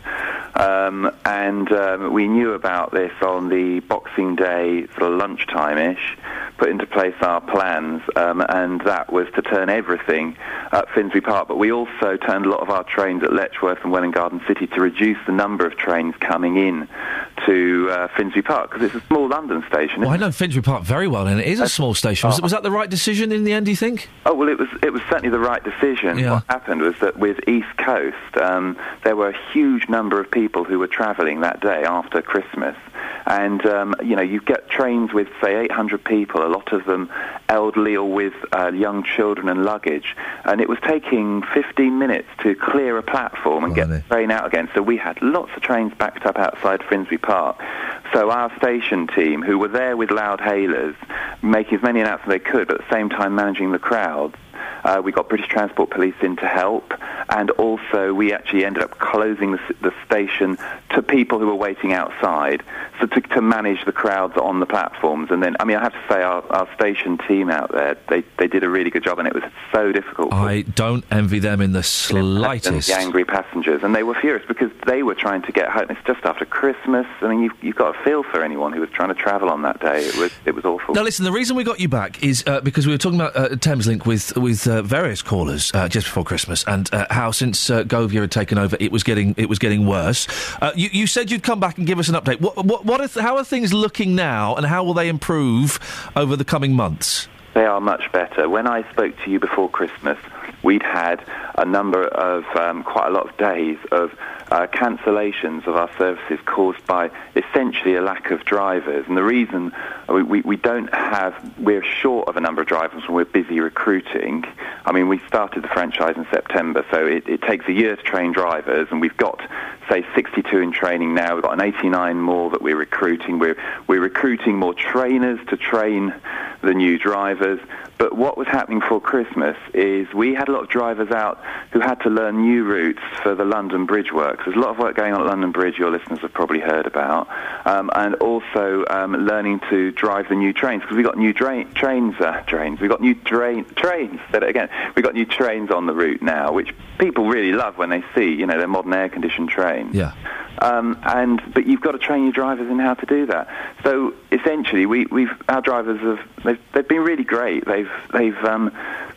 um, and um, we knew about this on the Boxing Day sort of lunchtime-ish. Put into place our plans, um, and that was to turn everything at Finsbury Park. But we also turned a lot of our trains at Letchworth and Welwyn Garden City to reduce the number of trains coming in to uh, Finsbury Park because it's a small London station. Well, I know Finsbury Park very well, and it is a small station. Was, was that the right decision in the end? Do you think? Oh well, it was it was certainly the right decision. What happened was that with East Coast, um, there were a huge number of people who were travelling that day after Christmas, and um, you know you get trains with say 800 people, a lot of them elderly or with uh, young children and luggage, and it was taking 15 minutes to clear a platform and get the train out again. So we had lots of trains backed up outside Finsbury Park. So our station team, who were there with loud hailers, making as many announcements as they could, but at the same time managing the crowds, uh, we got British Transport Police in to help, and also we actually ended up closing the, the station to people who were waiting outside, so to, to manage the crowds on the platforms. And then, I mean, I have to say, our, our station team out there, they, they did a really good job, and it was so difficult. I don't envy them in the slightest. the angry passengers, and they were furious because they were trying to get home. It's just after Christmas. I mean, you've, you've got a feel for anyone who was trying to travel on that day. It was it was awful. Now, listen. The reason we got you back is uh, because we were talking about uh, Thameslink with with uh, various callers uh, just before Christmas, and uh, how since uh, Govia had taken over, it was getting it was getting worse. Uh, you, you said you'd come back and give us an update. What, what, what are th- how are things looking now, and how will they improve over the coming months? They are much better. When I spoke to you before Christmas, we'd had a number of um, quite a lot of days of uh, cancellations of our services caused by essentially a lack of drivers. And the reason we, we, we don't have, we're short of a number of drivers when we're busy recruiting. I mean, we started the franchise in September, so it, it takes a year to train drivers, and we've got, say, 62 in training now. We've got an 89 more that we're recruiting. We're, we're recruiting more trainers to train the new drivers. But what was happening for Christmas is we had a lot of drivers out who had to learn new routes for the London Bridge works. There's a lot of work going on at London Bridge your listeners have probably heard about. Um, and also um, learning to drive the new trains because we've got new dra- trains, uh, trains. We've got new train trains. Said it again. We've got new trains on the route now, which people really love when they see. You know, they're modern air-conditioned trains. Yeah. Um, and but you've got to train your drivers in how to do that. So essentially, we, we've our drivers have they've, they've been really great. They've they've um,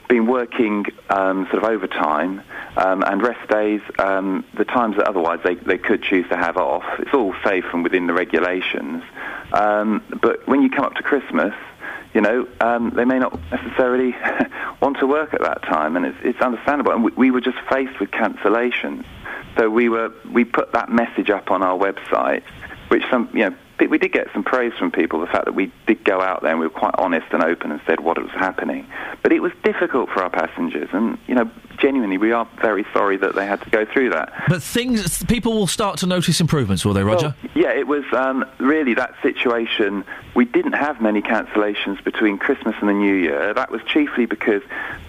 been working um, sort of overtime um, and rest days, um, the times that otherwise they, they could choose to have off. It's all safe and within the regulations. Um, but when you come up to Christmas, you know, um, they may not necessarily want to work at that time, and it's, it's understandable. And we, we were just faced with cancellations, so we were we put that message up on our website, which some you know we did get some praise from people. The fact that we did go out there and we were quite honest and open and said what was happening, but it was difficult for our passengers, and you know, genuinely, we are very sorry that they had to go through that. But things, people will start to notice improvements, will they, Roger? Well, yeah, it was um, really that situation. We didn't have many cancellations between Christmas and the New Year. That was chiefly because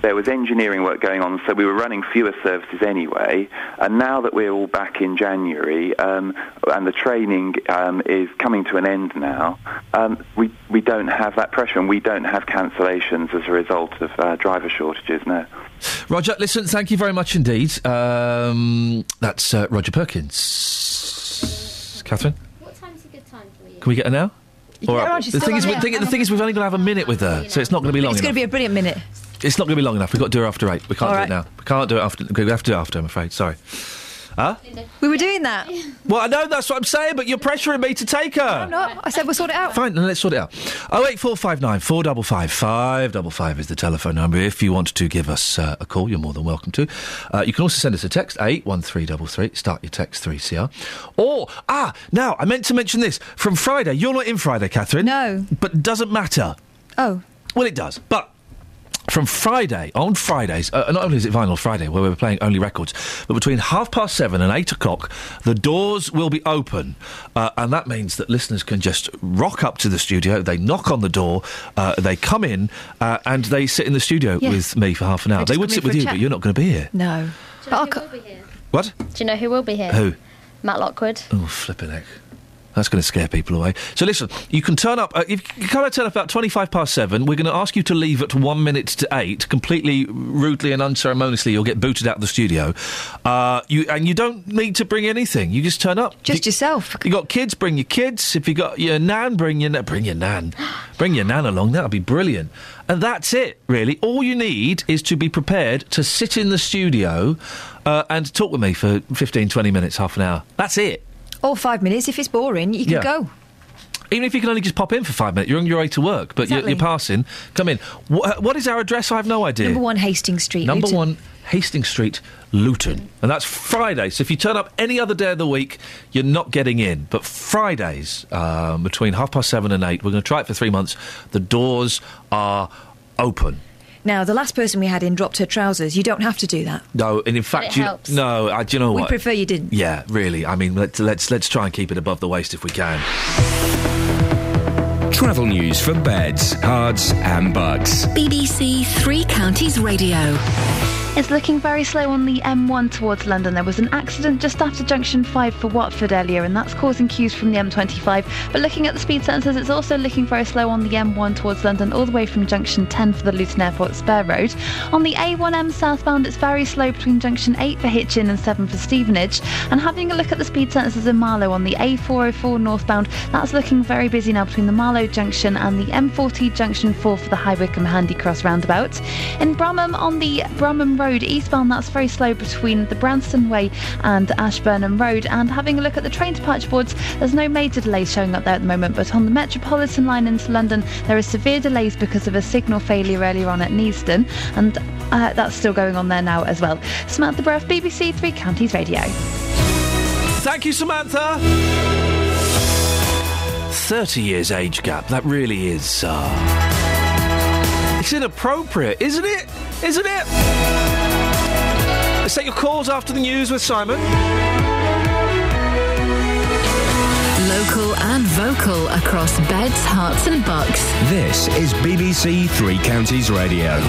there was engineering work going on, so we were running fewer services anyway. And now that we're all back in January um, and the training um, is coming to an end now, um, we we don't have that pressure and we don't have cancellations as a result of uh, driver shortages. No. Roger, listen, thank you very much indeed. Um, that's uh, Roger Perkins. Catherine, What time's a good time for you? can we get her now? Yeah, All right. Roger's The thing is, we- here. thing- the thing is, we've only going to have a minute with her, so it's not going to be long It's going to be a brilliant minute. It's not going to be long enough. We've got to do it after eight. We can't All do right. it now. We can't do it after. We have to do it after. I'm afraid. Sorry. Huh? We were doing that. Well, I know that's what I'm saying, but you're pressuring me to take her. No, no, I said we'll sort it out. Fine, then let's sort it out. Oh eight four five nine four double five five double five is the telephone number. If you want to give us uh, a call, you're more than welcome to. Uh, you can also send us a text eight one three double three. Start your text three CR. Or ah, now I meant to mention this from Friday. You're not in Friday, Catherine. No, but doesn't matter. Oh, well, it does, but. From Friday, on Fridays, uh, not only is it Vinyl Friday, where we're playing only records, but between half past seven and eight o'clock, the doors will be open. Uh, and that means that listeners can just rock up to the studio, they knock on the door, uh, they come in, uh, and they sit in the studio Yeah. with me for half an hour. They They would sit with you, chat. but you're not going to be here. no. Do you know who will be here? What? Do you know who will be here? Who? Matt Lockwood. Oh, flipping heck. That's going to scare people away. So listen, you can turn up. Uh, if you kind of turn up about twenty-five past seven. We're going to ask you to leave at one minute to eight. Completely rudely and unceremoniously, you'll get booted out of the studio. Uh, you and you don't need to bring anything. You just turn up. Just yourself. You got kids, bring your kids. If you got your nan, bring your bring your nan, bring your nan along. That'll be brilliant. And that's it, really. All you need is to be prepared to sit in the studio uh, and talk with me for 15, 20 minutes, half an hour. That's it. Or five minutes. If it's boring, you can Yeah. go. Even if you can only just pop in for five minutes, you're on your way to work, but you're, you're passing. Come in. What, what is our address? I have no idea. Number one Hastings Street. Number Luton. one, Hastings Street, Luton. And that's Friday. So if you turn up any other day of the week, you're not getting in. But Fridays, um, between half past seven and eight, we're going to try it for three months. The doors are open. Now, the last person we had in dropped her trousers. You don't have to do that. No, and in fact, it you, helps. no, uh, do you know we what? prefer you didn't. Yeah, really. I mean, let's let's let's try and keep it above the waist if we can. Travel news for beds, herts, and bucks. BBC Three Counties Radio. It's looking very slow on the M1 towards London. There was an accident just after junction 5 for Watford earlier, and that's causing queues from the M25. But looking at the speed sensors, it's also looking very slow on the M1 towards London, all the way from junction 10 for the Luton Airport Spur Road. On the A1M southbound, it's very slow between junction 8 for Hitchin and 7 for Stevenage. And having a look at the speed sensors in Marlow on the A404 northbound, that's looking very busy now between the Marlow junction and the M40 junction 4 for the High Wycombe Handy Cross roundabout. In Bromham, on the Bromham Road eastbound, that's very slow between the Branston Way and Ashburnham Road. And having a look at the train departure boards, there's no major delays showing up there at the moment, but on the Metropolitan line into London, there are severe delays because of a signal failure earlier on at Neasden, and uh, that's still going on there now as well. Samantha Bruff, BBC Three Counties Radio. Thank you, Samantha. 30 years age gap, that really is. Uh, it's inappropriate, isn't it? Isn't it? Let's take your calls after the news with Simon. Local and vocal across beds, Herts, and bucks. This is BBC Three Counties Radio.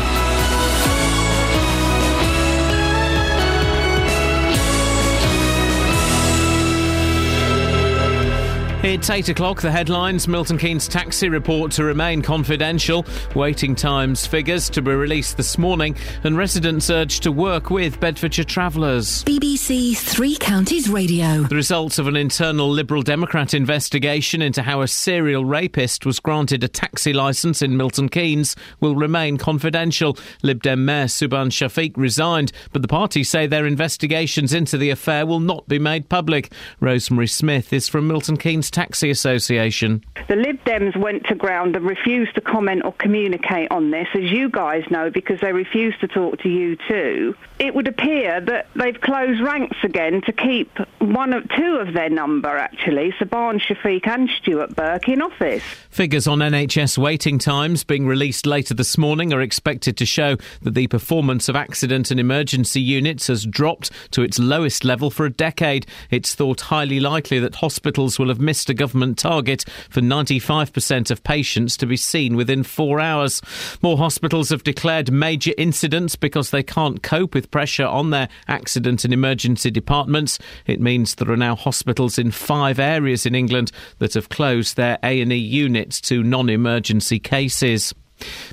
It's 8 o'clock. The headlines Milton Keynes taxi report to remain confidential. Waiting times figures to be released this morning. And residents urged to work with Bedfordshire travellers. BBC Three Counties Radio. The results of an internal Liberal Democrat investigation into how a serial rapist was granted a taxi licence in Milton Keynes will remain confidential. Lib Dem Mayor Subhan Shafiq resigned, but the party say their investigations into the affair will not be made public. Rosemary Smith is from Milton Keynes Taxi Association. The Lib Dems went to ground and refused to comment or communicate on this, as you guys know, because they refused to talk to you too. It would appear that they've closed ranks again to keep one of two of their number, actually, Subhan Shafiq and Stuart Burke, in office. Figures on NHS waiting times being released later this morning are expected to show that the performance of accident and emergency units has dropped to its lowest level for a decade. It's thought highly likely that hospitals will have missed a government target for 95% of patients to be seen within four hours. More hospitals have declared major incidents because they can't cope with pressure on their accident and emergency departments. It means there are now hospitals in five areas in England that have closed their A&E units to non-emergency cases.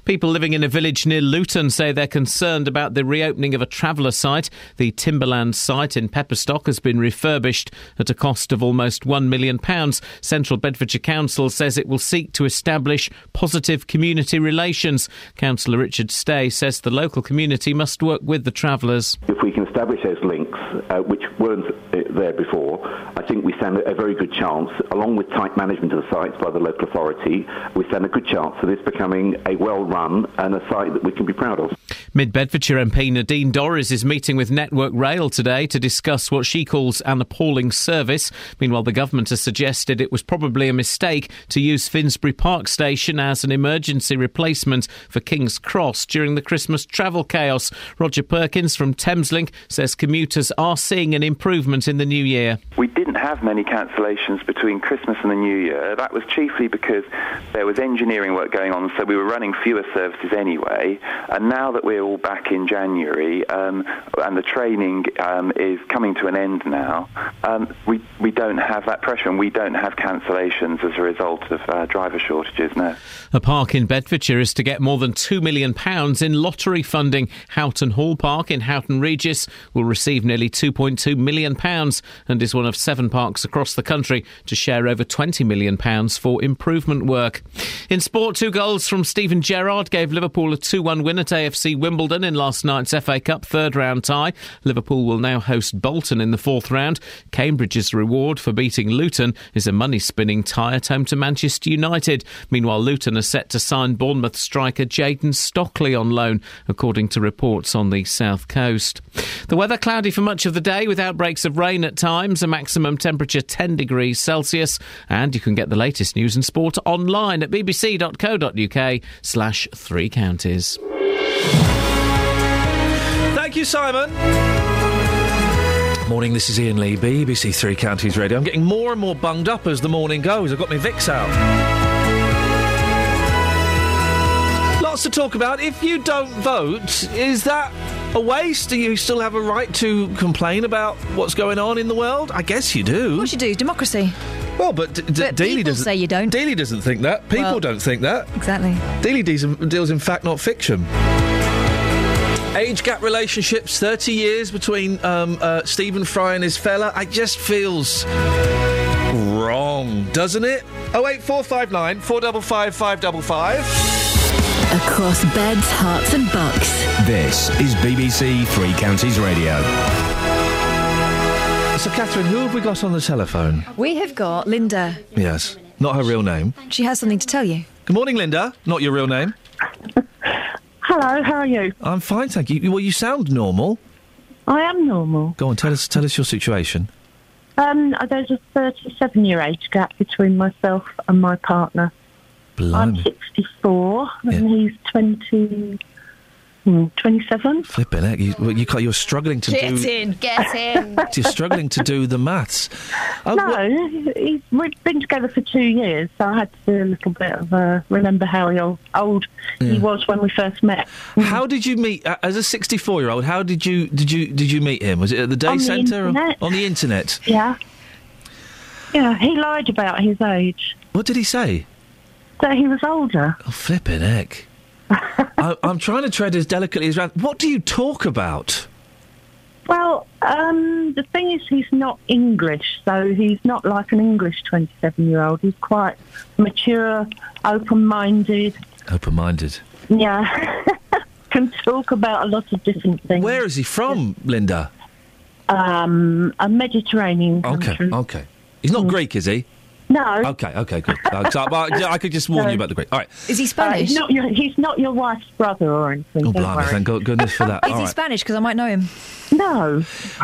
People living in a village near Luton say they're concerned about the reopening of a traveller site. The Timberland site in Pepperstock has been refurbished at a cost of almost £1 million. Central Bedfordshire Council says it will seek to establish positive community relations. Councillor Richard Stay says the local community must work with the travellers. If we can establish those links, uh, which weren't uh, there before, I think we stand a very good chance, along with tight management of the sites by the local authority, we stand a good chance for this becoming a well run and a site that we can be proud of. Mid Bedfordshire MP Nadine Dorries is meeting with Network Rail today to discuss what she calls an appalling service. Meanwhile, the government has suggested it was probably a mistake to use Finsbury Park Station as an emergency replacement for King's Cross during the Christmas travel chaos. Roger Perkins from Thameslink says commuters are seeing an improvement in the new year. We didn't have many cancellations between Christmas and the New Year. That was chiefly because there was engineering work going on, so we were running fewer services anyway. And now that we're all back in January um, and the training um, is coming to an end now, um, we, we don't have that pressure and we don't have cancellations as a result of uh, driver shortages now. A park in Bedfordshire is to get more than £2 million in lottery funding. Houghton Hall Park in Houghton Regis will receive nearly £2.2 million and is one of seven parks across the country to share over £20 million for improvement work. In sport, two goals from Steven Gerrard gave Liverpool a 2 1 win at AFC Wimbledon in last night's FA Cup third round tie. Liverpool will now host Bolton in the fourth round. Cambridge's reward for beating Luton is a money spinning tie at home to Manchester United. Meanwhile, Luton are set to sign Bournemouth striker Jayden Stockley on loan, according to reports on the south coast. The weather cloudy for much of the day with outbreaks of rain at times, a maximum temperature 10 degrees Celsius. And you can get the latest news and sport online at bbc.co.uk slash three counties. Thank you, Simon. Morning, this is Iain Lee, BBC Three Counties Radio. I'm getting more and more bunged up as the morning goes. I've got my Vicks out. Lots to talk about. If you don't vote, is that a waste? Do you still have a right to complain about what's going on in the world? I guess you do. Of course you do. Democracy. Well, but, d- d- But Dealey doesn't say you don't. Dealey doesn't think that. People Well- don't think that. Exactly. Dealey deals in, deals in fact, not fiction. Age gap relationships, 30 years between um, uh, Stephen Fry and his fella. It just feels wrong, doesn't it? 08459 455 555. Across beds, herts, and bucks. This is BBC Three Counties Radio. So, Catherine, who have we got on the telephone? We have got Linda. Yes, not her real name. She has something to tell you. Good morning, Linda. Not your real name. Hello, how are you? I'm fine, thank you. Well, you sound normal. I am normal. Go on, tell us, tell us your situation. Um, there's a 37 year age gap between myself and my partner. Blimey. I'm 64 and he's 20, hmm, 27. Flipping heck, You, well, you, you're struggling to Get do. in, get in. You're struggling to do the maths. Oh, no, he's, we've been together for two years, so I had to do a little bit of uh, remember how old, old he was when we first met. How did you meet uh, as a 64 year old? How did you did you did you meet him? Was it at the day On the centre or internet. on the internet? Yeah. Yeah, he lied about his age. What did he say? That he was older. Oh, flipping heck! I, I'm trying to tread as delicately as round. What do you talk about? Well, um, the thing is, he's not English, so he's not like an English 27 year old. He's quite mature, open minded. Open minded. Yeah. Can talk about a lot of different things. Where is he from, Linda? Um, a Mediterranean Okay, country. okay. He's not Greek, is he? No. Okay, okay, good. Uh, so, I, I could just warn No. you about the Greek. All right. Is he Uh, Spanish? he's, not your, he's not your wife's brother or anything. Oh, don't blimey, thank God, goodness for that. Is All he right. Spanish? Because I might know him. No.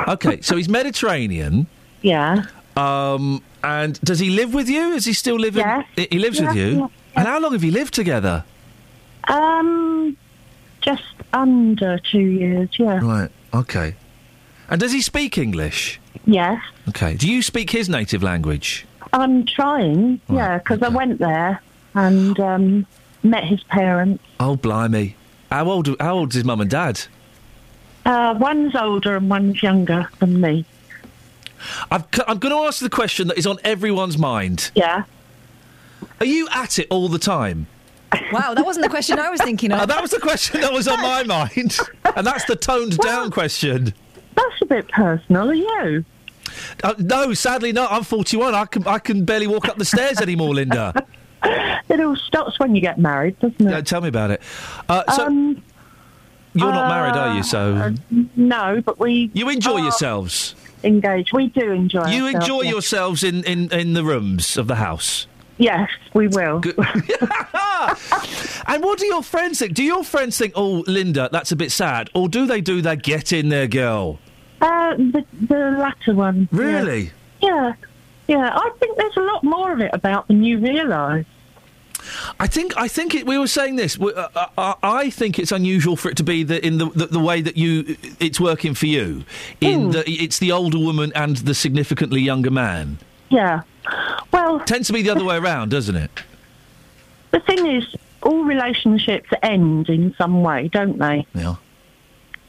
Okay, so he's Mediterranean. Yeah. Um, and does he live with you? Is he still living? Yes. He he lives with Yeah, you. yeah, And how long have you lived together? Um, just under two years, yeah. Right. Okay. And does he speak English? Yes. Okay. Do you speak his native language? I'm trying, yeah, because I went there and um, met his parents. Oh, blimey. How old? How old's his mum and dad? Uh, one's older and one's younger than me. I've, c- I'm going to ask the question that is on everyone's mind. Yeah. Are you at it all the time? Wow, that wasn't the question I was thinking of. Uh, that was the question that was on my mind, and that's the toned down question. That's a bit personal, are you? Uh, no, sadly not. I'm 41. I can I can barely walk up the stairs anymore, Linda. It all stops when you get married, doesn't it? Uh, tell me about it. Uh, so Um, you're not married, are you? So uh, no, but we you enjoy are yourselves. Engaged. We do enjoy. You enjoy yes. yourselves in, in, in the rooms of the house. Yes, we will. And what do your friends think? Do your friends think, oh, Linda, that's a bit sad? Or do they do that get in there, girl? Uh, the, the latter one. Really? Yeah. Yeah, I think there's a lot more of it about than you realise. I think I think it, we were saying this. we- Uh, uh, I think it's unusual for it to be the, in the, the the way that you it's working for you. In the, it's the older woman and the significantly younger man. Yeah. Well, tends to be the other way around, doesn't it? The thing is, all relationships end in some way, don't they? Yeah.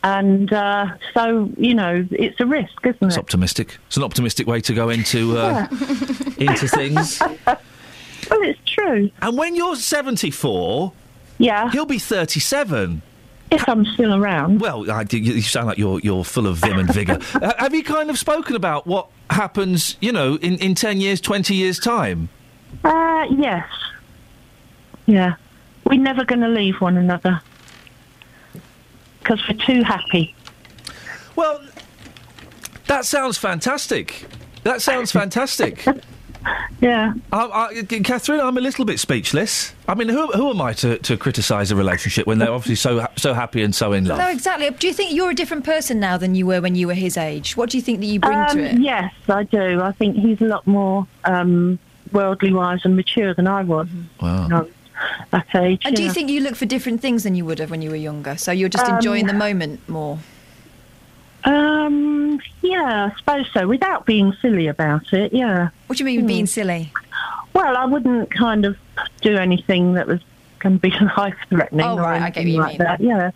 And uh, so, you know, it's a risk, isn't it? It's optimistic. It's an optimistic way to go into uh, into things. well, it's true. And when you're 74, yeah, he'll be 37. If I'm still around. Well, I, you you sound like you're you're full of vim and vigour. Uh, Have you kind of spoken about what happens, you know, in, in 10 years, 20 years' time? Uh, yes. Yeah. We're never going to leave one another. Because we're too happy. Well, that sounds fantastic. That sounds fantastic. yeah. I, I, Catherine, I'm a little bit speechless. I mean, who, who am I to, to criticise a relationship when they're obviously so ha- so happy and so in love? No, exactly. Do you think you're a different person now than you were when you were his age? What do you think that you bring Um, to it? Yes, I do. I think he's a lot more um, worldly wise and mature than I was. Wow. when I was that age. And do you think you look for different things than you would have when you were younger? So you're just Um, enjoying the moment more? Um, yeah, I suppose so. Without being silly about it, yeah. What do you mean being silly? Well, I wouldn't kind of do anything that was going to be life threatening. Oh, right, I get what you like mean. That. Yeah.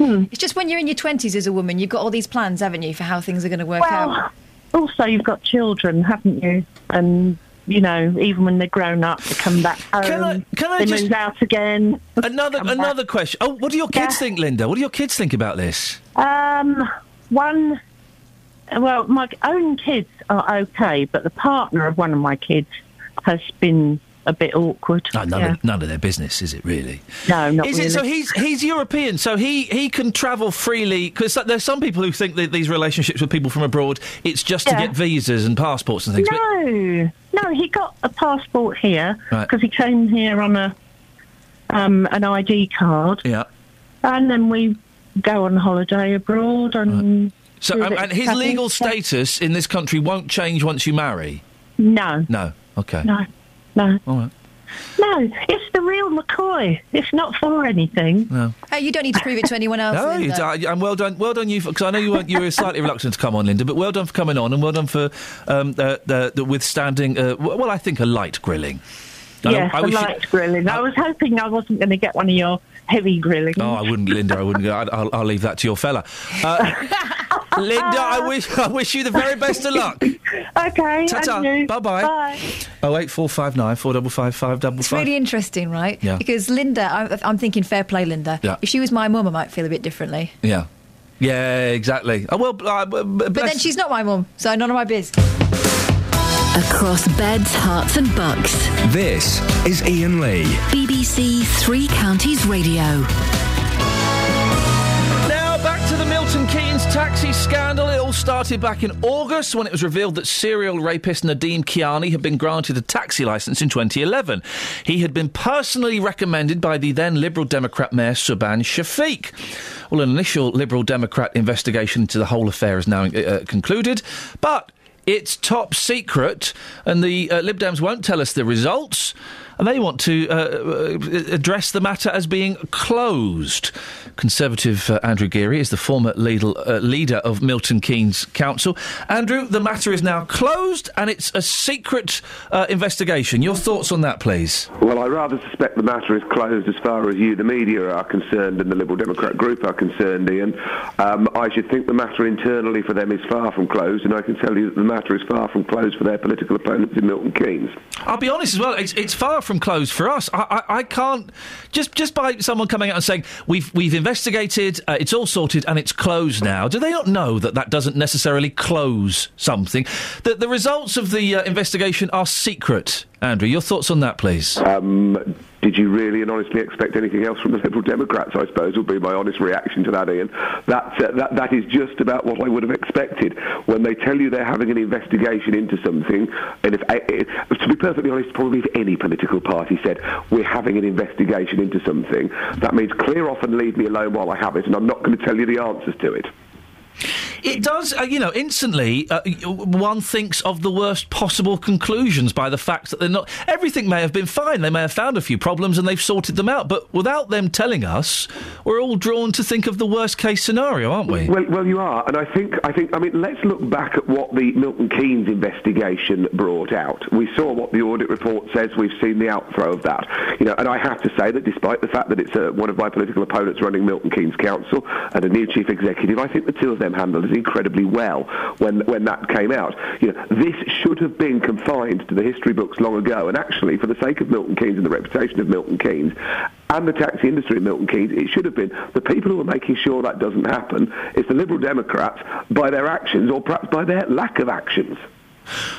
It's just when you're in your 20s as a woman, you've got all these plans, haven't you, for how things are going to work Well, out? also you've got children, haven't you? And you know, even when they're grown up, they come back home. Can I- can I they just- move out again. Another another question. Oh, what do your kids think, Linda? What do your kids think about this? Um, one. Well, my own kids are okay, but the partner of one of my kids has been a bit awkward. None, yeah. of, none of their business, is it really? No, not Is it so? He's he's European, so he he can travel freely. Because there's some people who think that these relationships with people from abroad, it's just to get visas and passports and things. but- No, he got a passport here Right. because he came here on a um, an ID card, yeah. and then we go on holiday abroad and. So um, and his legal status in this country won't change once you marry. No, No. Okay. no, no. All right. No, it's the real McCoy. It's not for anything. No. Hey, you don't need to prove it to anyone else. No, you Linda. d- and well done, well done you, because I know you were you were slightly reluctant to come on, Linda, but well done for coming on, and well done for um, the, the, the withstanding. Uh, w- well, I think a light grilling. And yes, I, I, wish you- liked grilling. I was hoping I wasn't going to get one of your heavy grilling. Oh, I wouldn't, Linda. I wouldn't go. I'd, I'll, I'll leave that to your fella. Uh, Linda, I wish I wish you the very best of luck. Okay, Ta-ta. Bye-bye. Bye. Oh eight four five nine four double five five double It's five. really interesting, right? Yeah. Because Linda, I, I'm thinking fair play, Linda. Yeah. If she was my mum, I might feel a bit differently. Yeah, yeah, exactly. Oh well, uh, b- b- But bless- then she's not my mum, so none of my biz. Across beds, herts, and bucks. This is Iain Lee. BBC Three Counties Radio. Taxi scandal. It all started back in August when it was revealed that serial rapist Nadeem Kiani had been granted a taxi licence in 2011. He had been personally recommended by the then Liberal Democrat Mayor Subhan Shafiq. Well, an initial Liberal Democrat investigation into the whole affair is now uh, concluded, but it's top secret, and the uh, Lib Dems won't tell us the results. And they want to uh, uh, address the matter as being closed. Conservative uh, Andrew Geary is the former leader, uh, leader of Milton Keynes Council. Andrew, the matter is now closed and it's a secret uh, investigation. Your thoughts on that, please? Well, I rather suspect the matter is closed as far as you, the media, are concerned and the Liberal Democrat group are concerned, Iain. Um, I should think the matter internally for them is far from closed, and I can tell you that the matter is far from closed for their political opponents in Milton Keynes. I'll be honest as well. It's, it's far from closed for us. I, I, I can't just just by someone coming out and saying we've we've investigated, uh, it's all sorted, and it's closed now. Do they not know that that doesn't necessarily close something? That the results of the uh, investigation are secret. Andrew, your thoughts on that, please? Um, did you really and honestly expect anything else from the Liberal Democrats? I suppose would be my honest reaction to that, Iain. That uh, that that is just about what I would have expected when they tell you they're having an investigation into something. And if, uh, to be perfectly honest, probably if any political party said we're having an investigation into something, that means clear off and leave me alone while I have it, and I'm not going to tell you the answers to it. It does, uh, you know, instantly uh, one thinks of the worst possible conclusions by the fact that they're not. Everything may have been fine. They may have found a few problems and they've sorted them out. But without them telling us, we're all drawn to think of the worst case scenario, aren't we? Well, well, you are, and I think, I think, I mean, let's look back at what the Milton Keynes investigation brought out. We saw what the audit report says. We've seen the outthrow of that, you know. And I have to say that, despite the fact that it's uh, one of my political opponents running Milton Keynes Council and a new chief executive, I think the two of them handled it incredibly well when when that came out. You know, this should have been confined to the history books long ago. And actually, for the sake of Milton Keynes and the reputation of Milton Keynes and the taxi industry in Milton Keynes, it should have been the people who are making sure that doesn't happen. It's the Liberal Democrats by their actions or perhaps by their lack of actions.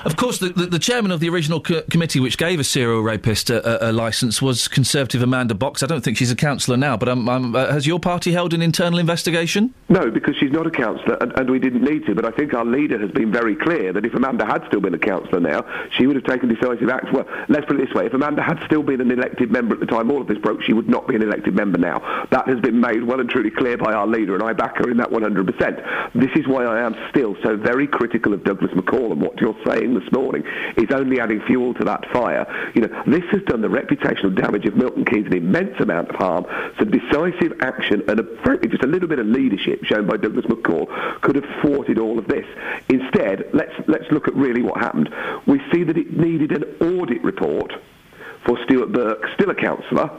Of course, the, the, the chairman of the original co- committee which gave a serial rapist a, a, a licence was Conservative Amanda Box. I don't think she's a councillor now, but um, um, uh, has your party held an internal investigation? No, because she's not a councillor, and, and we didn't need to. But I think our leader has been very clear that if Amanda had still been a councillor now, she would have taken decisive action. Well, let's put it this way: if Amanda had still been an elected member at the time all of this broke, she would not be an elected member now. That has been made well and truly clear by our leader, and I back her in that 100%. This is why I am still so very critical of Douglas McCall, and what you're saying this morning is only adding fuel to that fire. You know, this has done the reputational damage of Milton Keynes an immense amount of harm. Some decisive action and a, frankly just a little bit of leadership shown by Douglas McCall could have thwarted all of this. Instead, let's let's look at really what happened. We see that it needed an audit report for Stuart Burke, still a councillor,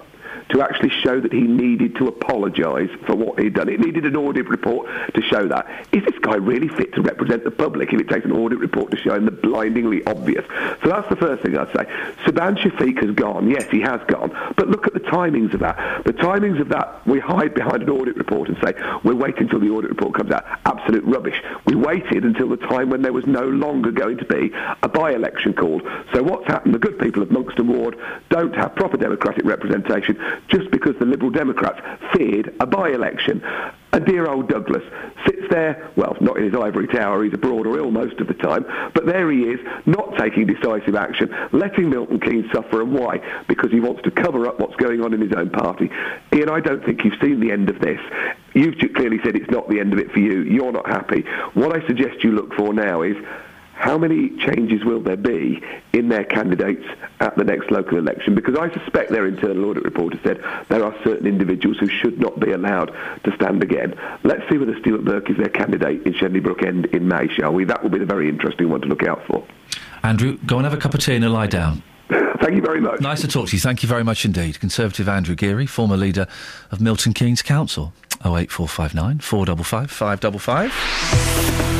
to actually show that he needed to apologise for what he'd done. It needed an audit report to show that. Is this guy really fit to represent the public if it takes an audit report to show him the blindingly obvious? So that's the first thing I'd say. Subhan Shafiq has gone. Yes, he has gone. But look at the timings of that. The timings of that, we hide behind an audit report and say, we're waiting until the audit report comes out. Absolute rubbish. We waited until the time when there was no longer going to be a by-election called. So what's happened? The good people of Monkston Ward don't have proper democratic representation just because the Liberal Democrats feared a by-election. And dear old Douglas sits there, well, not in his ivory tower, he's abroad or ill most of the time, but there he is, not taking decisive action, letting Milton Keynes suffer. And why? Because he wants to cover up what's going on in his own party. Iain, I don't think you've seen the end of this. You've clearly said it's not the end of it for you. You're not happy. What I suggest you look for now is how many changes will there be in their candidates at the next local election? Because I suspect their internal audit report has said there are certain individuals who should not be allowed to stand again. Let's see whether Stuart Burke is their candidate in Shenley Brook End in May, shall we? That will be the very interesting one to look out for. Andrew, go and have a cup of tea and a lie down. Thank you very much. Nice to talk to you. Thank you very much indeed. Conservative Andrew Geary, former leader of Milton Keynes Council. 08459 455 555.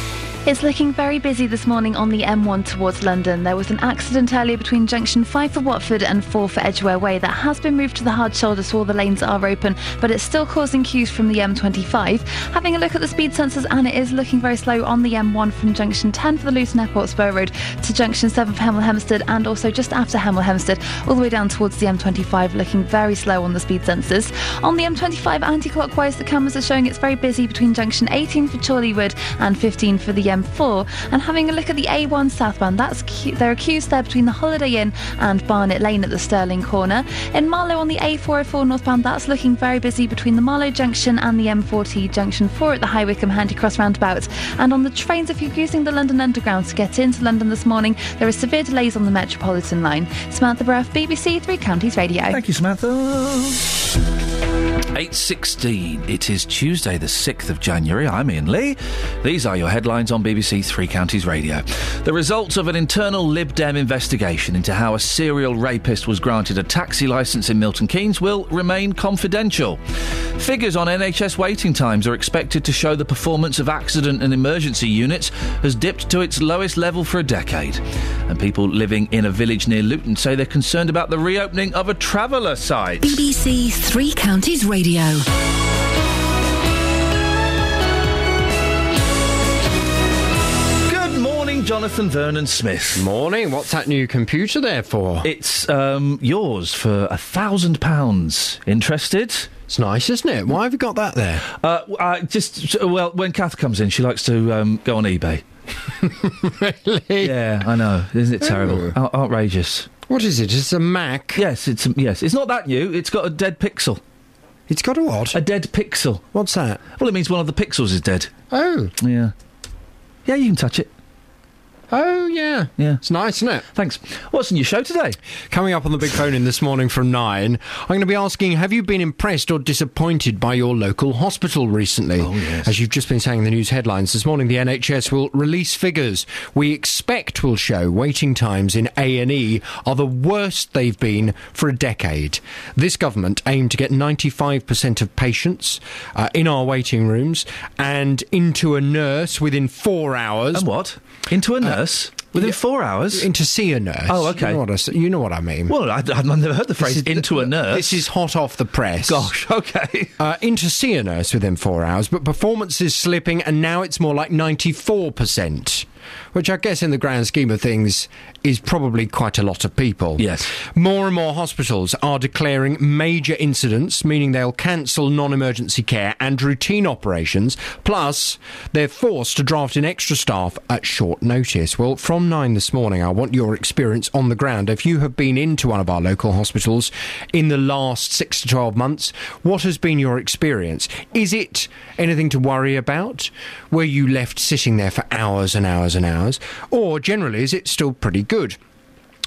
It's looking very busy this morning on the M1 towards London. There was an accident earlier between junction 5 for Watford and 4 for Edgware Way that has been moved to the hard shoulder so all the lanes are open, but it's still causing queues from the M25. Having a look at the speed sensors, and it is looking very slow on the M1 from junction 10 for the Luton Airport Spur Road to junction 7 for Hemel Hempstead and also just after Hemel Hempstead, all the way down towards the M25, looking very slow on the speed sensors. On the M25 anti clockwise, the cameras are showing it's very busy between junction 18 for Chorleywood and 15 for the M4. And having a look at the A1 southbound, that's cu- there are queues there between the Holiday Inn and Barnet Lane at the Stirling corner. In Marlow on the A404 northbound, that's looking very busy between the Marlow junction and the M40 junction 4 at the High Wycombe Handy Cross roundabout. And on the trains, if you're using the London Underground to get into London this morning, there are severe delays on the Metropolitan line. Samantha Bruff, BBC Three Counties Radio. Thank you, Samantha. 8.16. It is Tuesday, the 6th of January. I'm Iain Lee. These are your headlines on BBC Three Counties Radio. The results of an internal Lib Dem investigation into how a serial rapist was granted a taxi licence in Milton Keynes will remain confidential. Figures on NHS waiting times are expected to show the performance of accident and emergency units has dipped to its lowest level for a decade. And people living in a village near Luton say they're concerned about the reopening of a traveller site. BBC Three Counties Radio. Good morning, Jonathan Vernon Smith. Morning. What's that new computer there for? It's um, yours for a thousand pounds. Interested? It's nice, isn't it? Why have you got that there? Uh, uh, just well, when Kath comes in, she likes to um, go on eBay. really? Yeah, I know. Isn't it terrible? Out- outrageous. What is it? It's a Mac. Yes, it's yes. It's not that new. It's got a dead pixel. It's got a what? A dead pixel. What's that? Well, it means one of the pixels is dead. Oh. Yeah. Yeah, you can touch it. Oh, yeah. Yeah. It's nice, isn't it? Thanks. What's in your show today? Coming up on the big phone in this morning from nine, I'm going to be asking Have you been impressed or disappointed by your local hospital recently? Oh, yes. As you've just been saying in the news headlines this morning, the NHS will release figures we expect will show waiting times in A&E are the worst they've been for a decade. This government aimed to get 95% of patients uh, in our waiting rooms and into a nurse within four hours. And what? Into a nurse within yeah, four hours? Into see a nurse. Oh, okay. You know what I, s- you know what I mean. Well, I, I've never heard the phrase is- "into a nurse." This is hot off the press. Gosh, okay. Uh, into see a nurse within four hours, but performance is slipping, and now it's more like 94%, which I guess in the grand scheme of things is probably quite a lot of people. Yes. More and more hospitals are declaring major incidents, meaning they'll cancel non emergency care and routine operations, plus they're forced to draft in extra staff at short notice. Well, from nine this morning, I want your experience on the ground. If you have been into one of our local hospitals in the last six to 12 months, what has been your experience? Is it anything to worry about? Were you left sitting there for hours and hours and hours? Or generally, is it still pretty good?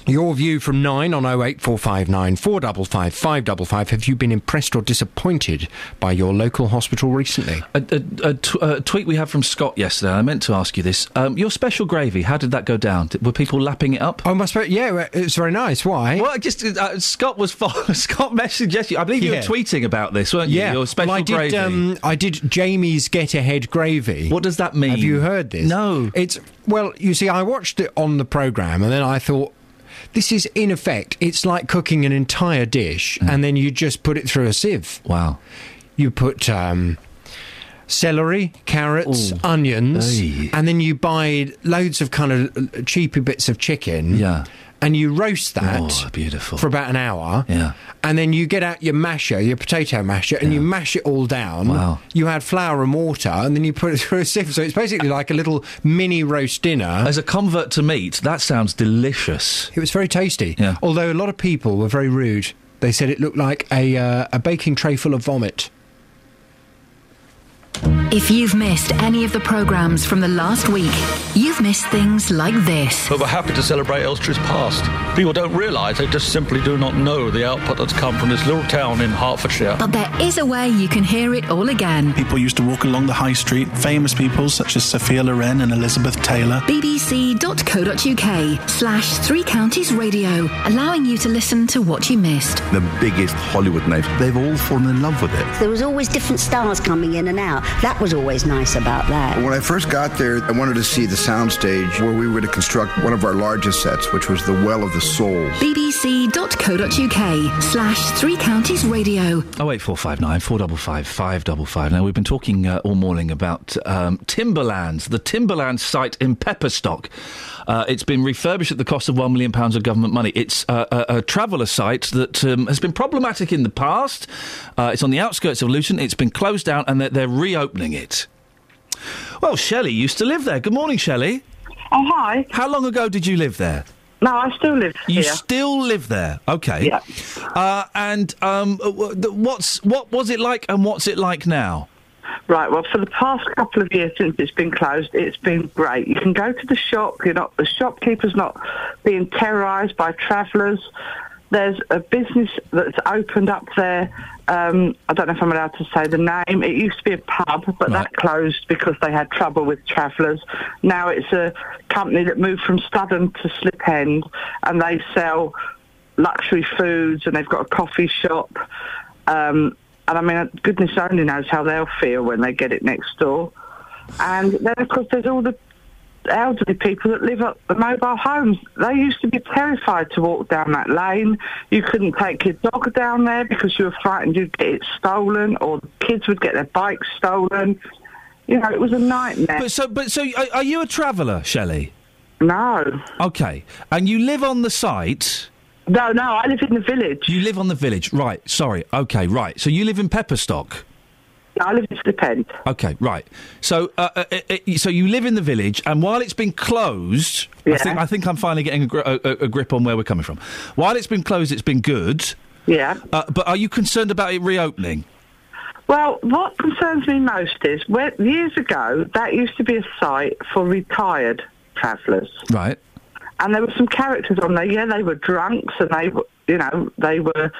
Your view from 9 on 08459 455 555. Have you been impressed or disappointed by your local hospital recently? A, a, a, t- a tweet we had from Scott yesterday. I meant to ask you this. Um, your special gravy. How did that go down? Did, were people lapping it up? Oh, my spe- yeah, it was very nice. Why? Well, just uh, Scott was fo- Scott messaged you. I believe you Yeah. were tweeting about this, weren't you? Yeah, Your special well, I did. gravy. Um, I did Jamie's Get Ahead gravy. What does that mean? Have you heard this? No. It's well, you see, I watched it on the program, and then I thought. This is in effect, it's like cooking an entire dish and then you just put it through a sieve. Wow. You put um, celery, carrots, onions, Aye. and then you buy loads of kind of cheapy bits of chicken. Yeah. And you roast that Oh, beautiful. for about an hour. Yeah. And then you get out your masher, your potato masher, and you mash it all down. Wow. You add flour and water, and then you put it through a sieve. So it's basically like a little mini roast dinner. As a convert to meat, that sounds delicious. It was very tasty. Yeah. Although a lot of people were very rude. They said it looked like a, uh, a baking tray full of vomit. If you've missed any of the programmes from the last week, you've missed things like this. But we're happy to celebrate Elstree's past. People don't realise, they just simply do not know the output that's come from this little town in Hertfordshire. But there is a way you can hear it all again. People used to walk along the high street, famous people such as Sophia Loren and Elizabeth Taylor. bbc.co.uk slash three counties radio, allowing you to listen to what you missed. the biggest Hollywood names. They've all fallen in love with it. There was always different stars coming in and out. That was always nice about that. When I first got there, I wanted to see the soundstage where we were to construct one of our largest sets, which was the Well of the Soul. bbc.co.uk slash three counties radio. Oh eight four five nine four double five five double five. Now we've been talking uh, all morning about um, Timberlands, the Timberlands site in Pepperstock. Uh, it's been refurbished at the cost of one million pounds of government money. It's uh, a, a traveller site that um, has been problematic in the past. Uh, it's on the outskirts of Luton. It's been closed down, and they're, they're reopening it. Well, Shelley used to live there. Good morning, Shelley. Oh, hi. How long ago did you live there? No, I still live there. You here. still live there, okay? Yeah. Uh, and um, what's what was it like, and what's it like now? Right, well, for the past couple of years since it's been closed, it's been great. You can go to the shop, you're not, the shopkeeper's not being terrorised by travellers. There's a business that's opened up there. Um, I don't know if I'm allowed to say the name. It used to be a pub, but that closed because they had trouble with travellers. Now it's a company that moved from Studham to Slip End, and they sell luxury foods, and they've got a coffee shop. Um, and I mean, goodness only knows how they'll feel when they get it next door. And then, of course, there's all the elderly people that live at the mobile homes. They used to be terrified to walk down that lane. You couldn't take your dog down there because you were frightened you'd get it stolen, or the kids would get their bikes stolen. You know, it was a nightmare. But so, but so, are, are you a traveller, Shelley? No. Okay, and you live on the site. No, no, I live in the village. You live on the village, right? Sorry. Okay, right. So you live in Pepperstock. I live in Slip End. Okay, right. So, uh, uh, uh, uh, so you live in the village, and while it's been closed, I think I think I'm finally getting a, gri- a, a- a grip on where we're coming from. While it's been closed, it's been good. Yeah. Uh, but are you concerned about it reopening? Well, what concerns me most is when, years ago that used to be a site for retired travellers, Right. And there were some characters on there. Yeah, they were drunks, and they were, you know, they were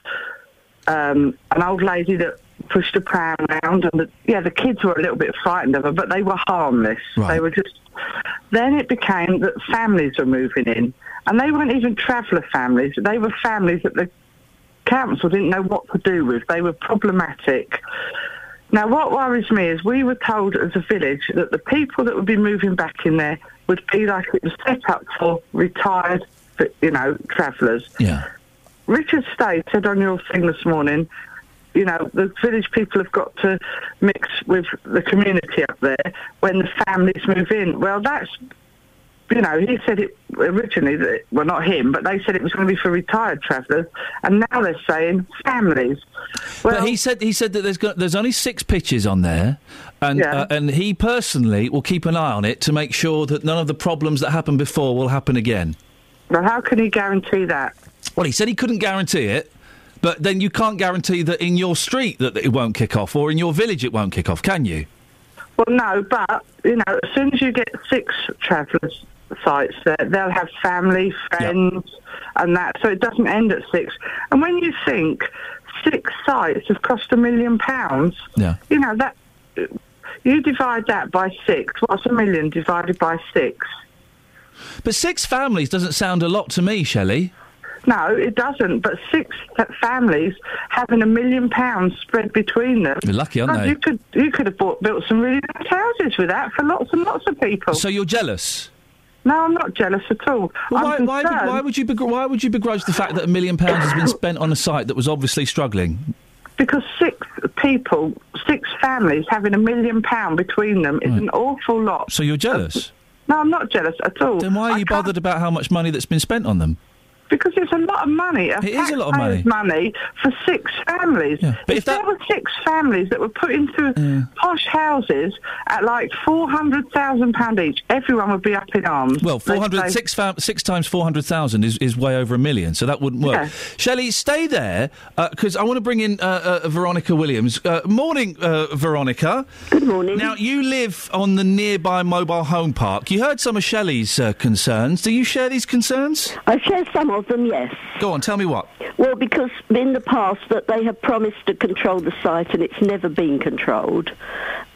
um, an old lady that pushed a pram around, and the, yeah, the kids were a little bit frightened of her, but they were harmless. They were just. Then it became that families were moving in, and they weren't even traveller families. They were families that the council didn't know what to do with. They were problematic. Now, what worries me is we were told as a village that the people that would be moving back in there would be like it was set up for retired, you know, travellers. Yeah. Richard Stay said on your thing this morning, you know, the village people have got to mix with the community up there when the families move in. Well, that's, you know, he said it originally, that, well, not him, but they said it was going to be for retired travellers, and now they're saying families. but he said he said that there's got, there's only six pitches on there, and Yeah. uh, and he personally will keep an eye on it to make sure that none of the problems that happened before will happen again. Well, how can he guarantee that? Well, he said he couldn't guarantee it, but then you can't guarantee that in your street that it won't kick off, or in your village it won't kick off, can you? Well, no, but, you know, as soon as you get six travellers sites there, they'll have family, friends, and that. So it doesn't end at six. And when you think six sites have cost a million pounds, Yeah. you know that you divide that by six. What's a million divided by six? But six families doesn't sound a lot to me, Shelley. No, it doesn't. But six families having a million pounds spread between them. They're lucky, aren't they? You could you could have bought, built some really nice houses with that for lots and lots of people. So you're jealous? No, I'm not jealous at all. Well, why, why, concerned why would you begr- why would you begrudge the fact that a million pounds has been spent on a site that was obviously struggling? because six people, six families having a million pound between them is hmm. an awful lot. So you're jealous? No, I'm not jealous at all. Then why are you bothered about how much money that's been spent on them? Because it's a lot of money. It is a lot of money. money for six families. but if, there were six families that were put into posh houses at like four hundred thousand pound each, everyone would be up in arms. Well, They'd 400, six, fam- six times 400,000 is, is way over a million, so that wouldn't work. Yeah. Shelley, stay there, because I want to bring in uh, uh, Veronica Williams. Uh, morning, uh, Veronica. Good morning. Now, you live on the nearby mobile home park. You heard some of Shelley's uh, concerns. Do you share these concerns? I share some of them, yes. Go on, tell me what. Well, because in the past that they have promised to control the site and it's never been controlled.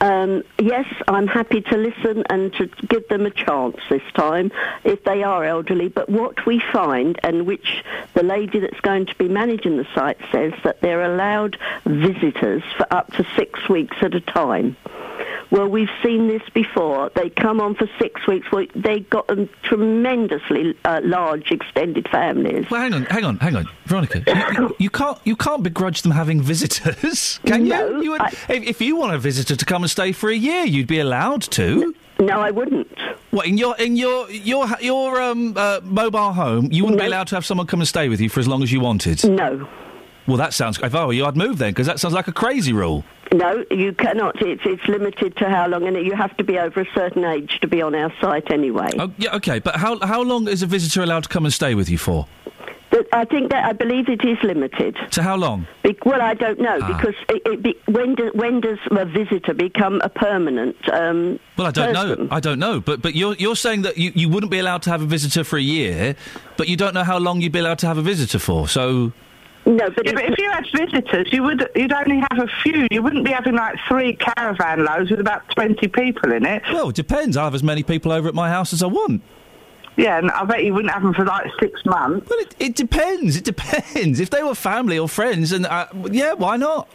Um, yes, I'm happy to listen and to give them a chance this time if they are elderly. But what we find, and which the lady that's going to be managing the site says, that they're allowed visitors for up to six weeks at a time. Well, we've seen this before. They come on for six weeks. Well, they got them tremendously uh, large extended families. Well, hang on, hang on, hang on, Veronica. You, you- you can't, you can't begrudge them having visitors, can No, you? you would, if, if you want a visitor to come and stay for a year, you'd be allowed to. No, I wouldn't. What in your in your your your um, uh, mobile home? You wouldn't be allowed to have someone come and stay with you for as long as you wanted. No. Well, that sounds. If I were you, I'd move then because that sounds like a crazy rule. No, you cannot. It's, it's limited to how long, and you have to be over a certain age to be on our site anyway. Oh, yeah, okay, but how how long is a visitor allowed to come and stay with you for? But I think that I believe it is limited. To how long? Be- well, I don't know Ah. because it, it be- when, do, when does a visitor become a permanent? Um, Well, I don't person? know. I don't know. But but you're you're saying that you, you wouldn't be allowed to have a visitor for a year, but you don't know how long you'd be allowed to have a visitor for. So No, but, Yeah, but if you had visitors, you would you'd only have a few. You wouldn't be having like three caravan loads with about twenty people in it. well, it depends. I have as many people over at my house as I want. Yeah, and I bet you wouldn't have them for like six months. Well, it, it depends. It depends. If they were family or friends, and uh, yeah, why not?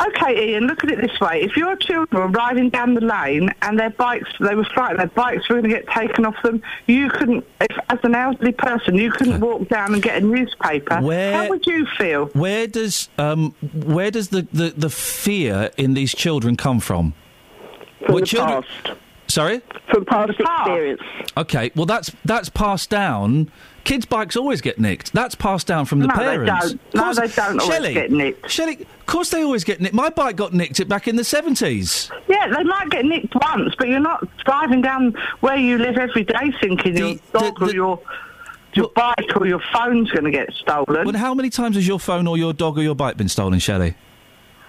Okay, Iain, look at it this way. If your children were riding down the lane and their bikes, they were frightened, their bikes were going to get taken off them, you couldn't, if, as an elderly person, you couldn't walk down and get a newspaper. Where- How would you feel? Where does um where does the, the, the fear in these children come from? From What the children- past. Sorry. From past experience. Okay, well that's that's passed down. Kids' bikes always get nicked. That's passed down from the No, they parents. don't. No, Course- they don't always Shelley, get nicked. Shelley, of course they always get nicked. My bike got nicked back in the seventies. Yeah, they might get nicked once, but you're not driving down where you live every day thinking your dog or your your bike or your phone's going to get stolen. Well, how many times has your phone or your dog or your bike been stolen, Shelley?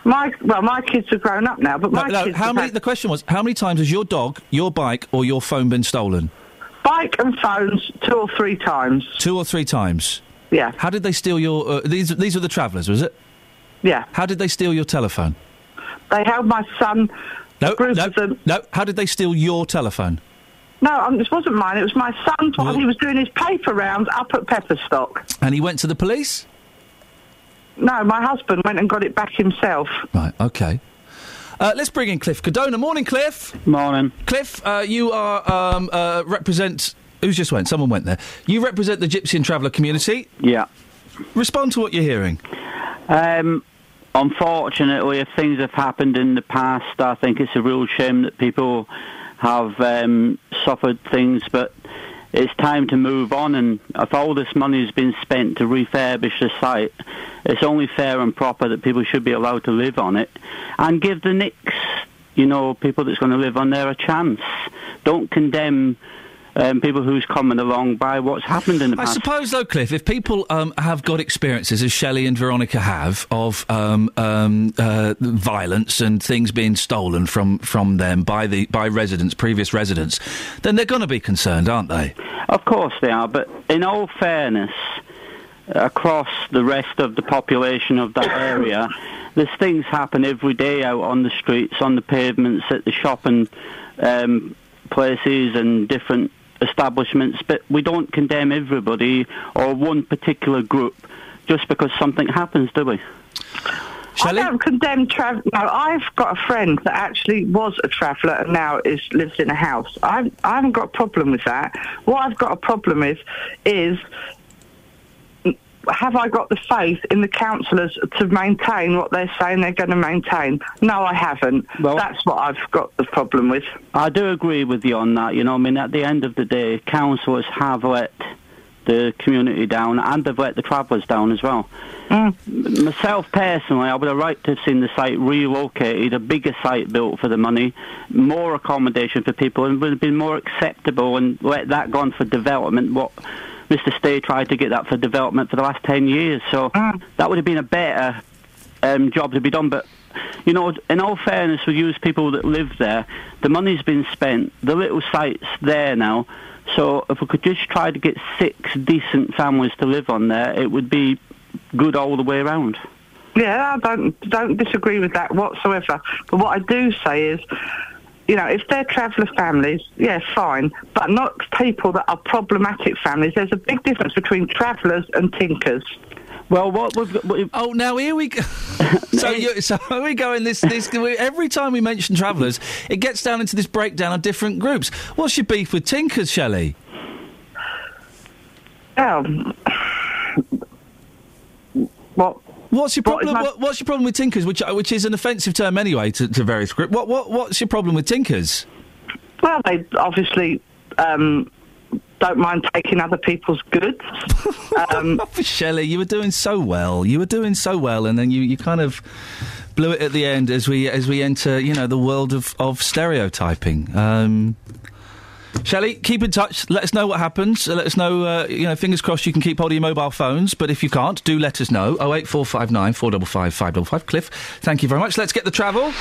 My well, my kids have grown up now, but my No, no, kids how many? had The question was, how many times has your dog, your bike, or your phone been stolen? bike and phones two or three times. Two or three times. Yeah. How did they steal your? Uh, these these are the travellers, was it? Yeah. How did they steal your telephone? They held my son. No, no, no. How did they steal your telephone? No, um, this wasn't mine. It was my son's while he was doing his paper rounds up at Pepperstock. And he went to the police. No, my husband went and got it back himself. Right. Okay. Uh, let's bring in Cliff Codona. Morning, Cliff. Morning. Cliff, uh, you are um, uh, represent. Who's just went? Someone went there. You represent the Gypsy and Traveller community. Yeah. Respond to what you're hearing. Um, unfortunately, if things have happened in the past, I think it's a real shame that people have um, suffered things, but it's time to move on. And if all this money has been spent to refurbish the site, it's only fair and proper that people should be allowed to live on it and give the next, you know, people that's going to live on there a chance. Don't condemn um, people who's coming along by what's happened in the I past. I suppose, though, Cliff, if people um, have got experiences, as Shelley and Veronica have, of um, um, uh, violence and things being stolen from, from them by the by residents, previous residents, then they're going to be concerned, aren't they? Of course they are, but in all fairness, across the rest of the population of that area, there's things happen every day out on the streets, on the pavements, at the shopping um, places and different establishments. But we don't condemn everybody or one particular group just because something happens, do we? I don't condemn travel. No, I've got a friend that actually was a traveller and now is lives in a house. I, I haven't got a problem with that. What I've got a problem with is have I got the faith in the councillors to maintain what they're saying they're going to maintain? No, I haven't. Well- That's what I've got the problem with. I do agree with you on that. You know, I mean, at the end of the day, councillors have let the community down and they've let the travellers down as well. Mm. M- Myself personally, I would have liked to have seen the site relocated, a bigger site built for the money, more accommodation for people, and would have been more acceptable and let that go on for development. What Mr. Stay tried to get that for development for the last 10 years. So that would have been a better um, job to be done. But, you know, in all fairness, we use people that live there. The money's been spent. The little site's there now. So if we could just try to get six decent families to live on there, it would be good all the way around. Yeah, I don't don't disagree with that whatsoever. But what I do say is, you know, if they're traveller families, yeah, fine, but not people that are problematic families. There's a big difference between travellers and tinkers. Well, what we've, Oh, now here we go. so, you, so here we go in this. this every time we mention travellers, it gets down into this breakdown of different groups. What's your beef with Tinkers, Shelley? Um, what? What's your problem? what, what's your problem with Tinkers, which which is an offensive term anyway to, to various groups? What what what's your problem with Tinkers? Well, they obviously um, don't mind taking other people's goods. um, Shelley, you were doing so well. You were doing so well, and then you, you kind of blew it at the end as we as we enter, you know, the world of of stereotyping. Um, Shelley, keep in touch. Let us know what happens. Let us know. Uh, you know, fingers crossed you can keep hold of your mobile phones. But if you can't, do let us know. Oh eight four five nine four double five five double five. Cliff, thank you very much. Let's get the travel.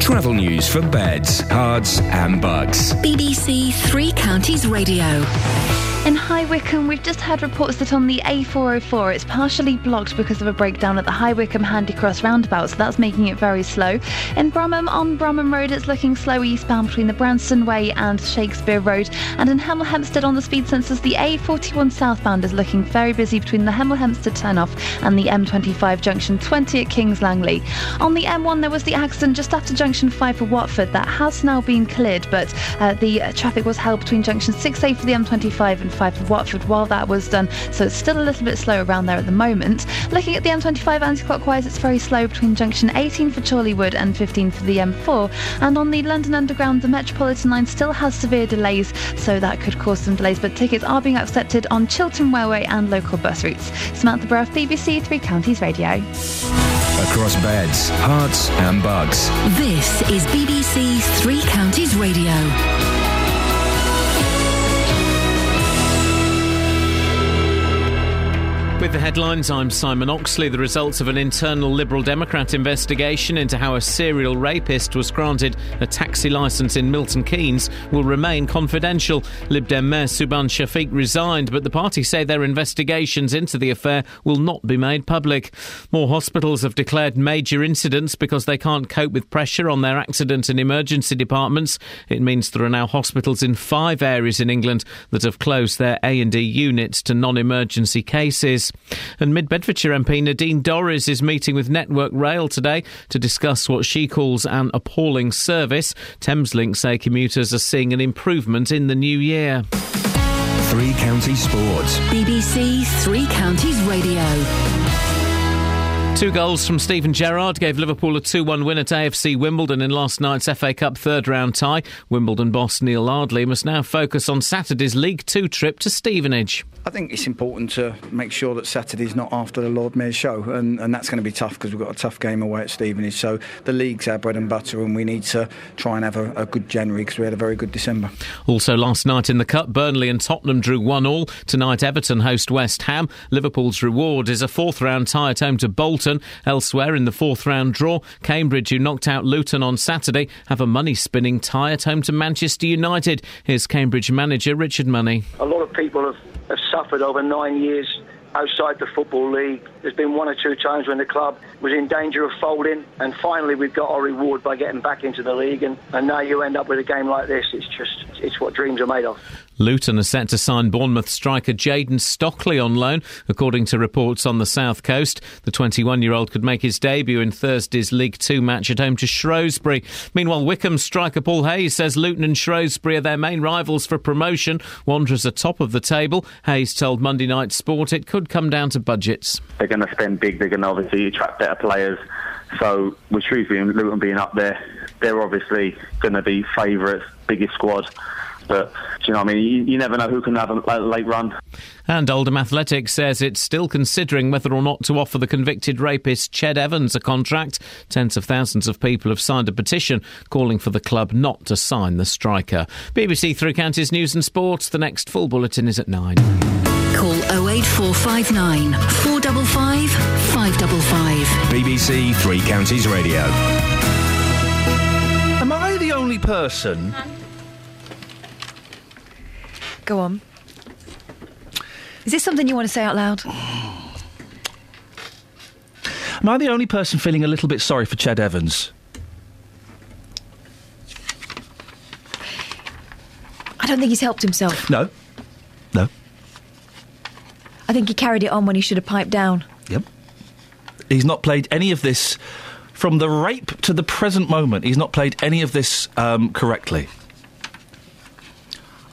Travel news for beds, cards, and bucks. BBC Three Counties Radio. High Wycombe, we've just had reports that on the A404 it's partially blocked because of a breakdown at the High Wycombe Handycross roundabout, so that's making it very slow. In Bromham, on Bromham Road, it's looking slow eastbound between the Branston Way and Shakespeare Road. And in Hemel Hempstead on the speed sensors, the A41 southbound is looking very busy between the Hemel Hempstead turnoff and the M25 junction 20 at Kings Langley. On the M1, there was the accident just after junction 5 for Watford that has now been cleared, but uh, the traffic was held between junction 6A for the M25 and 5 for Watford while that was done, so it's still a little bit slow around there at the moment. Looking at the M25 anti-clockwise, it's very slow between junction 18 for Chorleywood and 15 for the M4. And on the London Underground, the Metropolitan line still has severe delays, so that could cause some delays, but tickets are being accepted on Chiltern Railway and local bus routes. Samantha Bruff, BBC Three Counties Radio. Across beds, herts, and bucks. This is BBC Three Counties Radio. With the headlines, I'm Simon Oxley. The results of an internal Liberal Democrat investigation into how a serial rapist was granted a taxi licence in Milton Keynes will remain confidential. Lib Dem Mayor Subhan Shafiq resigned, but the party say their investigations into the affair will not be made public. More hospitals have declared major incidents because they can't cope with pressure on their accident and emergency departments. It means there are now hospitals in five areas in England that have closed their A&E units to non-emergency cases. And Mid Bedfordshire MP Nadine Dorries is meeting with Network Rail today to discuss what she calls an appalling service. Thameslink say commuters are seeing an improvement in the new year. Three Counties Sports. BBC Three Counties Radio. Two goals from Steven Gerrard gave Liverpool a 2 1 win at AFC Wimbledon in last night's FA Cup third round tie. Wimbledon boss Neil Ardley must now focus on Saturday's League Two trip to Stevenage. I think it's important to make sure that Saturday's not after the Lord Mayor's show, and, and that's going to be tough because we've got a tough game away at Stevenage. So the league's our bread and butter, and we need to try and have a, a good January because we had a very good December. Also, last night in the Cup, Burnley and Tottenham drew 1 all. Tonight, Everton host West Ham. Liverpool's reward is a fourth round tie at home to Bolton. Elsewhere in the fourth round draw, Cambridge, who knocked out Luton on Saturday, have a money spinning tie at home to Manchester United. Here's Cambridge manager Richard Money. A lot of people have, have suffered over nine years outside the Football League. There's been one or two times when the club was in danger of folding, and finally we've got our reward by getting back into the league. And, and now you end up with a game like this. It's just, it's what dreams are made of. Luton are set to sign Bournemouth striker Jayden Stockley on loan, according to reports on the south coast. The 21 year old could make his debut in Thursday's League Two match at home to Shrewsbury. Meanwhile, Wycombe striker Paul Hayes says Luton and Shrewsbury are their main rivals for promotion. Wanderers are top of the table. Hayes told Monday Night Sport it could come down to budgets. They're going to spend big, they're going to obviously attract better players. So, with Shrewsbury and Luton being up there, they're obviously going to be favourites, biggest squad. But do you know what I mean? You, you never know who can have a, a late run. And Oldham Athletics says it's still considering whether or not to offer the convicted rapist Ched Evans a contract. Tens of thousands of people have signed a petition calling for the club not to sign the striker. BBC Three Counties News and Sports. The next full bulletin is at nine. Call 08459 455 555. BBC Three Counties Radio. Am I the only person? Go on. Is this something you want to say out loud? Am I the only person feeling a little bit sorry for Ched Evans? I don't think he's helped himself. No. No. I think he carried it on when he should have piped down. Yep. He's not played any of this from the rape to the present moment. He's not played any of this um, correctly.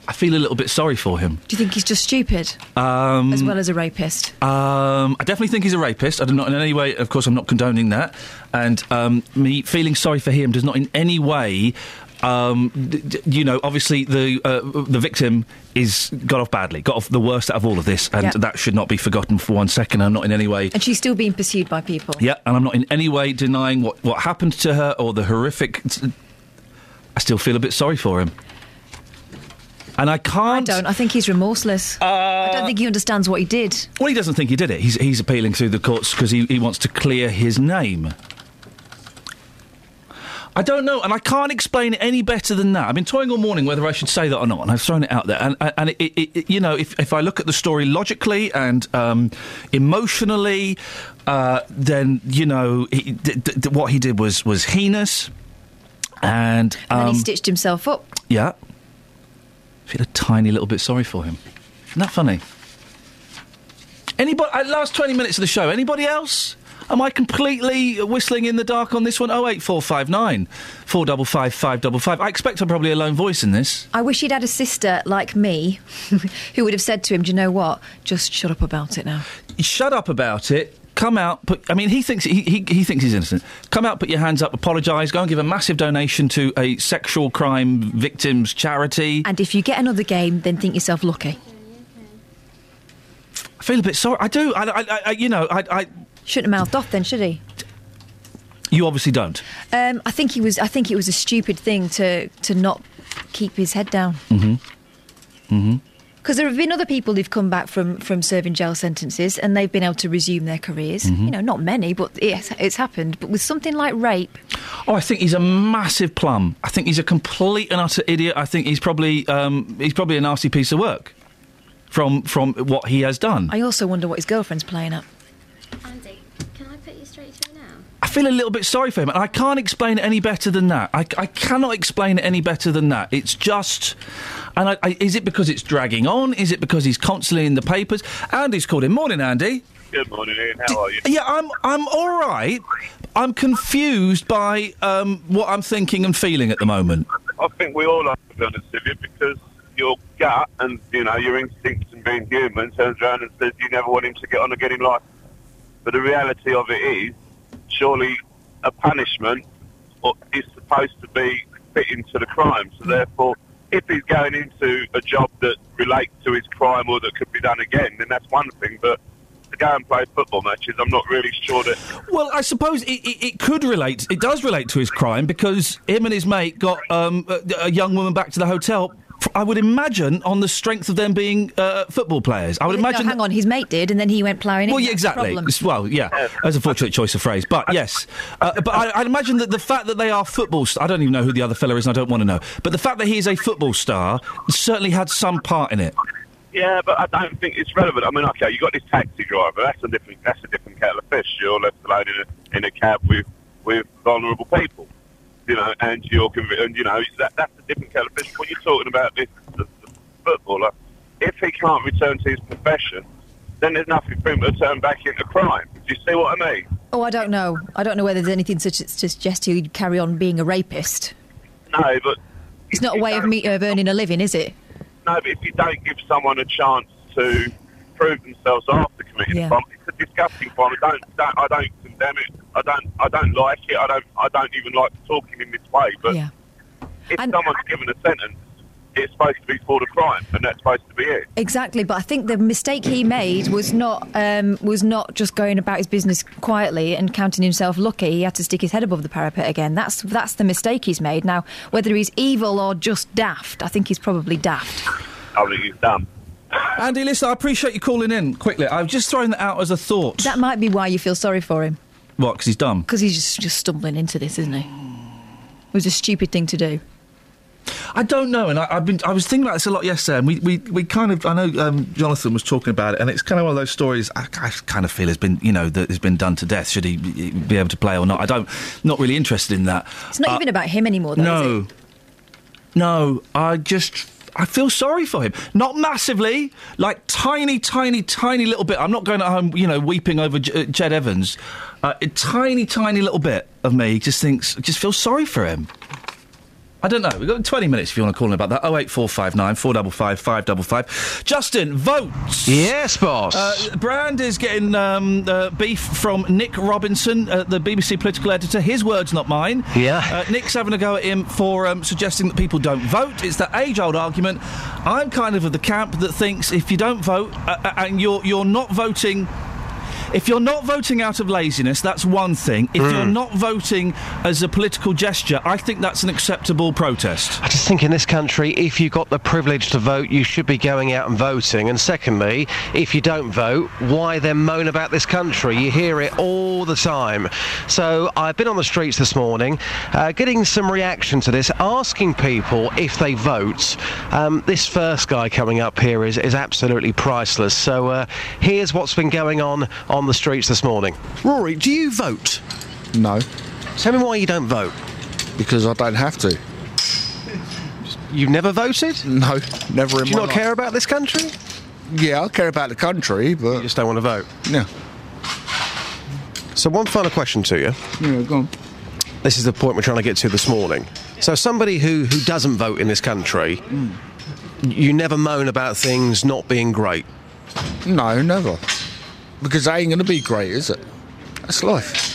I feel a little bit sorry for him. Do you think he's just stupid Um, as well as a rapist? Um, I definitely think he's a rapist. I do not in any way, of course, I'm not condoning that. And um, me feeling sorry for him does not in any way. Um, d- d- you know, obviously the uh, the victim is got off badly, got off the worst out of all of this, and Yeah. that should not be forgotten for one second. I'm not in any way And she's still being pursued by people. yeah, and I'm not in any way denying what, what happened to her or the horrific. I still feel a bit sorry for him. And I can't. I don't. I think he's remorseless. I don't think he understands what he did. Well, he doesn't think he did it. He's, he's appealing through the courts because he, he wants to clear his name. I don't know, and I can't explain it any better than that. I've been toying all morning whether I should say that or not, and I've thrown it out there. And, and it, it, it, you know, if, if I look at the story logically and um, emotionally, uh, then you know he, d- d- what he did was was heinous. And, And then um, he stitched himself up. yeah, I feel a tiny little bit sorry for him. Isn't that funny? Anybody? Uh, last twenty minutes of the show. Anybody else? Am I completely whistling in the dark on this one? Oh eight four five nine four double five five double five. I expect I'm probably a lone voice in this. I wish he'd had a sister like me who would have said to him, Do you know what? Just shut up about it now. Shut up about it. Come out. Put. I mean, he thinks he, he, he thinks he's innocent. Come out. Put your hands up. Apologise. Go and give a massive donation to a sexual crime victims charity. And if you get another game, then think yourself lucky. I feel a bit sorry. I do. I, I, I you know, I, I. Shouldn't have mouthed off then, should he? You obviously don't. Um, I think he was. I think it was a stupid thing to to not keep his head down. Mm-hmm. Mm-hmm. Because there have been other people who've come back from, from serving jail sentences and they've been able to resume their careers. Mhm. You know, not many, but it's, it's happened. But with something like rape, Oh, I think he's a massive plum. I think he's a complete and utter idiot. I think he's probably um, he's probably a nasty piece of work from from what he has done. I also wonder what his girlfriend's playing at. Andy, can I put you straight through now? I feel a little bit sorry for him, and I can't explain it any better than that. I, I cannot explain it any better than that. It's just, and I, I, is it because it's dragging on? Is it because he's constantly in the papers? Andy's called him. Morning, Andy. Good morning, Iain. How are you? Yeah, I'm I'm all right. I'm confused by um, what I'm thinking and feeling at the moment. I think we all are, to be honest with you, because your gut and, you know, your instincts and being human turns around and says you never want him to get on again in life. But the reality of it is, surely a punishment is supposed to be fit into the crime. So therefore, if he's going into a job that relates to his crime or that could be done again, then that's one thing. But to go and play football matches, I'm not really sure that Well, I suppose it, it, it could relate. It does relate to his crime because him and his mate got um, a, a young woman back to the hotel. I would imagine on the strength of them being uh, football players. I would No, imagine. hang on, his mate did, and then he went ploughing Well, in. yeah, exactly. Well, yeah, that's a fortunate choice of phrase, but yes. Uh, but I, I'd imagine that the fact that they are football, st- I don't even know who the other fella is, and I don't want to know. But the fact that he is a football star certainly had some part in it. Yeah, but I don't think it's relevant. I mean, okay, you got this taxi driver. That's a different. That's a different kettle of fish. You're left alone in a in a cab with with vulnerable people, you know, and you're conv- and you know that that's a different kettle of fish. When you're talking about this the, the footballer, if he can't return to his profession, then there's nothing for him to turn back into crime. Do you see what I mean? Oh, I don't know. I don't know whether there's anything such to suggest he'd carry on being a rapist. No, but It's not a way of me of earning a living, is it? no, but if you don't give someone a chance to prove themselves after committing Yeah. a crime, it's a disgusting crime. I don't, don't, I don't condemn it. I don't, I don't like it. I don't, I don't even like talking in this way. But Yeah. if someone's given a sentence, it's supposed to be for the crime, and that's supposed to be it. Exactly, but I think the mistake he made was not um, was not just going about his business quietly and counting himself lucky. He had to stick his head above the parapet again. That's that's the mistake he's made. Now, whether he's evil or just daft, I think he's probably daft. I think he's dumb. Andy, listen, I appreciate you calling in quickly. I've just thrown that out as a thought. That might be why you feel sorry for him What? Because he's dumb. because he's just just stumbling into this, isn't he? It was a stupid thing to do. I don't know, and I, I've been. I was thinking about this a lot yesterday, and we, we, we kind of. I know um, Jonathan was talking about it, and it's kind of one of those stories. I, I kind of feel has been, you know, that has been done to death. Should he be able to play or not? I don't. Not really interested in that. It's not Uh, even about him anymore, though. Is it? no, no. I just. I feel sorry for him. Not massively, like tiny, tiny, tiny little bit. I'm not going at home, you know, weeping over J- uh, Jed Evans. Uh, a tiny, tiny little bit of me just thinks, just feels sorry for him. I don't know. We've got 20 minutes if you want to call in about that. 08459 455 555. Justin, votes. Yes, boss. Uh, Brand is getting um, uh, beef from Nick Robinson, uh, the BBC political editor. His words, not mine. Yeah. Uh, Nick's having a go at him for um, suggesting that people don't vote. It's that age-old argument. I'm kind of of the camp that thinks if you don't vote uh, uh, and you're you're not voting. If you're not voting out of laziness, that's one thing. If Hmm. you're not voting as a political gesture, I think that's an acceptable protest. I just think in this country, if you've got the privilege to vote, you should be going out and voting. And secondly, if you don't vote, why then moan about this country? You hear it all the time. So I've been on the streets this morning, uh, getting some reaction to this, asking people if they vote. Um, this first guy coming up here is, is absolutely priceless. So uh, here's what's been going on on the streets this morning. Rory, do you vote? No. Tell me why you don't vote. Because I don't have to. You've never voted? No, never in Do you my not life. care about this country? Yeah, I care about the country, but. You just don't want to vote? Yeah. So, one final question to you. Yeah, go on. This is the point we're trying to get to this morning. So, somebody who, who doesn't vote in this country, Hmm. you never moan about things not being great. No, never. Because it ain't going to be great, is it? That's life.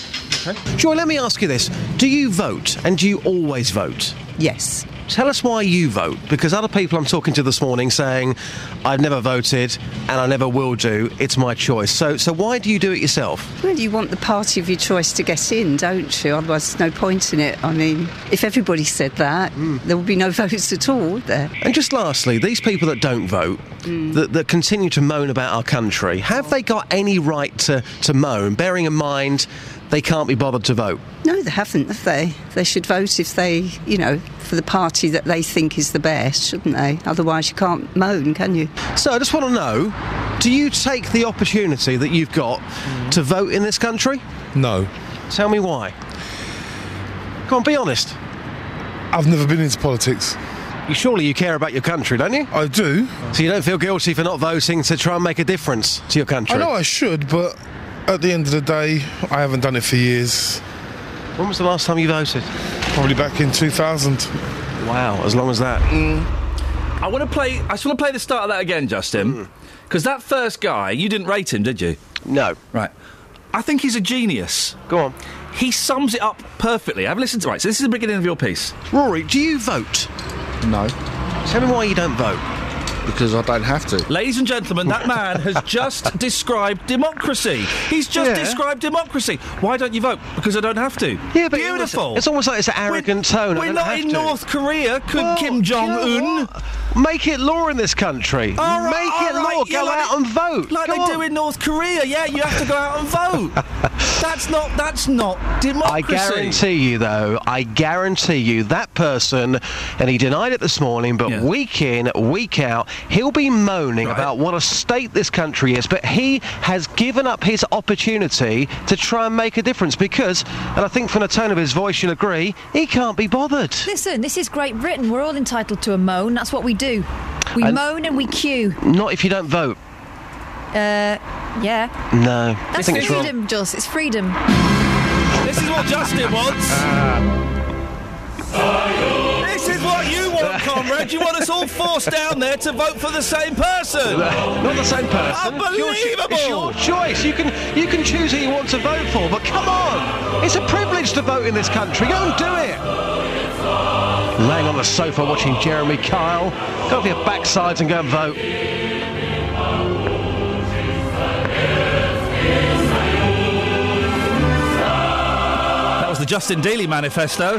Joy, let me ask you this. Do you vote and do you always vote? Yes. Tell us why you vote, because other people I'm talking to this morning saying, I've never voted and I never will do, it's my choice. So, so why do you do it yourself? Well, you want the party of your choice to get in, don't you? Otherwise, there's no point in it. I mean, if everybody said that, hmm. there would be no votes at all, would there? And just lastly, these people that don't vote, hmm. that, that continue to moan about our country, have they got any right to, to moan, bearing in mind they can't be bothered to vote? No, they haven't, have they? They should vote if they, you know, for the party that they think is the best, shouldn't they? Otherwise, you can't moan, can you? So I just want to know do you take the opportunity that you've got to vote in this country? No. Tell me why. Come on, be honest. I've never been into politics. You surely you care about your country, don't you? I do. So you don't feel guilty for not voting to try and make a difference to your country? I know I should, but at the end of the day, I haven't done it for years. When was the last time you voted? Probably back in 2000. Wow, as long as that. Mm. I want to play. I just want to play the start of that again, Justin, mm. because that first guy, you didn't rate him, did you? No. Right. I think he's a genius. Go on. He sums it up perfectly. I've listened to right. So this is the beginning of your piece. Rory, do you vote? No. Tell me why you don't vote. Because I don't have to. Ladies and gentlemen, that man has just described democracy. He's just Yeah. described democracy. Why don't you vote? Because I don't have to. Yeah, but beautiful. It's almost like it's an arrogant tone. We're don't not have in to. North Korea. Could Well, Kim Jong know Un? what? Make it law in this country. All right, Make it all right, law. Go like out and vote. Like Go they on. do in North Korea. Yeah, you have to go out and vote. that's not. That's not democracy. I guarantee you, though, I guarantee you that person, and he denied it this morning, but week in, week out, he'll be moaning about what a state this country is, but he has given up his opportunity to try and make a difference because, and I think from the tone of his voice you'll agree, he can't be bothered. Listen, this is Great Britain. We're all entitled to a moan. That's what we do. We And- moan and we queue. Not if you don't vote. Uh, yeah. No. I That's think it's wrong. freedom, Just. It's freedom. This is what Justin wants. This is what you comrade. You want us all forced down there to vote for the same person. Uh, not the same person. Unbelievable. It's your, it's your choice. You can you can choose who you want to vote for, but come on, it's a privilege to vote in this country. Go and do it. Laying on the sofa watching Jeremy Kyle. Go off your backsides and go and vote. That was the Justin Daly manifesto.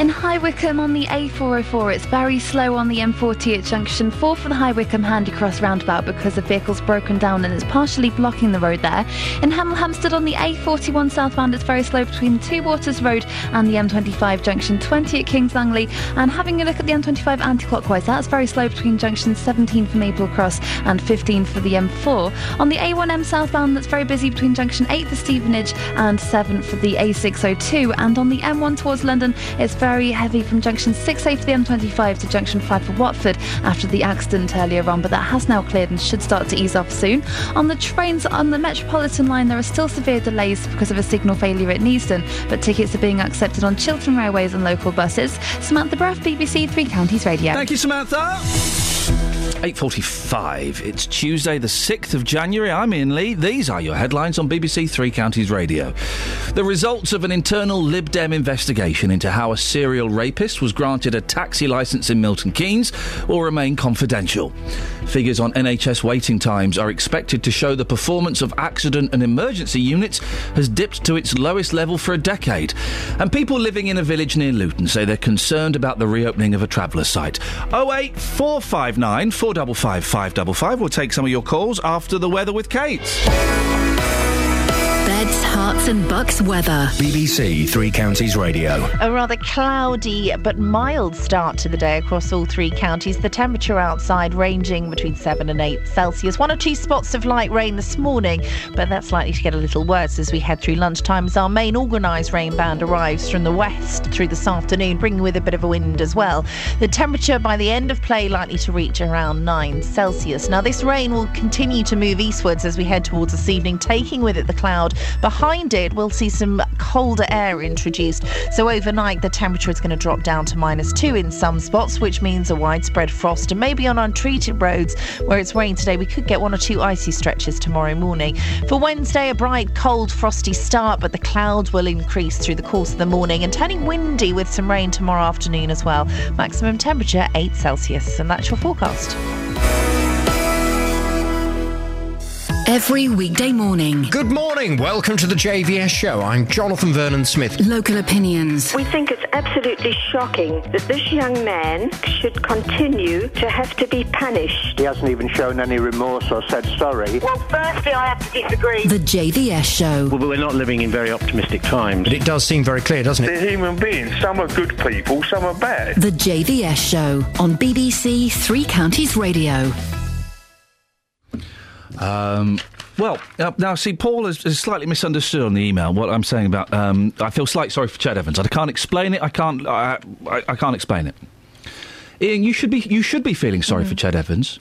In High Wycombe on the A404, it's very slow on the M40 at junction 4 for the High Wycombe Handycross roundabout because the vehicle's broken down and it's partially blocking the road there. In Hemel Hempstead on the A41 southbound, it's very slow between Two Waters Road and the M25 junction 20 at Kings Langley. And having a look at the M25 anti-clockwise, that's very slow between junction 17 for Maple Cross and 15 for the M4. On the A1M southbound, that's very busy between junction 8 for Stevenage and 7 for the A602. And on the M1 towards London, it's very heavy from junction 6A for the M25 to junction 5 for Watford after the accident earlier on, but that has now cleared and should start to ease off soon. On the trains on the Metropolitan line, there are still severe delays because of a signal failure at Neasden, but tickets are being accepted on Chiltern Railways and local buses. Samantha Bruff, BBC Three Counties Radio. Thank you, Samantha. 8.45. It's Tuesday, the 6th of January. I'm Iain Lee. These are your headlines on BBC Three Counties Radio. The results of an internal Lib Dem investigation into how a serial rapist was granted a taxi licence in Milton Keynes will remain confidential. Figures on NHS waiting times are expected to show the performance of accident and emergency units has dipped to its lowest level for a decade. And people living in a village near Luton say they're concerned about the reopening of a traveller site. 08459 455 555. We'll take some of your calls after the weather with Kate. Beds, Herts and Bucks weather. BBC Three Counties Radio. A rather cloudy but mild start to the day across all three counties. The temperature outside ranging between 7 and 8 Celsius. One or two spots of light rain this morning, but that's likely to get a little worse as we head through lunchtime as our main organised rain band arrives from the west through this afternoon, bringing with a bit of a wind as well. The temperature by the end of play likely to reach around 9 Celsius. Now, this rain will continue to move eastwards as we head towards this evening, taking with it the cloud. Behind it, we'll see some colder air introduced. So overnight, the temperature is going to drop down to minus two in some spots, which means a widespread frost. And maybe on untreated roads where it's raining today, we could get one or two icy stretches tomorrow morning. For Wednesday, a bright, cold, frosty start, but the clouds will increase through the course of the morning and turning windy with some rain tomorrow afternoon as well. Maximum temperature 8 Celsius. And that's your forecast. Every weekday morning. Good morning. Welcome to the JVS show. I'm Jonathan Vernon Smith. Local opinions. We think it's absolutely shocking that this young man should continue to have to be punished. He hasn't even shown any remorse or said sorry. Well, firstly, I have to disagree. The JVS show. Well, but we're not living in very optimistic times. But it does seem very clear, doesn't it? They're human beings. Some are good people, some are bad. The JVS show on BBC Three Counties Radio. Um, well, uh, now see, Paul has, slightly misunderstood on the email what I'm saying about. Um, I feel slightly sorry for Ched Evans. I can't explain it. I can't. I, I, I can't explain it. Iain, you should be you should be feeling sorry for Ched Evans.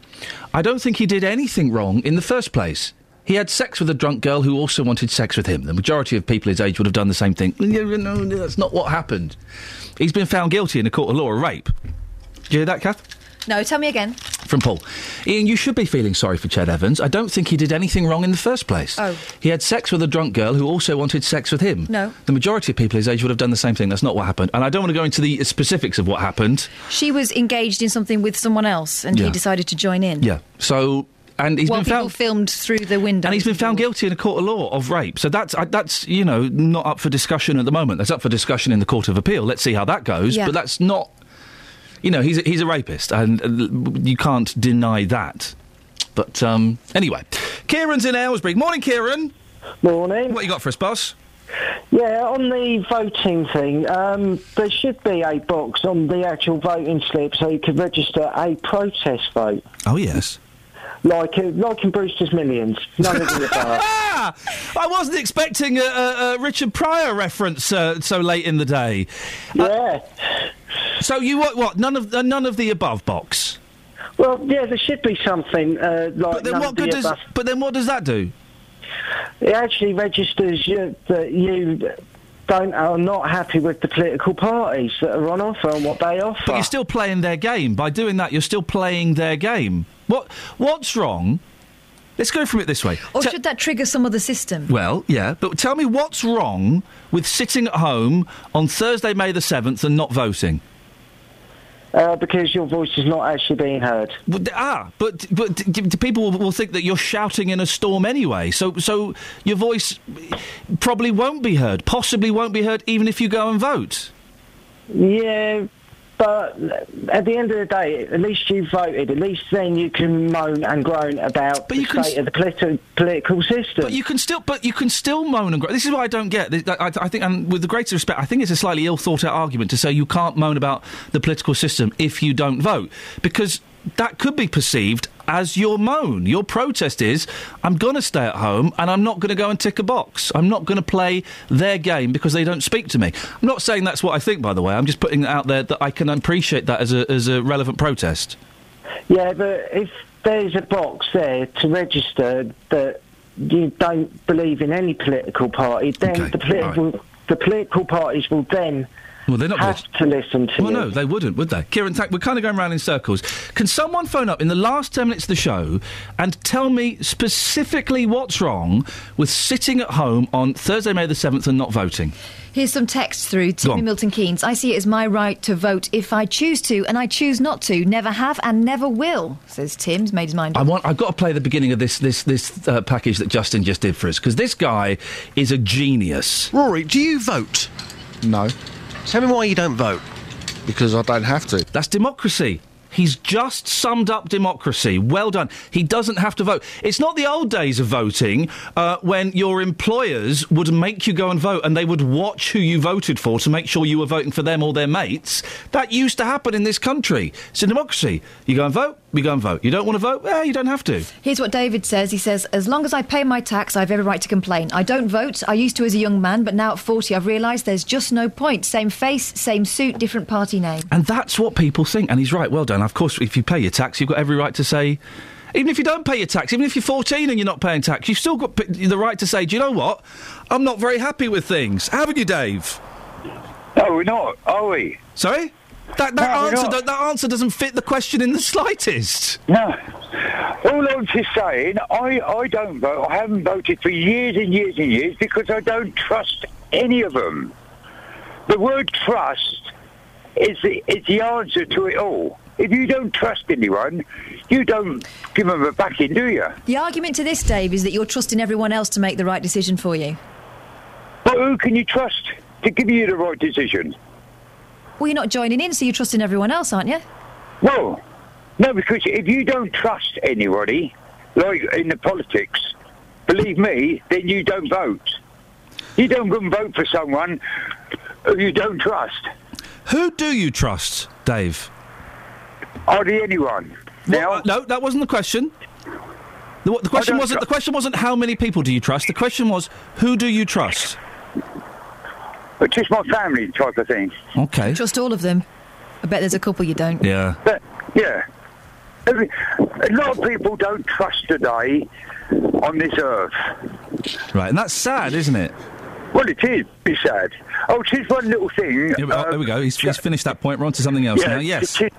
I don't think he did anything wrong in the first place. He had sex with a drunk girl who also wanted sex with him. The majority of people his age would have done the same thing. No, no, that's not what happened. He's been found guilty in a court of law of rape. Did you hear that, Kath? No, tell me again. From Paul. Iain, you should be feeling sorry for Ched Evans. I don't think he did anything wrong in the first place. Oh. He had sex with a drunk girl who also wanted sex with him. No. The majority of people his age would have done the same thing. That's not what happened. And I don't want to go into the specifics of what happened. She was engaged in something with someone else, and Yeah. he decided to join in. Yeah. So, and he's While been found. filmed through the window. And he's been found guilty in a court of law of rape. So that's I, that's you know not up for discussion at the moment. That's up for discussion in the court of appeal. Let's see how that goes. Yeah. But that's not. You know, he's a, he's a rapist, and uh, you can't deny that. But um, anyway, Kieran's in Aylesbury. Morning, Kieran. Morning. What you got for us, boss? Yeah, on the voting thing, um, there should be a box on the actual voting slip so you could register a protest vote, Oh yes. Like uh, like in Brewster's Millions. None of. Ah, I wasn't expecting a, a, a Richard Pryor reference uh, so late in the day. Yeah. so you what? What? None of uh, none of the above box. Well, yeah, there should be something uh, like. But then what of the good does? above. But then what does that do? It actually registers you, that you don't are not happy with the political parties that are on offer and what they offer. But you're still playing their game. By doing that, you're still playing their game. What? What's wrong? Let's go from it this way. Or Te- should that trigger some other system? well, yeah, but tell me what's wrong with sitting at home on Thursday, May the seventh, and not voting? uh, because your voice is not actually being heard. Well, d- ah, but but d- d- people will, will think that you're shouting in a storm anyway. So so your voice probably won't be heard. Possibly won't be heard even if you go and vote. Yeah, but at the end of the day, at least you voted. At least then you can moan and groan about the state of the politi- political system. But you can still, but you can still moan and groan. This is what I don't get. I, I think, and with the greatest respect, I think it's a slightly ill thought out argument to say you can't moan about the political system if you don't vote, because that could be perceived as your moan. Your protest is, I'm going to stay at home and I'm not going to go and tick a box. I'm not going to play their game because they don't speak to me. I'm not saying that's what I think, by the way. I'm just putting it out there that I can appreciate that as a, as a relevant protest. Yeah, but if there's a box there to register that you don't believe in any political party, then the political the political parties will then Well, they're not have to listen to Well, you. no, they wouldn't, would they? Kieran, thank, we're kind of going round in circles. Can someone phone up in the last 10 minutes of the show and tell me specifically what's wrong with sitting at home on Thursday, May the 7th and not voting? Here's some text through. Go Timmy. Milton Keynes. I see it as my right to vote if I choose to, and I choose not to. Never have and never will, says Tim's made his mind I want, I've got to play the beginning of this, this, this uh, package that Justin just did for us, because this guy is a genius. Rory, do you vote? No. Tell me why you don't vote. Because I don't have to. That's democracy. He's just summed up democracy. Well done. He doesn't have to vote. It's not the old days of voting uh, when your employers would make you go and vote and they would watch who you voted for to make sure you were voting for them or their mates. That used to happen in this country. It's a democracy. You go and vote, we go and vote. You don't want to vote? Well, you don't have to. Here's what David says. He says, As long as I pay my tax, I've every right to complain. I don't vote. I used to as a young man, but now at 40, I've realised there's just no point. Same face, same suit, different party name. And that's what people think. And he's right. Well done. Of course, if you pay your tax, you've got every right to say. Even if you don't pay your tax, even if you're 14 and you're not paying tax, you've still got the right to say, do you know what? I'm not very happy with things. Haven't you, Dave? No, we're not, are we? Sorry? That, that, No, answer, that, that answer doesn't fit the question in the slightest. No. All I'm just saying, I, I don't vote. I haven't voted for years and years and years because I don't trust any of them. The word trust is the, is the answer to it all. If you don't trust anyone, you don't give them a backing, do you? The argument to this, Dave, is that you're trusting everyone else to make the right decision for you. But who can you trust to give you the right decision? Well, you're not joining in, so you're trusting everyone else, aren't you? Well, no, because if you don't trust anybody, like in the politics, believe me, then you don't vote. You don't go and vote for someone who you don't trust. Who do you trust, Dave? Hardly anyone. Now, uh, no, that wasn't the question. The, the question wasn't. tru- the question wasn't how many people do you trust. The question was who do you trust. But just my family type of thing. Okay. Trust all of them. I bet there's a couple you don't. Yeah. But, yeah. Every, a lot of people don't trust today on this earth. Right, and that's sad, isn't it? Well, it is. It's sad. Oh, just one little thing. Here we, oh, uh, there we go. He's, he's finished that point. We're on to something else yeah, now. Yes. just-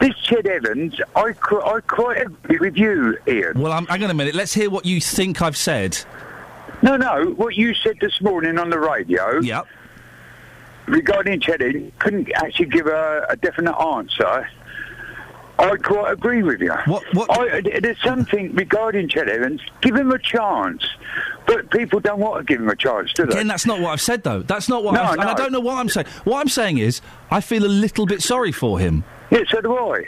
this Ched Evans, I, qu- I quite agree with you, Iain. Well, I'm, hang on a minute. Let's hear what you think I've said. No, no, what you said this morning on the radio. Yep. Regarding Ched couldn't actually give a, a definite answer. I quite agree with you. What? What? I, there's something regarding Ched Evans. Give him a chance, but people don't want to give him a chance, do they? Again, that's not what I've said, though. That's not what No, I've, And I don't know what I'm saying. What I'm saying is, I feel a little bit sorry for him. Yeah, so do I.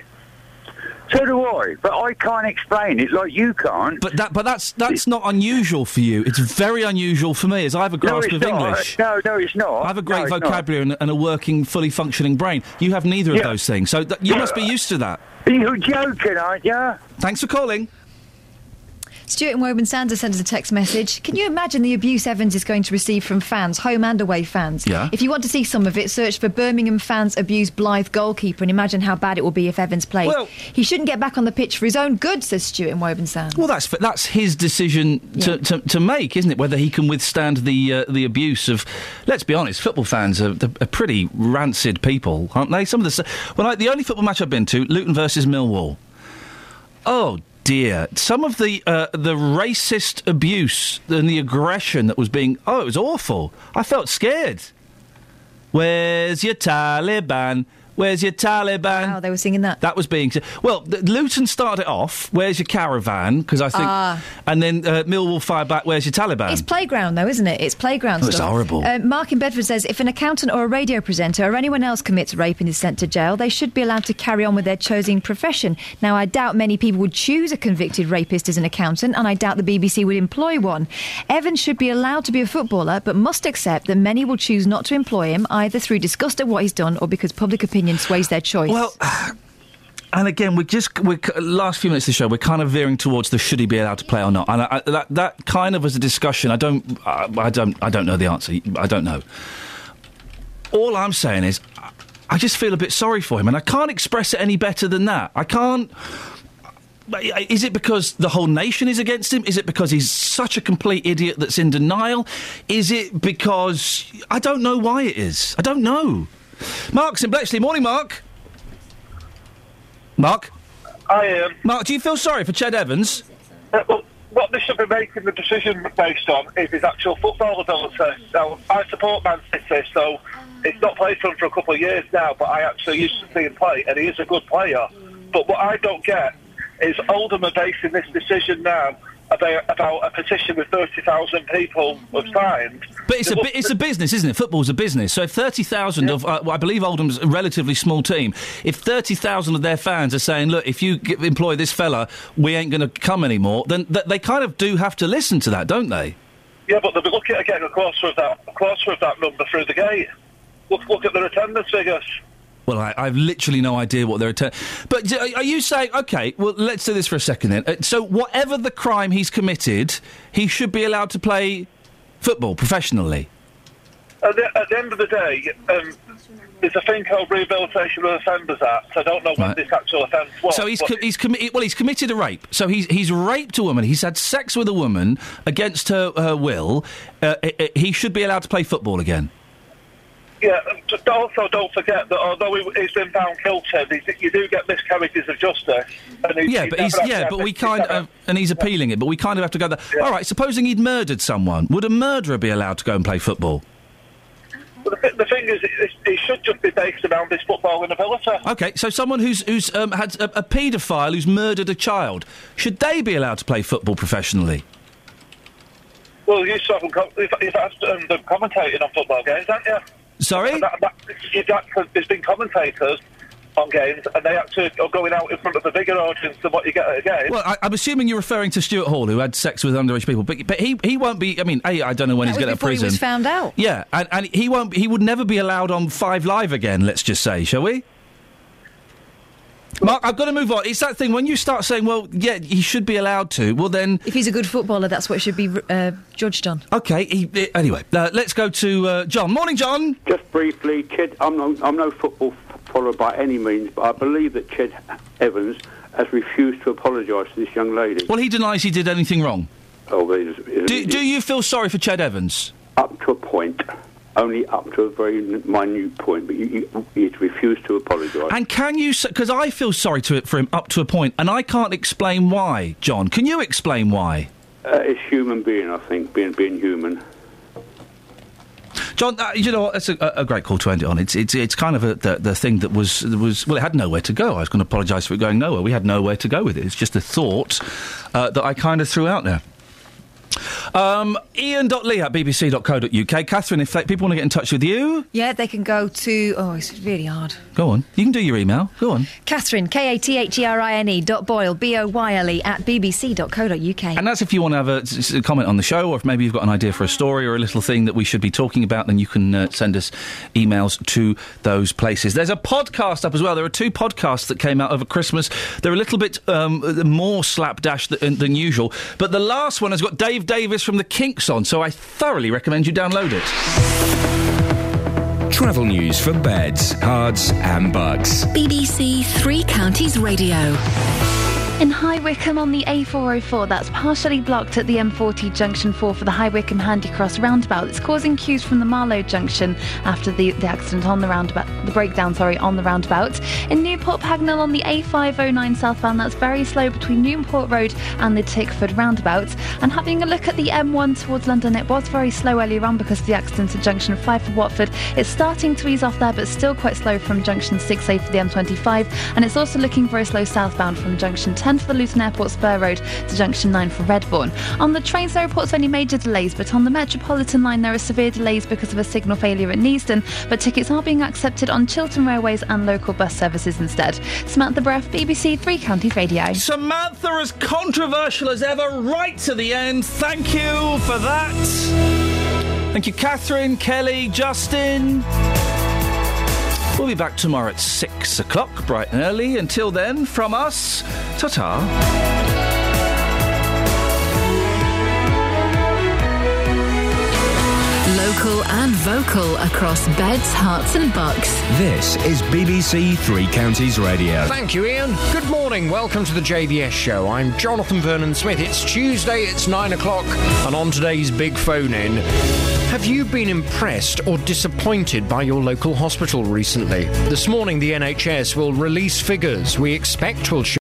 So do I. But I can't explain it like you can't. But that, but that's that's not unusual for you. It's very unusual for me, as I have a grasp it's of not. English. No, no, it's not. I have a great not. vocabulary and, and a working, fully functioning brain. You have neither of those things, so th- you Yeah. must be used to that. You're joking, aren't you? Thanks for calling. Stuart in Woburn Sands sent us a text message. Can you imagine the abuse Evans is going to receive from fans, home and away fans? Yeah. If you want to see some of it, search for Birmingham fans abuse Blyth goalkeeper and imagine how bad it will be if Evans plays. Well- he shouldn't get back on the pitch for his own good, says Stuart in Woburn Sands. Well, that's that's his decision to, to, to make, isn't it? Whether he can withstand the uh, the abuse of, let's be honest, football fans are, are pretty rancid people, aren't they? Some of the well, I, the only football match I've been to, Luton versus Millwall. Oh dear, some of the uh, the racist abuse and the aggression that was being oh, it was awful. I felt scared. Where's your Taliban? Where's your Taliban? Wow, they were singing that. That was being well. The, Luton started it off. Where's your caravan? Because I think, Ah. and then uh, Millwall fired back. Where's your Taliban? It's playground, though, isn't it? It's playground Oh, it's horrible. Uh, Mark in Bedford says if an accountant or a radio presenter or anyone else commits rape and is sent to jail, they should be allowed to carry on with their chosen profession. Now, I doubt many people would choose a convicted rapist as an accountant, and I doubt the BBC would employ one. Evans should be allowed to be a footballer, but must accept that many will choose not to employ him either through disgust at what he's done or because public opinion sways their choice. Well, and again, we're just we're last few minutes of the show. We're kind of veering towards the should he be allowed to play or not, and I, I, that that kind of was a discussion. I don't, I, I don't, I don't know the answer. I don't know. All I'm saying is, I just feel a bit sorry for him, and I can't express it any better than that. I can't. Is it because the whole nation is against him? Is it because he's such a complete idiot that's in denial? Is it because I don't know why it is? I don't know. Mark's in Bletchley. Morning, Mark. Mark. I am. Mark, do you feel sorry for Ched Evans? Uh, well, what they should be making the decision based on is his actual football ability. Now, I support Man City, so it's not played for him for a couple of years now, but I actually used to see him play, and he is a good player. But what I don't get is Oldham are basing this decision now about, about a petition with 30,000 people have signed. But it's a bu- it's a business, isn't it? Football's a business. So if thirty thousand of, uh, well, I believe Oldham's a relatively small team. If thirty thousand of their fans are saying, "Look, if you g employ this fella, we ain't going to come anymore," then th- they kind of do have to listen to that, don't they? Yeah, but they'll be looking at getting a quarter of that, a quarter of that number through the gate. Look, look at their attendance figures. Well, I, I've literally no idea what they're. Atten- but are you saying okay? Well, let's do this for a second then. Uh, so, whatever the crime he's committed, he should be allowed to play football professionally. At the, at the end of the day, um, there's a thing called Rehabilitation of Offenders Act. I don't know what Right. this actual offence was. So he's but co- he's committed. Well, he's committed a rape. So he's he's raped a woman. He's had sex with a woman against her her will. Uh, i- he should be allowed to play football again. Yeah, just also don't forget that although he, he's been found guilty, you do get miscarriages of justice. And he's, Yeah, but he's yeah, but we kind of and he's appealing it. But we kind of have to go there. All right, supposing he'd murdered someone, would a murderer be allowed to go and play football? But the, the thing is, it, it should just be based around his footballing ability. Okay, so someone who's who's um, had a, a paedophile who's murdered a child, should they be allowed to play football professionally? Well, you saw them, com- you've, you've had um, them commentating on football games, haven't you? Sorry? That, that, you've there's been commentators on games, and they actually are going out in front of a bigger audience than what you get at a game. Well, I, I'm assuming you're referring to Stuart Hall, who had sex with underage people, but but he he won't be. I mean, a I don't know when that he's was going to before prison. he was found out. Yeah, and, and he won't. He would never be allowed on Five Live again. Let's just say, shall we? Mark, I've got to move on. It's that thing when you start saying, "Well, yeah, he should be allowed to." Well, then, If he's a good footballer, that's what should be uh, judged on. okay. He, eh, anyway, uh, let's go to uh, John. Morning, John. Just briefly, Ched, I'm no, I'm no football follower by any means, but I believe that Ched Evans has refused to apologise to this young lady. Well, he denies he did anything wrong. Oh, but it's- it's- Do, do you feel sorry for Ched Evans? up to a point. Only up to a very minute point, but you, you, he's refused to apologise. And can you? Because I feel sorry to it for him up to a point, and I can't explain why. John, can you explain why? Uh, it's human being, I think, being being human. John, uh, you know what? That's a, a great call to end it on. It's it's it's kind of a, the the thing that was was well, it had nowhere to go. I was going to apologise for it going nowhere. We had nowhere to go with it. It's just a thought uh, that I kind of threw out there. Um, Iain.lee at bbc.co.uk. Catherine, if people want to get in touch with you, Yeah, they can go to. Oh, it's really hard. go on. You can do your email. Go on. Catherine, K A T H E R I N E dot Boyle, B O Y L E, at bbc.co.uk. And that's if you want to have a, s- s- comment on the show, or if maybe you've got an idea for a story or a little thing that we should be talking about, then you can uh, send us emails to those places. There's a podcast up as well. There are two podcasts that came out over Christmas. They're a little bit um, more slapdash than, than usual, but the last one has got Dave Davies from the Kinks on, so I thoroughly recommend you download it. Travel news for beds, cards, and bucks. BBC Three Counties Radio. In High Wycombe on the A404, that's partially blocked at the M40 junction 4 for the High Wycombe Handycross roundabout. It's causing queues from the Marlow junction after the, the accident on the roundabout, the breakdown, sorry, on the roundabout. In Newport Pagnell on the A509 southbound, that's very slow between Newport Road and the Tickford roundabout. And having a look at the M1 towards London, it was very slow earlier on because of the accident at junction 5 for Watford. It's starting to ease off there, but still quite slow from junction 6A for the M25. And it's also looking very slow southbound from junction 10 for the Luton Airport Spur Road to junction 9 for Redbourn. On the trains, there are reports of any major delays, but on the Metropolitan line, there are severe delays because of a signal failure at Neasden. But tickets are being accepted on Chiltern Railways and local bus services instead. Samantha Bruff, BBC Three Counties Radio. Samantha, as controversial as ever, right to the end. Thank you for that. Thank you, Catherine, Kelly, Justin. We'll be back tomorrow at six o'clock, bright and early. Until then, from us, ta ta. Local and vocal across beds, herts, and bucks. This is BBC Three Counties Radio. Thank you, Iain. Good morning. Welcome to the JVS show. I'm Jonathan Vernon Smith. It's Tuesday, it's nine o'clock, and on today's big phone in. Have you been impressed or disappointed by your local hospital recently? This morning, the NHS will release figures we expect will show.